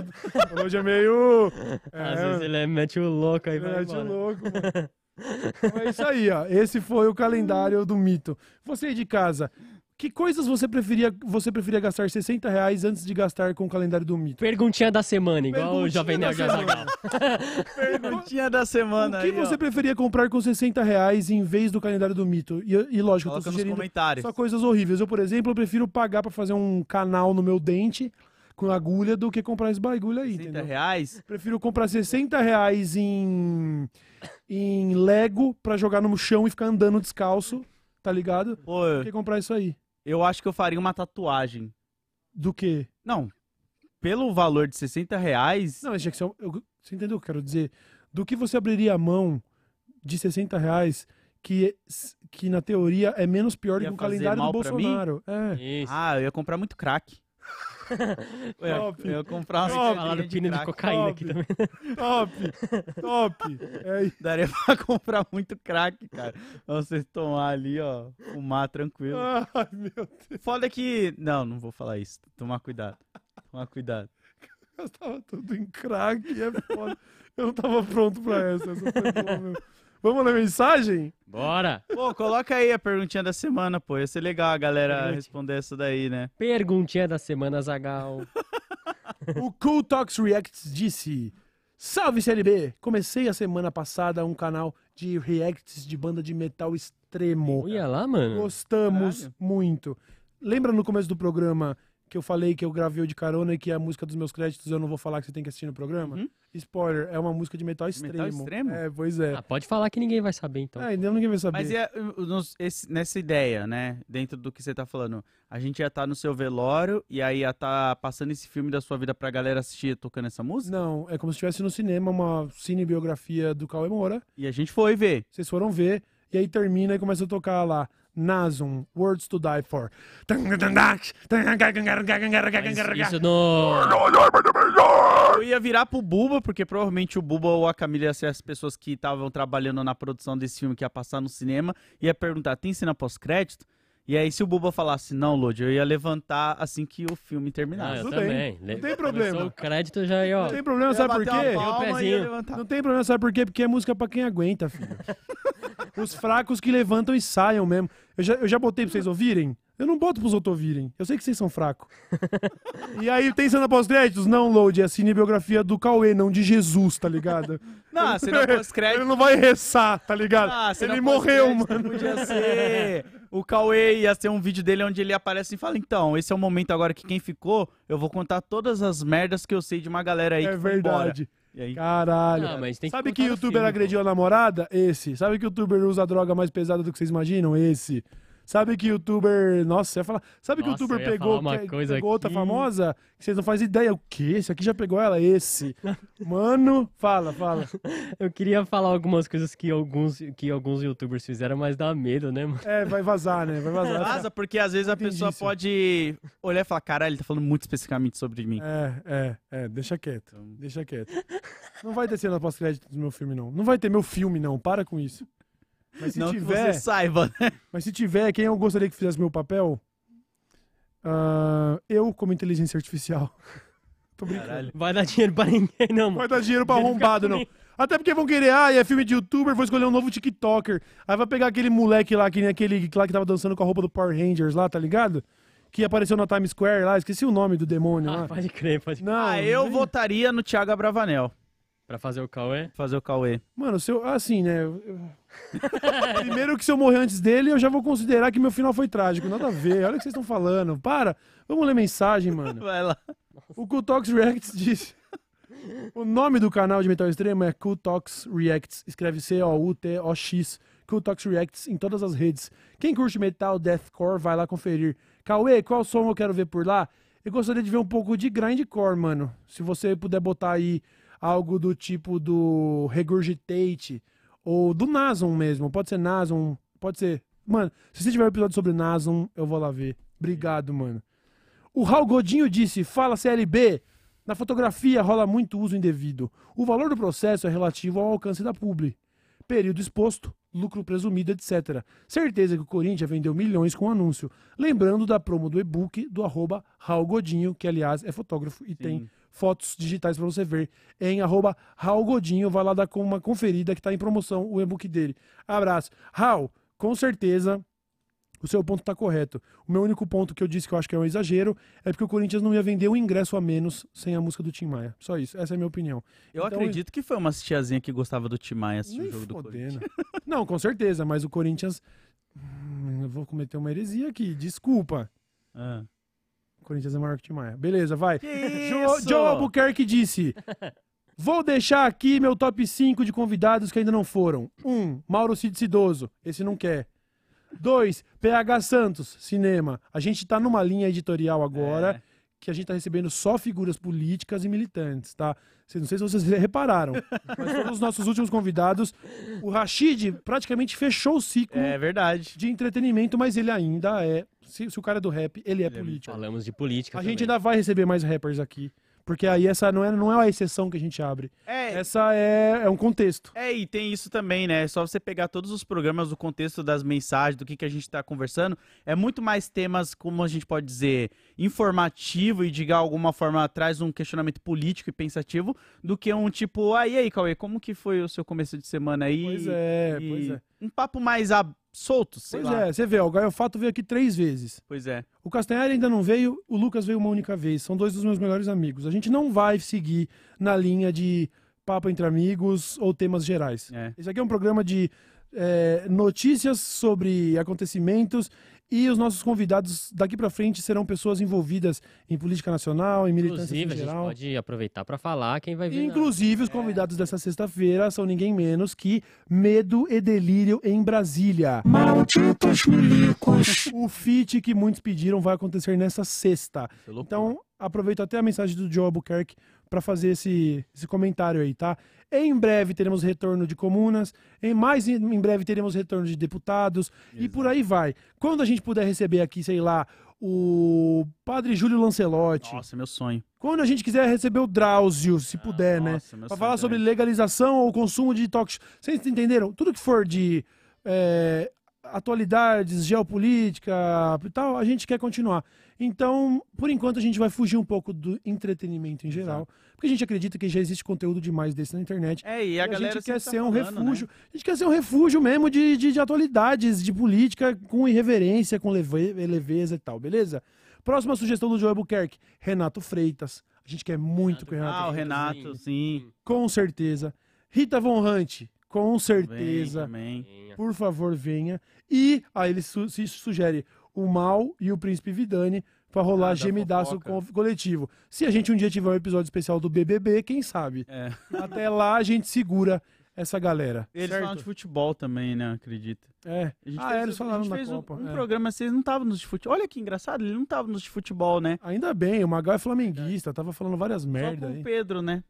Speaker 1: O Lodi é meio.
Speaker 2: Às
Speaker 1: É,
Speaker 2: vezes ele mete o louco aí,
Speaker 1: ele
Speaker 2: vai
Speaker 1: mete o louco, mano. Então é isso aí, ó. Esse foi o calendário do mito. Você aí de casa, que coisas você preferia, você preferia gastar 60 reais antes de gastar com o calendário do mito?
Speaker 2: Perguntinha da semana, igual o
Speaker 1: Perguntinha
Speaker 2: Jovem
Speaker 1: da
Speaker 2: Nerd. Azaghal.
Speaker 3: Perguntinha da semana
Speaker 1: o que
Speaker 3: aí,
Speaker 1: você
Speaker 3: ó.
Speaker 1: preferia comprar com 60 reais em vez do calendário do mito? E, e lógico, eu
Speaker 3: Coloca
Speaker 1: tô
Speaker 3: nos
Speaker 1: sugerindo
Speaker 3: comentários.
Speaker 1: só coisas horríveis. Eu, por exemplo, eu prefiro pagar pra fazer um canal no meu dente com agulha do que comprar esse bagulho aí,
Speaker 3: 60
Speaker 1: entendeu?
Speaker 3: reais?
Speaker 1: Prefiro comprar 60 reais em, em Lego pra jogar no chão e ficar andando descalço, tá ligado?
Speaker 3: Pô,
Speaker 1: Do que comprar isso aí.
Speaker 3: Eu acho que eu faria uma tatuagem.
Speaker 1: Do que?
Speaker 3: Não, pelo valor de 60 reais...
Speaker 1: Não, mas tinha que ser. um- eu- você entendeu o que eu quero dizer? Do que você abriria a mão de 60 reais que, que na teoria é menos pior do
Speaker 3: Ia
Speaker 1: que o
Speaker 3: fazer
Speaker 1: calendário do
Speaker 3: mal pra mim?
Speaker 1: Bolsonaro. É.
Speaker 2: Isso.
Speaker 3: Ah, eu ia comprar muito crack. Eu ia,
Speaker 1: Top.
Speaker 3: eu ia comprar uma
Speaker 1: Top.
Speaker 2: De
Speaker 3: crack.
Speaker 2: cocaína aqui
Speaker 1: Top.
Speaker 2: também.
Speaker 1: Top! Top! É,
Speaker 3: Daria pra comprar muito crack, cara. Pra você tomar ali, ó, fumar tranquilo.
Speaker 1: ai, meu Deus.
Speaker 3: Foda que... Não, não vou falar isso. Tomar cuidado. Tomar cuidado.
Speaker 1: Eu tava tudo em crack, é foda. Eu não tava pronto pra essa. essa foi boa, meu. Vamos na mensagem?
Speaker 2: Bora!
Speaker 3: Pô, coloca aí a perguntinha da semana, pô. Ia ser legal a galera
Speaker 2: Perguntinha.
Speaker 3: responder essa daí, né?
Speaker 2: Perguntinha da semana, Zagal.
Speaker 1: O Cool Talks Reacts disse: Salve CLB! Comecei a semana passada um canal de reacts de banda de metal extremo.
Speaker 2: Olha lá, mano.
Speaker 1: Gostamos
Speaker 3: Caralho.
Speaker 1: muito. Lembra no começo do programa que eu falei que eu gravei o de carona e que a música dos meus créditos eu não vou falar que você tem que assistir no programa?
Speaker 3: Uhum.
Speaker 1: Spoiler, é uma música de metal extremo.
Speaker 3: Metal extremo?
Speaker 1: É, pois é.
Speaker 2: Ah, pode falar que ninguém vai saber, então.
Speaker 1: É, ainda ninguém vai saber.
Speaker 3: Mas e a- o- nos- esse- nessa ideia, né? Dentro do que você tá falando, a gente ia estar no seu velório e aí ia estar passando esse filme da sua vida pra galera assistir tocando essa música?
Speaker 1: Não, é como se estivesse no cinema uma cinebiografia do Cauê Moura.
Speaker 3: E a gente foi ver.
Speaker 1: Vocês foram ver, e aí termina e começa a tocar lá. Nasum, Words to Die For.
Speaker 2: Mas isso no.
Speaker 3: Eu ia virar pro Buba, porque provavelmente o Buba ou a Camila ia ser as pessoas que estavam trabalhando na produção desse filme que ia passar no cinema, ia perguntar, tem cena pós-crédito? E aí, se o Buba falasse, não, Lodi, eu ia levantar assim que o filme
Speaker 2: Ah,
Speaker 3: terminasse.
Speaker 2: eu
Speaker 1: Tudo
Speaker 2: também.
Speaker 1: Não tem problema.
Speaker 2: Começou o crédito já aí, ó.
Speaker 1: Não tem problema,
Speaker 3: ia
Speaker 1: sabe por quê?
Speaker 3: ia.
Speaker 1: Não tem problema, sabe por quê? Porque é música pra quem aguenta, filho. Os fracos que levantam e saiam mesmo. Eu já, eu já botei pra vocês ouvirem? Eu não boto pros outros ouvirem. Eu sei que vocês são fracos. e aí, tem cena pós-créditos? Não, Load. É a cinebiografia do Cauê, não de Jesus, tá ligado?
Speaker 3: Não, cena
Speaker 1: Ele
Speaker 3: pós-crédito.
Speaker 1: não vai rezar, tá ligado?
Speaker 3: Ah, cena
Speaker 1: Ele morreu, mano.
Speaker 3: Podia ser. O Cauê ia ser um vídeo dele onde ele aparece e fala: Então, esse é o momento agora que quem ficou, eu vou contar todas as merdas que eu sei de uma galera aí
Speaker 1: É
Speaker 3: que
Speaker 1: verdade.
Speaker 3: E aí,
Speaker 1: Caralho.
Speaker 2: Ah, mas tem que
Speaker 1: Sabe
Speaker 2: contar
Speaker 1: que
Speaker 2: no
Speaker 1: youtuber
Speaker 2: filme,
Speaker 1: agrediu a namorada? Esse. Sabe que youtuber usa a droga mais pesada do que vocês imaginam? Esse. Sabe que youtuber. Nossa, você ia falar. Sabe que
Speaker 2: Nossa,
Speaker 1: youtuber
Speaker 2: eu ia
Speaker 1: pegou,
Speaker 2: uma
Speaker 1: que-
Speaker 2: coisa
Speaker 1: pegou outra famosa? Que vocês não fazem ideia. O quê? Esse aqui já pegou ela? Esse. Mano, fala, fala.
Speaker 2: Eu queria falar algumas coisas que alguns, que alguns youtubers fizeram, mas dá medo, né, mano?
Speaker 1: É, vai vazar, né? Vai vazar.
Speaker 3: Vaza, porque às vezes a
Speaker 1: Entendi
Speaker 3: pessoa
Speaker 1: isso.
Speaker 3: pode olhar e falar: Caralho, ele tá falando muito especificamente sobre mim.
Speaker 1: É, é, é. Deixa quieto.
Speaker 3: Então-
Speaker 1: Deixa quieto. Não vai ter cena pós-crédito do meu filme, não. Não vai ter meu filme, não. Para com isso. Mas se
Speaker 3: não
Speaker 1: tiver.
Speaker 3: que você saiba, né?
Speaker 1: Mas se tiver, quem eu gostaria que fizesse meu papel? Ah, eu, como inteligência artificial. Tô brincando.
Speaker 3: Caralho.
Speaker 2: Vai dar dinheiro pra ninguém, não,
Speaker 1: Não
Speaker 2: mano.
Speaker 1: vai dar dinheiro pra arrombado, não. Até porque vão querer, ah, é filme de youtuber, vou escolher um novo TikToker. Aí vai pegar aquele moleque lá, que nem aquele lá que tava dançando com a roupa do Power Rangers lá, tá ligado? Que apareceu na Times Square lá, esqueci o nome do demônio
Speaker 2: Ah,
Speaker 1: lá.
Speaker 2: pode crer, pode crer.
Speaker 1: Não,
Speaker 3: ah, eu
Speaker 1: nem-
Speaker 3: votaria no Thiago Abravanel.
Speaker 2: Pra fazer o Cauê.
Speaker 3: Fazer o Cauê.
Speaker 1: Mano, se eu. Assim, né? eu- Primeiro que se eu morrer antes dele, eu já vou considerar que meu final foi trágico. Nada a ver. Olha o que vocês estão falando. Para. Vamos ler mensagem, mano.
Speaker 3: Vai lá.
Speaker 1: O Kultox Reacts disse. O nome do canal de Metal Extremo é Kultox Reacts. Escreve C-O-U-T-O-X. Kultox Reacts em todas as redes. Quem curte metal, deathcore, vai lá conferir. Cauê, qual som eu quero ver por lá? Eu gostaria de ver um pouco de grindcore, mano. Se você puder botar aí algo do tipo do Regurgitate ou do Nason mesmo. Pode ser Nason, pode ser. Mano, se você tiver um episódio sobre Nason, eu vou lá ver. Obrigado, mano. O Raul Godinho disse: Fala CLB. Na fotografia rola muito uso indevido. O valor do processo é relativo ao alcance da publi. Período exposto, lucro presumido, etc. Certeza que o Corinthians vendeu milhões com o anúncio. Lembrando da promo do e-book do arroba Raul Godinho, que aliás é fotógrafo e tem fotos digitais pra você ver em arroba Raul Godinho. Vai lá dar uma conferida que tá em promoção o e-book dele. Abraço. Raul, com certeza o seu ponto tá correto. O meu único ponto que eu disse que eu acho que é um exagero é porque o Corinthians não ia vender um ingresso a menos sem a música do Tim Maia. Só isso. Essa é a minha opinião.
Speaker 3: Eu
Speaker 1: Então,
Speaker 3: acredito que foi uma tiazinha que gostava do Tim Maia assistir o jogo do Corinthians.
Speaker 1: fodendo. Não, com certeza, mas o Corinthians. Hum, Eu vou cometer uma heresia aqui, desculpa.
Speaker 3: Ah.
Speaker 1: Corinthians é maior que o Tim Maia. Beleza, vai. Joe Albuquerque disse: Vou deixar aqui meu top 5 de convidados que ainda não foram. 1. Um, Mauro Cid Cidoso. Esse não quer. 2. PH Santos, cinema. A gente tá numa linha editorial agora
Speaker 3: É.
Speaker 1: que a gente tá recebendo só figuras políticas e militantes, tá? Não sei se vocês repararam, mas todos os nossos últimos convidados, o Rashid praticamente fechou o ciclo
Speaker 3: É verdade.
Speaker 1: de entretenimento, mas ele ainda é. Se, se o cara é do rap, ele é
Speaker 3: Ele é
Speaker 1: político.
Speaker 2: Falamos de política
Speaker 1: A
Speaker 2: também.
Speaker 1: gente ainda vai receber mais rappers aqui. Porque aí essa não é, não é a exceção que a gente abre.
Speaker 3: É,
Speaker 1: Essa é, é um contexto.
Speaker 3: É, e tem isso também, né? É só você pegar todos os programas, o contexto das mensagens, do que, que a gente tá conversando. É muito mais temas, como a gente pode dizer, informativo e de alguma forma traz um questionamento político e pensativo, do que um tipo, ah, e aí, Cauê, como que foi o seu começo de semana aí?
Speaker 1: Pois é,
Speaker 3: E
Speaker 1: pois é.
Speaker 3: Um papo mais a... solto, sei
Speaker 1: Pois
Speaker 3: lá.
Speaker 1: é, você vê, ó, o Gaio Fato veio aqui três vezes.
Speaker 3: Pois é.
Speaker 1: O Castanhari ainda não veio, o Lucas veio uma única vez. São dois dos meus melhores amigos. A gente não vai seguir na linha de papo entre amigos ou temas gerais.
Speaker 3: É.
Speaker 1: Esse aqui é um programa de é, notícias sobre acontecimentos e os nossos convidados daqui pra frente serão pessoas envolvidas em política nacional, em militância
Speaker 2: Inclusive,
Speaker 1: em
Speaker 2: a gente
Speaker 1: geral.
Speaker 2: pode aproveitar pra falar quem vai vir. na-
Speaker 1: Inclusive, os convidados dessa sexta-feira são ninguém menos que Medo e Delírio em Brasília. Malditos milicos! O feat que muitos pediram vai acontecer nessa sexta.
Speaker 3: É.
Speaker 1: Então, aproveito até a mensagem do Joe Albuquerque para fazer esse, esse comentário aí, tá? Em breve teremos retorno de comunas, em mais em breve teremos retorno de deputados e por aí vai. Quando a gente puder receber aqui, sei lá, o Padre Júlio Lancelotti,
Speaker 3: Nossa, meu sonho.
Speaker 1: quando a gente quiser receber o Drauzio, se puder, né?
Speaker 3: Nossa, meu
Speaker 1: Pra
Speaker 3: sonho
Speaker 1: falar sobre
Speaker 3: também.
Speaker 1: legalização ou consumo de show. Vocês entenderam? Tudo que for de é, atualidades, geopolítica e tal, a gente quer continuar. Então, por enquanto, a gente vai fugir um pouco do entretenimento em geral, porque a gente acredita que já existe conteúdo demais desse na internet.
Speaker 3: É, e
Speaker 1: E
Speaker 3: a,
Speaker 1: a,
Speaker 3: galera
Speaker 1: gente quer
Speaker 3: tá
Speaker 1: ser um
Speaker 3: né?
Speaker 1: refúgio. A gente quer ser um refúgio mesmo de, de, de atualidades, de política, com irreverência, com leve- leveza e tal, beleza? Próxima sugestão do Joe Albuquerque, Renato Freitas. A gente quer muito que o Renato
Speaker 3: Ah, o Renato, sim.
Speaker 1: com certeza. Rita Von Hunt, com certeza.
Speaker 3: também.
Speaker 1: Por favor, venha. E aí ele su se sugere o Mal e o Príncipe Vidani pra rolar
Speaker 3: Ah, da
Speaker 1: gemidaço co- coletivo. Se a gente um dia tiver um episódio especial do BBB, quem sabe?
Speaker 3: É.
Speaker 1: Até lá a gente segura essa galera.
Speaker 3: Eles
Speaker 1: certo?
Speaker 3: falam de futebol também, né? Acredita.
Speaker 1: É.
Speaker 3: A gente
Speaker 1: Ah,
Speaker 3: fez,
Speaker 1: é, eles falaram
Speaker 3: a gente fez um,
Speaker 1: Copa.
Speaker 3: um
Speaker 1: é.
Speaker 3: programa, vocês não estavam nos de futebol. Olha que engraçado, ele não tava nos de futebol, né?
Speaker 1: Ainda bem, o Magal é flamenguista, tava falando várias
Speaker 3: Só
Speaker 1: merda
Speaker 3: com o. Pedro, né?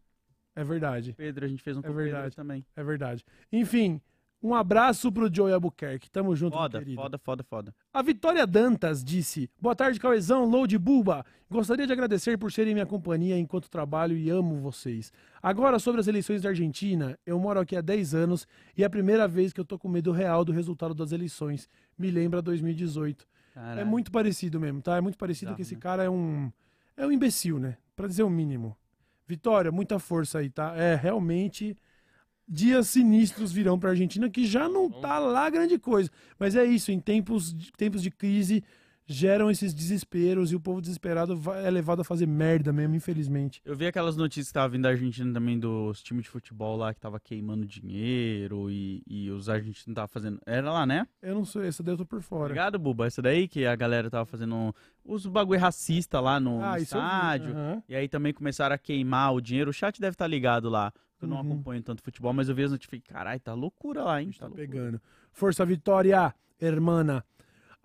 Speaker 1: É verdade,
Speaker 3: Pedro, a gente fez um
Speaker 1: É verdade.
Speaker 3: também.
Speaker 1: é verdade. Enfim, um abraço pro Joey Albuquerque. Tamo junto,
Speaker 3: Foda,
Speaker 1: querido.
Speaker 3: foda, foda, foda.
Speaker 1: A Vitória Dantas disse: Boa tarde, Cauezão, Load Buba. Gostaria de agradecer por serem minha companhia enquanto trabalho e amo vocês. Agora, sobre as eleições da Argentina, eu moro aqui há 10 anos e é a primeira vez que eu tô com medo real do resultado das eleições. Me lembra 2018.
Speaker 3: Caralho.
Speaker 1: É muito parecido mesmo, tá? É muito parecido
Speaker 3: Bizarro,
Speaker 1: que esse
Speaker 3: né?
Speaker 1: cara é um. É um imbecil, né? Pra dizer o mínimo. Vitória, muita força aí, tá? É, realmente. Dias sinistros virão pra Argentina, que já não tá lá grande coisa. Mas é isso, em tempos de, tempos de crise, geram esses desesperos e o povo desesperado é levado a fazer merda mesmo, infelizmente.
Speaker 3: Eu vi aquelas notícias que tava vindo da Argentina também dos times de futebol lá que tava queimando dinheiro e, e os argentinos tava fazendo. Era lá, né?
Speaker 1: Eu não sei, essa daí eu tô por fora.
Speaker 3: Obrigado, Buba. Essa daí que a galera tava fazendo os bagulho racista lá no, no
Speaker 1: Ah, vi.
Speaker 3: estádio.
Speaker 1: Aham.
Speaker 3: E aí também começaram a queimar o dinheiro. O chat deve estar ligado lá. Eu não
Speaker 1: Uhum.
Speaker 3: acompanho tanto futebol, mas eu vi as notícias. Caralho, tá loucura lá, hein?
Speaker 1: Tá
Speaker 3: loucura.
Speaker 1: pegando. Força Vitória, hermana.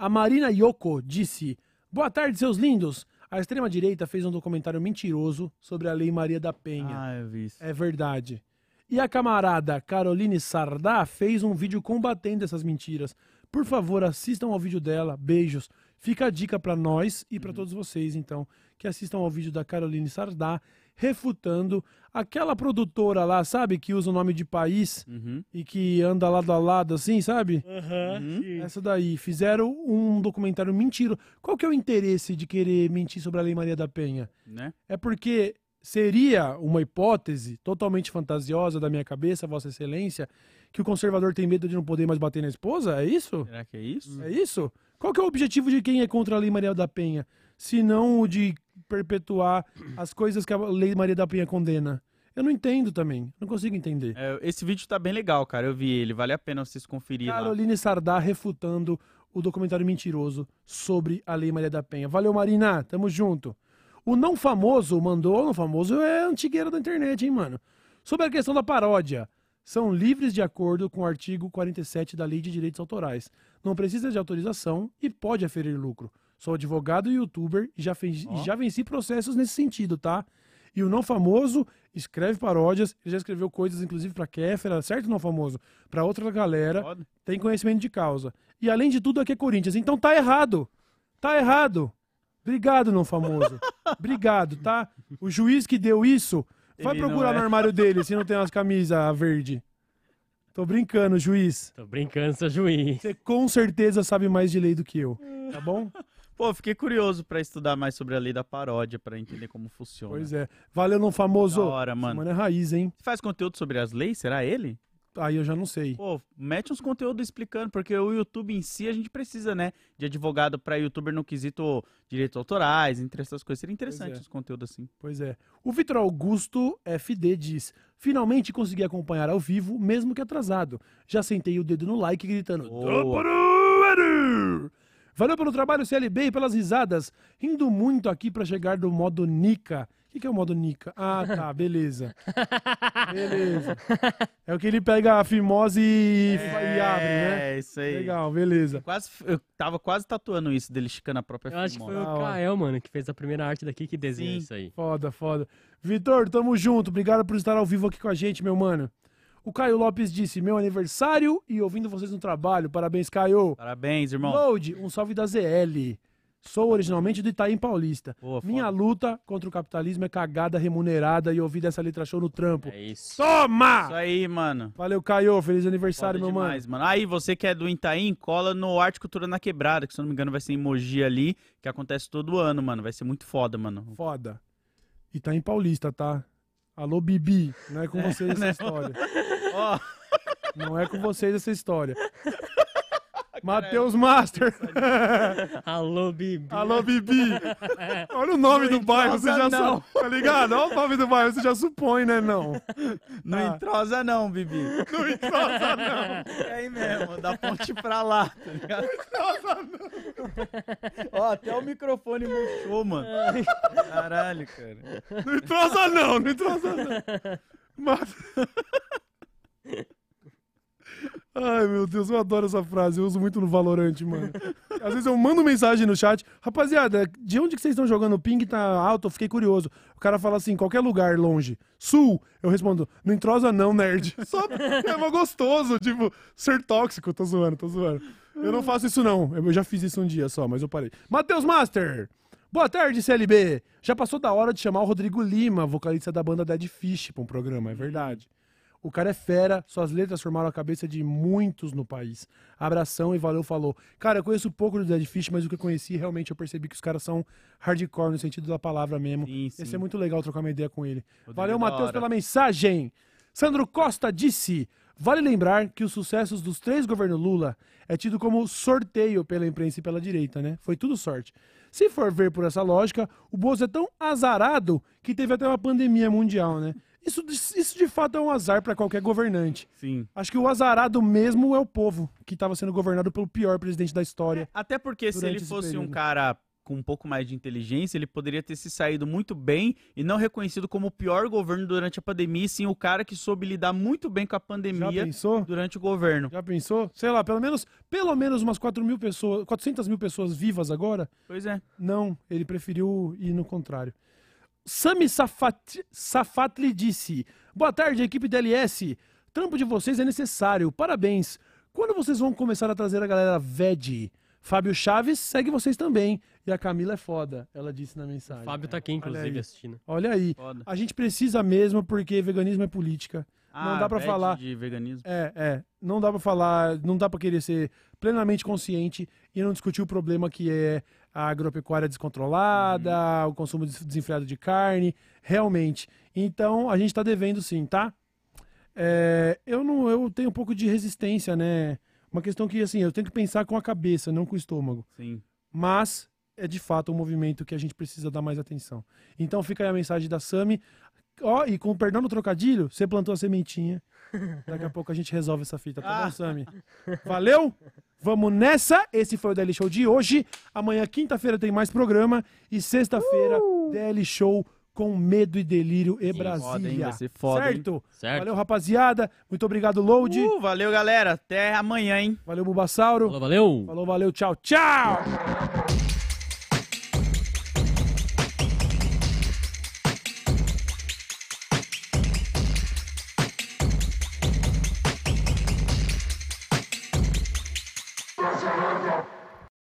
Speaker 1: A Marina Yoko disse: Boa tarde, seus lindos. A extrema-direita fez um documentário mentiroso sobre a Lei Maria da Penha.
Speaker 3: Ah, eu vi isso.
Speaker 1: É verdade. E a camarada Caroline Sardá fez um vídeo combatendo essas mentiras. Por favor, assistam ao vídeo dela. Beijos. Fica a dica pra nós e pra todos vocês, então, que assistam ao vídeo da Caroline Sardá refutando aquela produtora lá, sabe, que usa o nome de país
Speaker 3: Uhum.
Speaker 1: e que anda lado a lado assim, sabe?
Speaker 3: Uhum.
Speaker 1: Essa daí. Fizeram um documentário mentiro. Qual que é o interesse de querer mentir sobre a Lei Maria da Penha?
Speaker 3: Né?
Speaker 1: É porque seria uma hipótese totalmente fantasiosa da minha cabeça, Vossa Excelência, que o conservador tem medo de não poder mais bater na esposa? É isso?
Speaker 3: Será que é isso?
Speaker 1: É isso? Qual que é o objetivo de quem é contra a Lei Maria da Penha? Se não o de perpetuar as coisas que a Lei Maria da Penha condena. Eu não entendo também. Não consigo entender.
Speaker 3: É, esse vídeo tá bem legal, cara. Eu vi ele. Vale a pena vocês conferirem lá.
Speaker 1: Caroline Sardá refutando o documentário mentiroso sobre a Lei Maria da Penha. Valeu, Marina. Tamo junto. O não famoso mandou. O não famoso é antigueira da internet, hein, mano? Sobre a questão da paródia. São livres de acordo com o artigo 47 da Lei de Direitos Autorais. Não precisa de autorização e pode aferir lucro. Sou advogado e youtuber e já, fez-
Speaker 3: Ó.
Speaker 1: e já venci processos nesse sentido, tá? E o não famoso escreve paródias, ele já escreveu coisas, inclusive pra Kéfera, certo, não famoso? Pra outra galera,
Speaker 3: Foda.
Speaker 1: tem conhecimento de causa. E além de tudo, aqui é Corinthians. Então tá errado. Tá errado. Obrigado, não famoso. Obrigado, tá? O juiz que deu isso, vai
Speaker 3: Ele
Speaker 1: procurar
Speaker 3: é.
Speaker 1: no armário dele se não tem umas camisas verde. Tô brincando, juiz.
Speaker 2: Tô brincando, seu juiz.
Speaker 1: Você com certeza sabe mais de lei do que eu. Tá bom?
Speaker 3: Pô, fiquei curioso pra estudar mais sobre a lei da paródia, pra entender como funciona.
Speaker 1: Pois é. Valeu, não famoso.
Speaker 3: Da hora, mano.
Speaker 1: Mano, é raiz, hein?
Speaker 3: Você faz conteúdo sobre as leis? Será ele?
Speaker 1: Aí eu já não sei.
Speaker 3: Pô, mete uns conteúdos explicando, porque o YouTube em si a gente precisa, né? De advogado pra youtuber no quesito direitos autorais, entre essas coisas. Seria interessante
Speaker 1: é.
Speaker 3: os conteúdos assim.
Speaker 1: Pois é. O Vitor Augusto FD diz: Finalmente consegui acompanhar ao vivo, mesmo que atrasado. Já sentei o dedo no like gritando:
Speaker 3: Boa.
Speaker 1: Valeu pelo trabalho, CLB, e pelas risadas. Rindo muito aqui pra chegar do modo Nika. O que, que é o modo Nika? Ah, tá, beleza. beleza. É o que ele pega a fimose e, e abre, né?
Speaker 3: É, isso aí.
Speaker 1: Legal, beleza.
Speaker 3: Quase, eu tava quase tatuando isso, dele esticando a própria
Speaker 2: Eu acho que foi.
Speaker 1: Da
Speaker 2: o. Kael, mano, que fez a primeira arte daqui que desenha
Speaker 3: Sim.
Speaker 2: isso aí.
Speaker 1: Foda, foda. Vitor, tamo junto. Obrigado por estar ao vivo aqui com a gente, meu mano. O Caio Lopes disse: Meu aniversário e ouvindo vocês no trabalho. Parabéns, Caio.
Speaker 3: Parabéns, irmão.
Speaker 1: Load, um salve da ZL. Sou originalmente do Itaim Paulista.
Speaker 3: Boa,
Speaker 1: Minha
Speaker 3: foda.
Speaker 1: luta contra o capitalismo é cagada remunerada e ouvir dessa letra show no trampo.
Speaker 2: É isso.
Speaker 1: Toma!
Speaker 3: Isso aí, mano.
Speaker 1: Valeu, Caio. Feliz aniversário,
Speaker 3: Foda
Speaker 1: meu
Speaker 3: demais, mano. Aí, você que é do Itaim, cola no Arte Cultura na Quebrada, que se eu não me engano vai ser em Mogi ali, que acontece todo ano, mano. Vai ser muito foda, mano.
Speaker 1: mano. Foda. Itaim Paulista, tá? Alô, Bibi. Não é com vocês essa história.
Speaker 3: Ó,
Speaker 1: Não é com vocês essa história. Matheus Master.
Speaker 2: Alô, Bibi.
Speaker 1: Alô, Bibi. Olha o nome
Speaker 3: Não
Speaker 1: do bairro, você já
Speaker 3: entrosa, não.
Speaker 1: sabe. Tá ligado? Olha o nome do bairro, você já supõe, né? Não.
Speaker 3: não
Speaker 1: Ah.
Speaker 3: entrosa não, Bibi.
Speaker 1: Não entrosa, não.
Speaker 3: É aí mesmo, da ponte pra lá, tá ligado? Ó, até o microfone murchou, mano. Caralho, cara.
Speaker 1: Não entrosa, não. Não entrosa, não. Mas... Ai, meu Deus, eu adoro essa frase. Eu uso muito no Valorante, mano. Às vezes eu mando mensagem no chat. Rapaziada, de onde que vocês estão jogando? O ping tá alto, eu fiquei curioso. O cara fala assim, qualquer lugar longe. Sul. Eu respondo, não entrosa não, nerd. Só é mó gostoso, tipo, ser tóxico. Tô zoando, tô zoando. Eu não faço isso não. Eu já fiz isso um dia só, mas eu parei. Matheus Master! Boa tarde, CLB! Já passou da hora de chamar o Rodrigo Lima, vocalista da banda Dead Fish, pra um programa, é verdade. O cara é fera, suas letras formaram a cabeça de muitos no país. Abração e valeu, falou. Cara, eu conheço pouco do Dead Fish, mas o que eu conheci, realmente eu percebi que os caras são hardcore no sentido da palavra mesmo.
Speaker 3: Sim, sim.
Speaker 1: Ia ser muito legal trocar uma ideia com ele. Valeu,
Speaker 3: é da
Speaker 1: Matheus, pela mensagem. Sandro Costa disse: Vale lembrar que os sucessos dos três governos Lula é tido como sorteio pela imprensa e pela direita, né? Foi tudo sorte. Se for ver por essa lógica, o Bozo é tão azarado que teve até uma pandemia mundial, né? Isso, isso de fato é um azar para qualquer governante.
Speaker 3: Sim.
Speaker 1: Acho que o azarado mesmo é o povo, que estava sendo governado pelo pior presidente da história.
Speaker 3: Até porque se ele fosse um
Speaker 1: período.
Speaker 3: cara com um pouco mais de inteligência, ele poderia ter se saído muito bem e não reconhecido como o pior governo durante a pandemia, e sim o cara que soube lidar muito bem com a
Speaker 1: Já
Speaker 3: pandemia
Speaker 1: pensou?
Speaker 3: durante o governo.
Speaker 1: Já pensou? Sei lá, pelo menos, pelo menos umas 4 mil pessoas, 400 mil pessoas vivas agora?
Speaker 3: Pois é.
Speaker 1: Não, ele preferiu ir no contrário. Sami Safat, Safatli disse: Boa tarde, equipe DLS. Trampo de vocês é necessário. Parabéns. Quando vocês vão começar a trazer a galera VED? Fábio Chaves segue vocês também. E a Camila é foda, ela disse na mensagem.
Speaker 2: Fábio tá aqui,
Speaker 1: Olha
Speaker 2: inclusive,
Speaker 1: aí.
Speaker 2: assistindo.
Speaker 1: Olha aí.
Speaker 3: Foda.
Speaker 1: A gente precisa mesmo porque veganismo é política. Não dá pra
Speaker 3: bad
Speaker 1: falar.
Speaker 3: de veganismo.
Speaker 1: É, é. Não dá pra falar, não dá pra querer ser plenamente consciente e não discutir o problema que é a agropecuária descontrolada, o consumo des- desenfreado de carne, realmente. Então, a gente tá devendo sim, tá? É, eu não, eu tenho um pouco de resistência, né? Uma questão que assim, eu tenho que pensar com a cabeça, não com o estômago.
Speaker 3: Sim.
Speaker 1: Mas é de fato um movimento que a gente precisa dar mais atenção. Então fica aí a mensagem da Sami. Ó, e com perdão no trocadilho, você plantou a sementinha. Daqui a pouco a gente resolve essa fita, tá
Speaker 3: Ah.
Speaker 1: bom, Sami? Valeu? Vamos nessa. Esse foi o DL Show de hoje. Amanhã, quinta-feira, tem mais programa. E sexta-feira, DL Show com Medo e Delírio e
Speaker 3: Foda, hein?
Speaker 1: Brasília.
Speaker 3: Vai ser foda, hein?
Speaker 1: certo?
Speaker 2: Certo?
Speaker 1: Valeu, rapaziada. Muito obrigado, Load.
Speaker 3: Uh, valeu, galera. Até amanhã, hein?
Speaker 1: Valeu, Bulbasauro.
Speaker 2: Falou, valeu!
Speaker 1: Falou, valeu, tchau, tchau!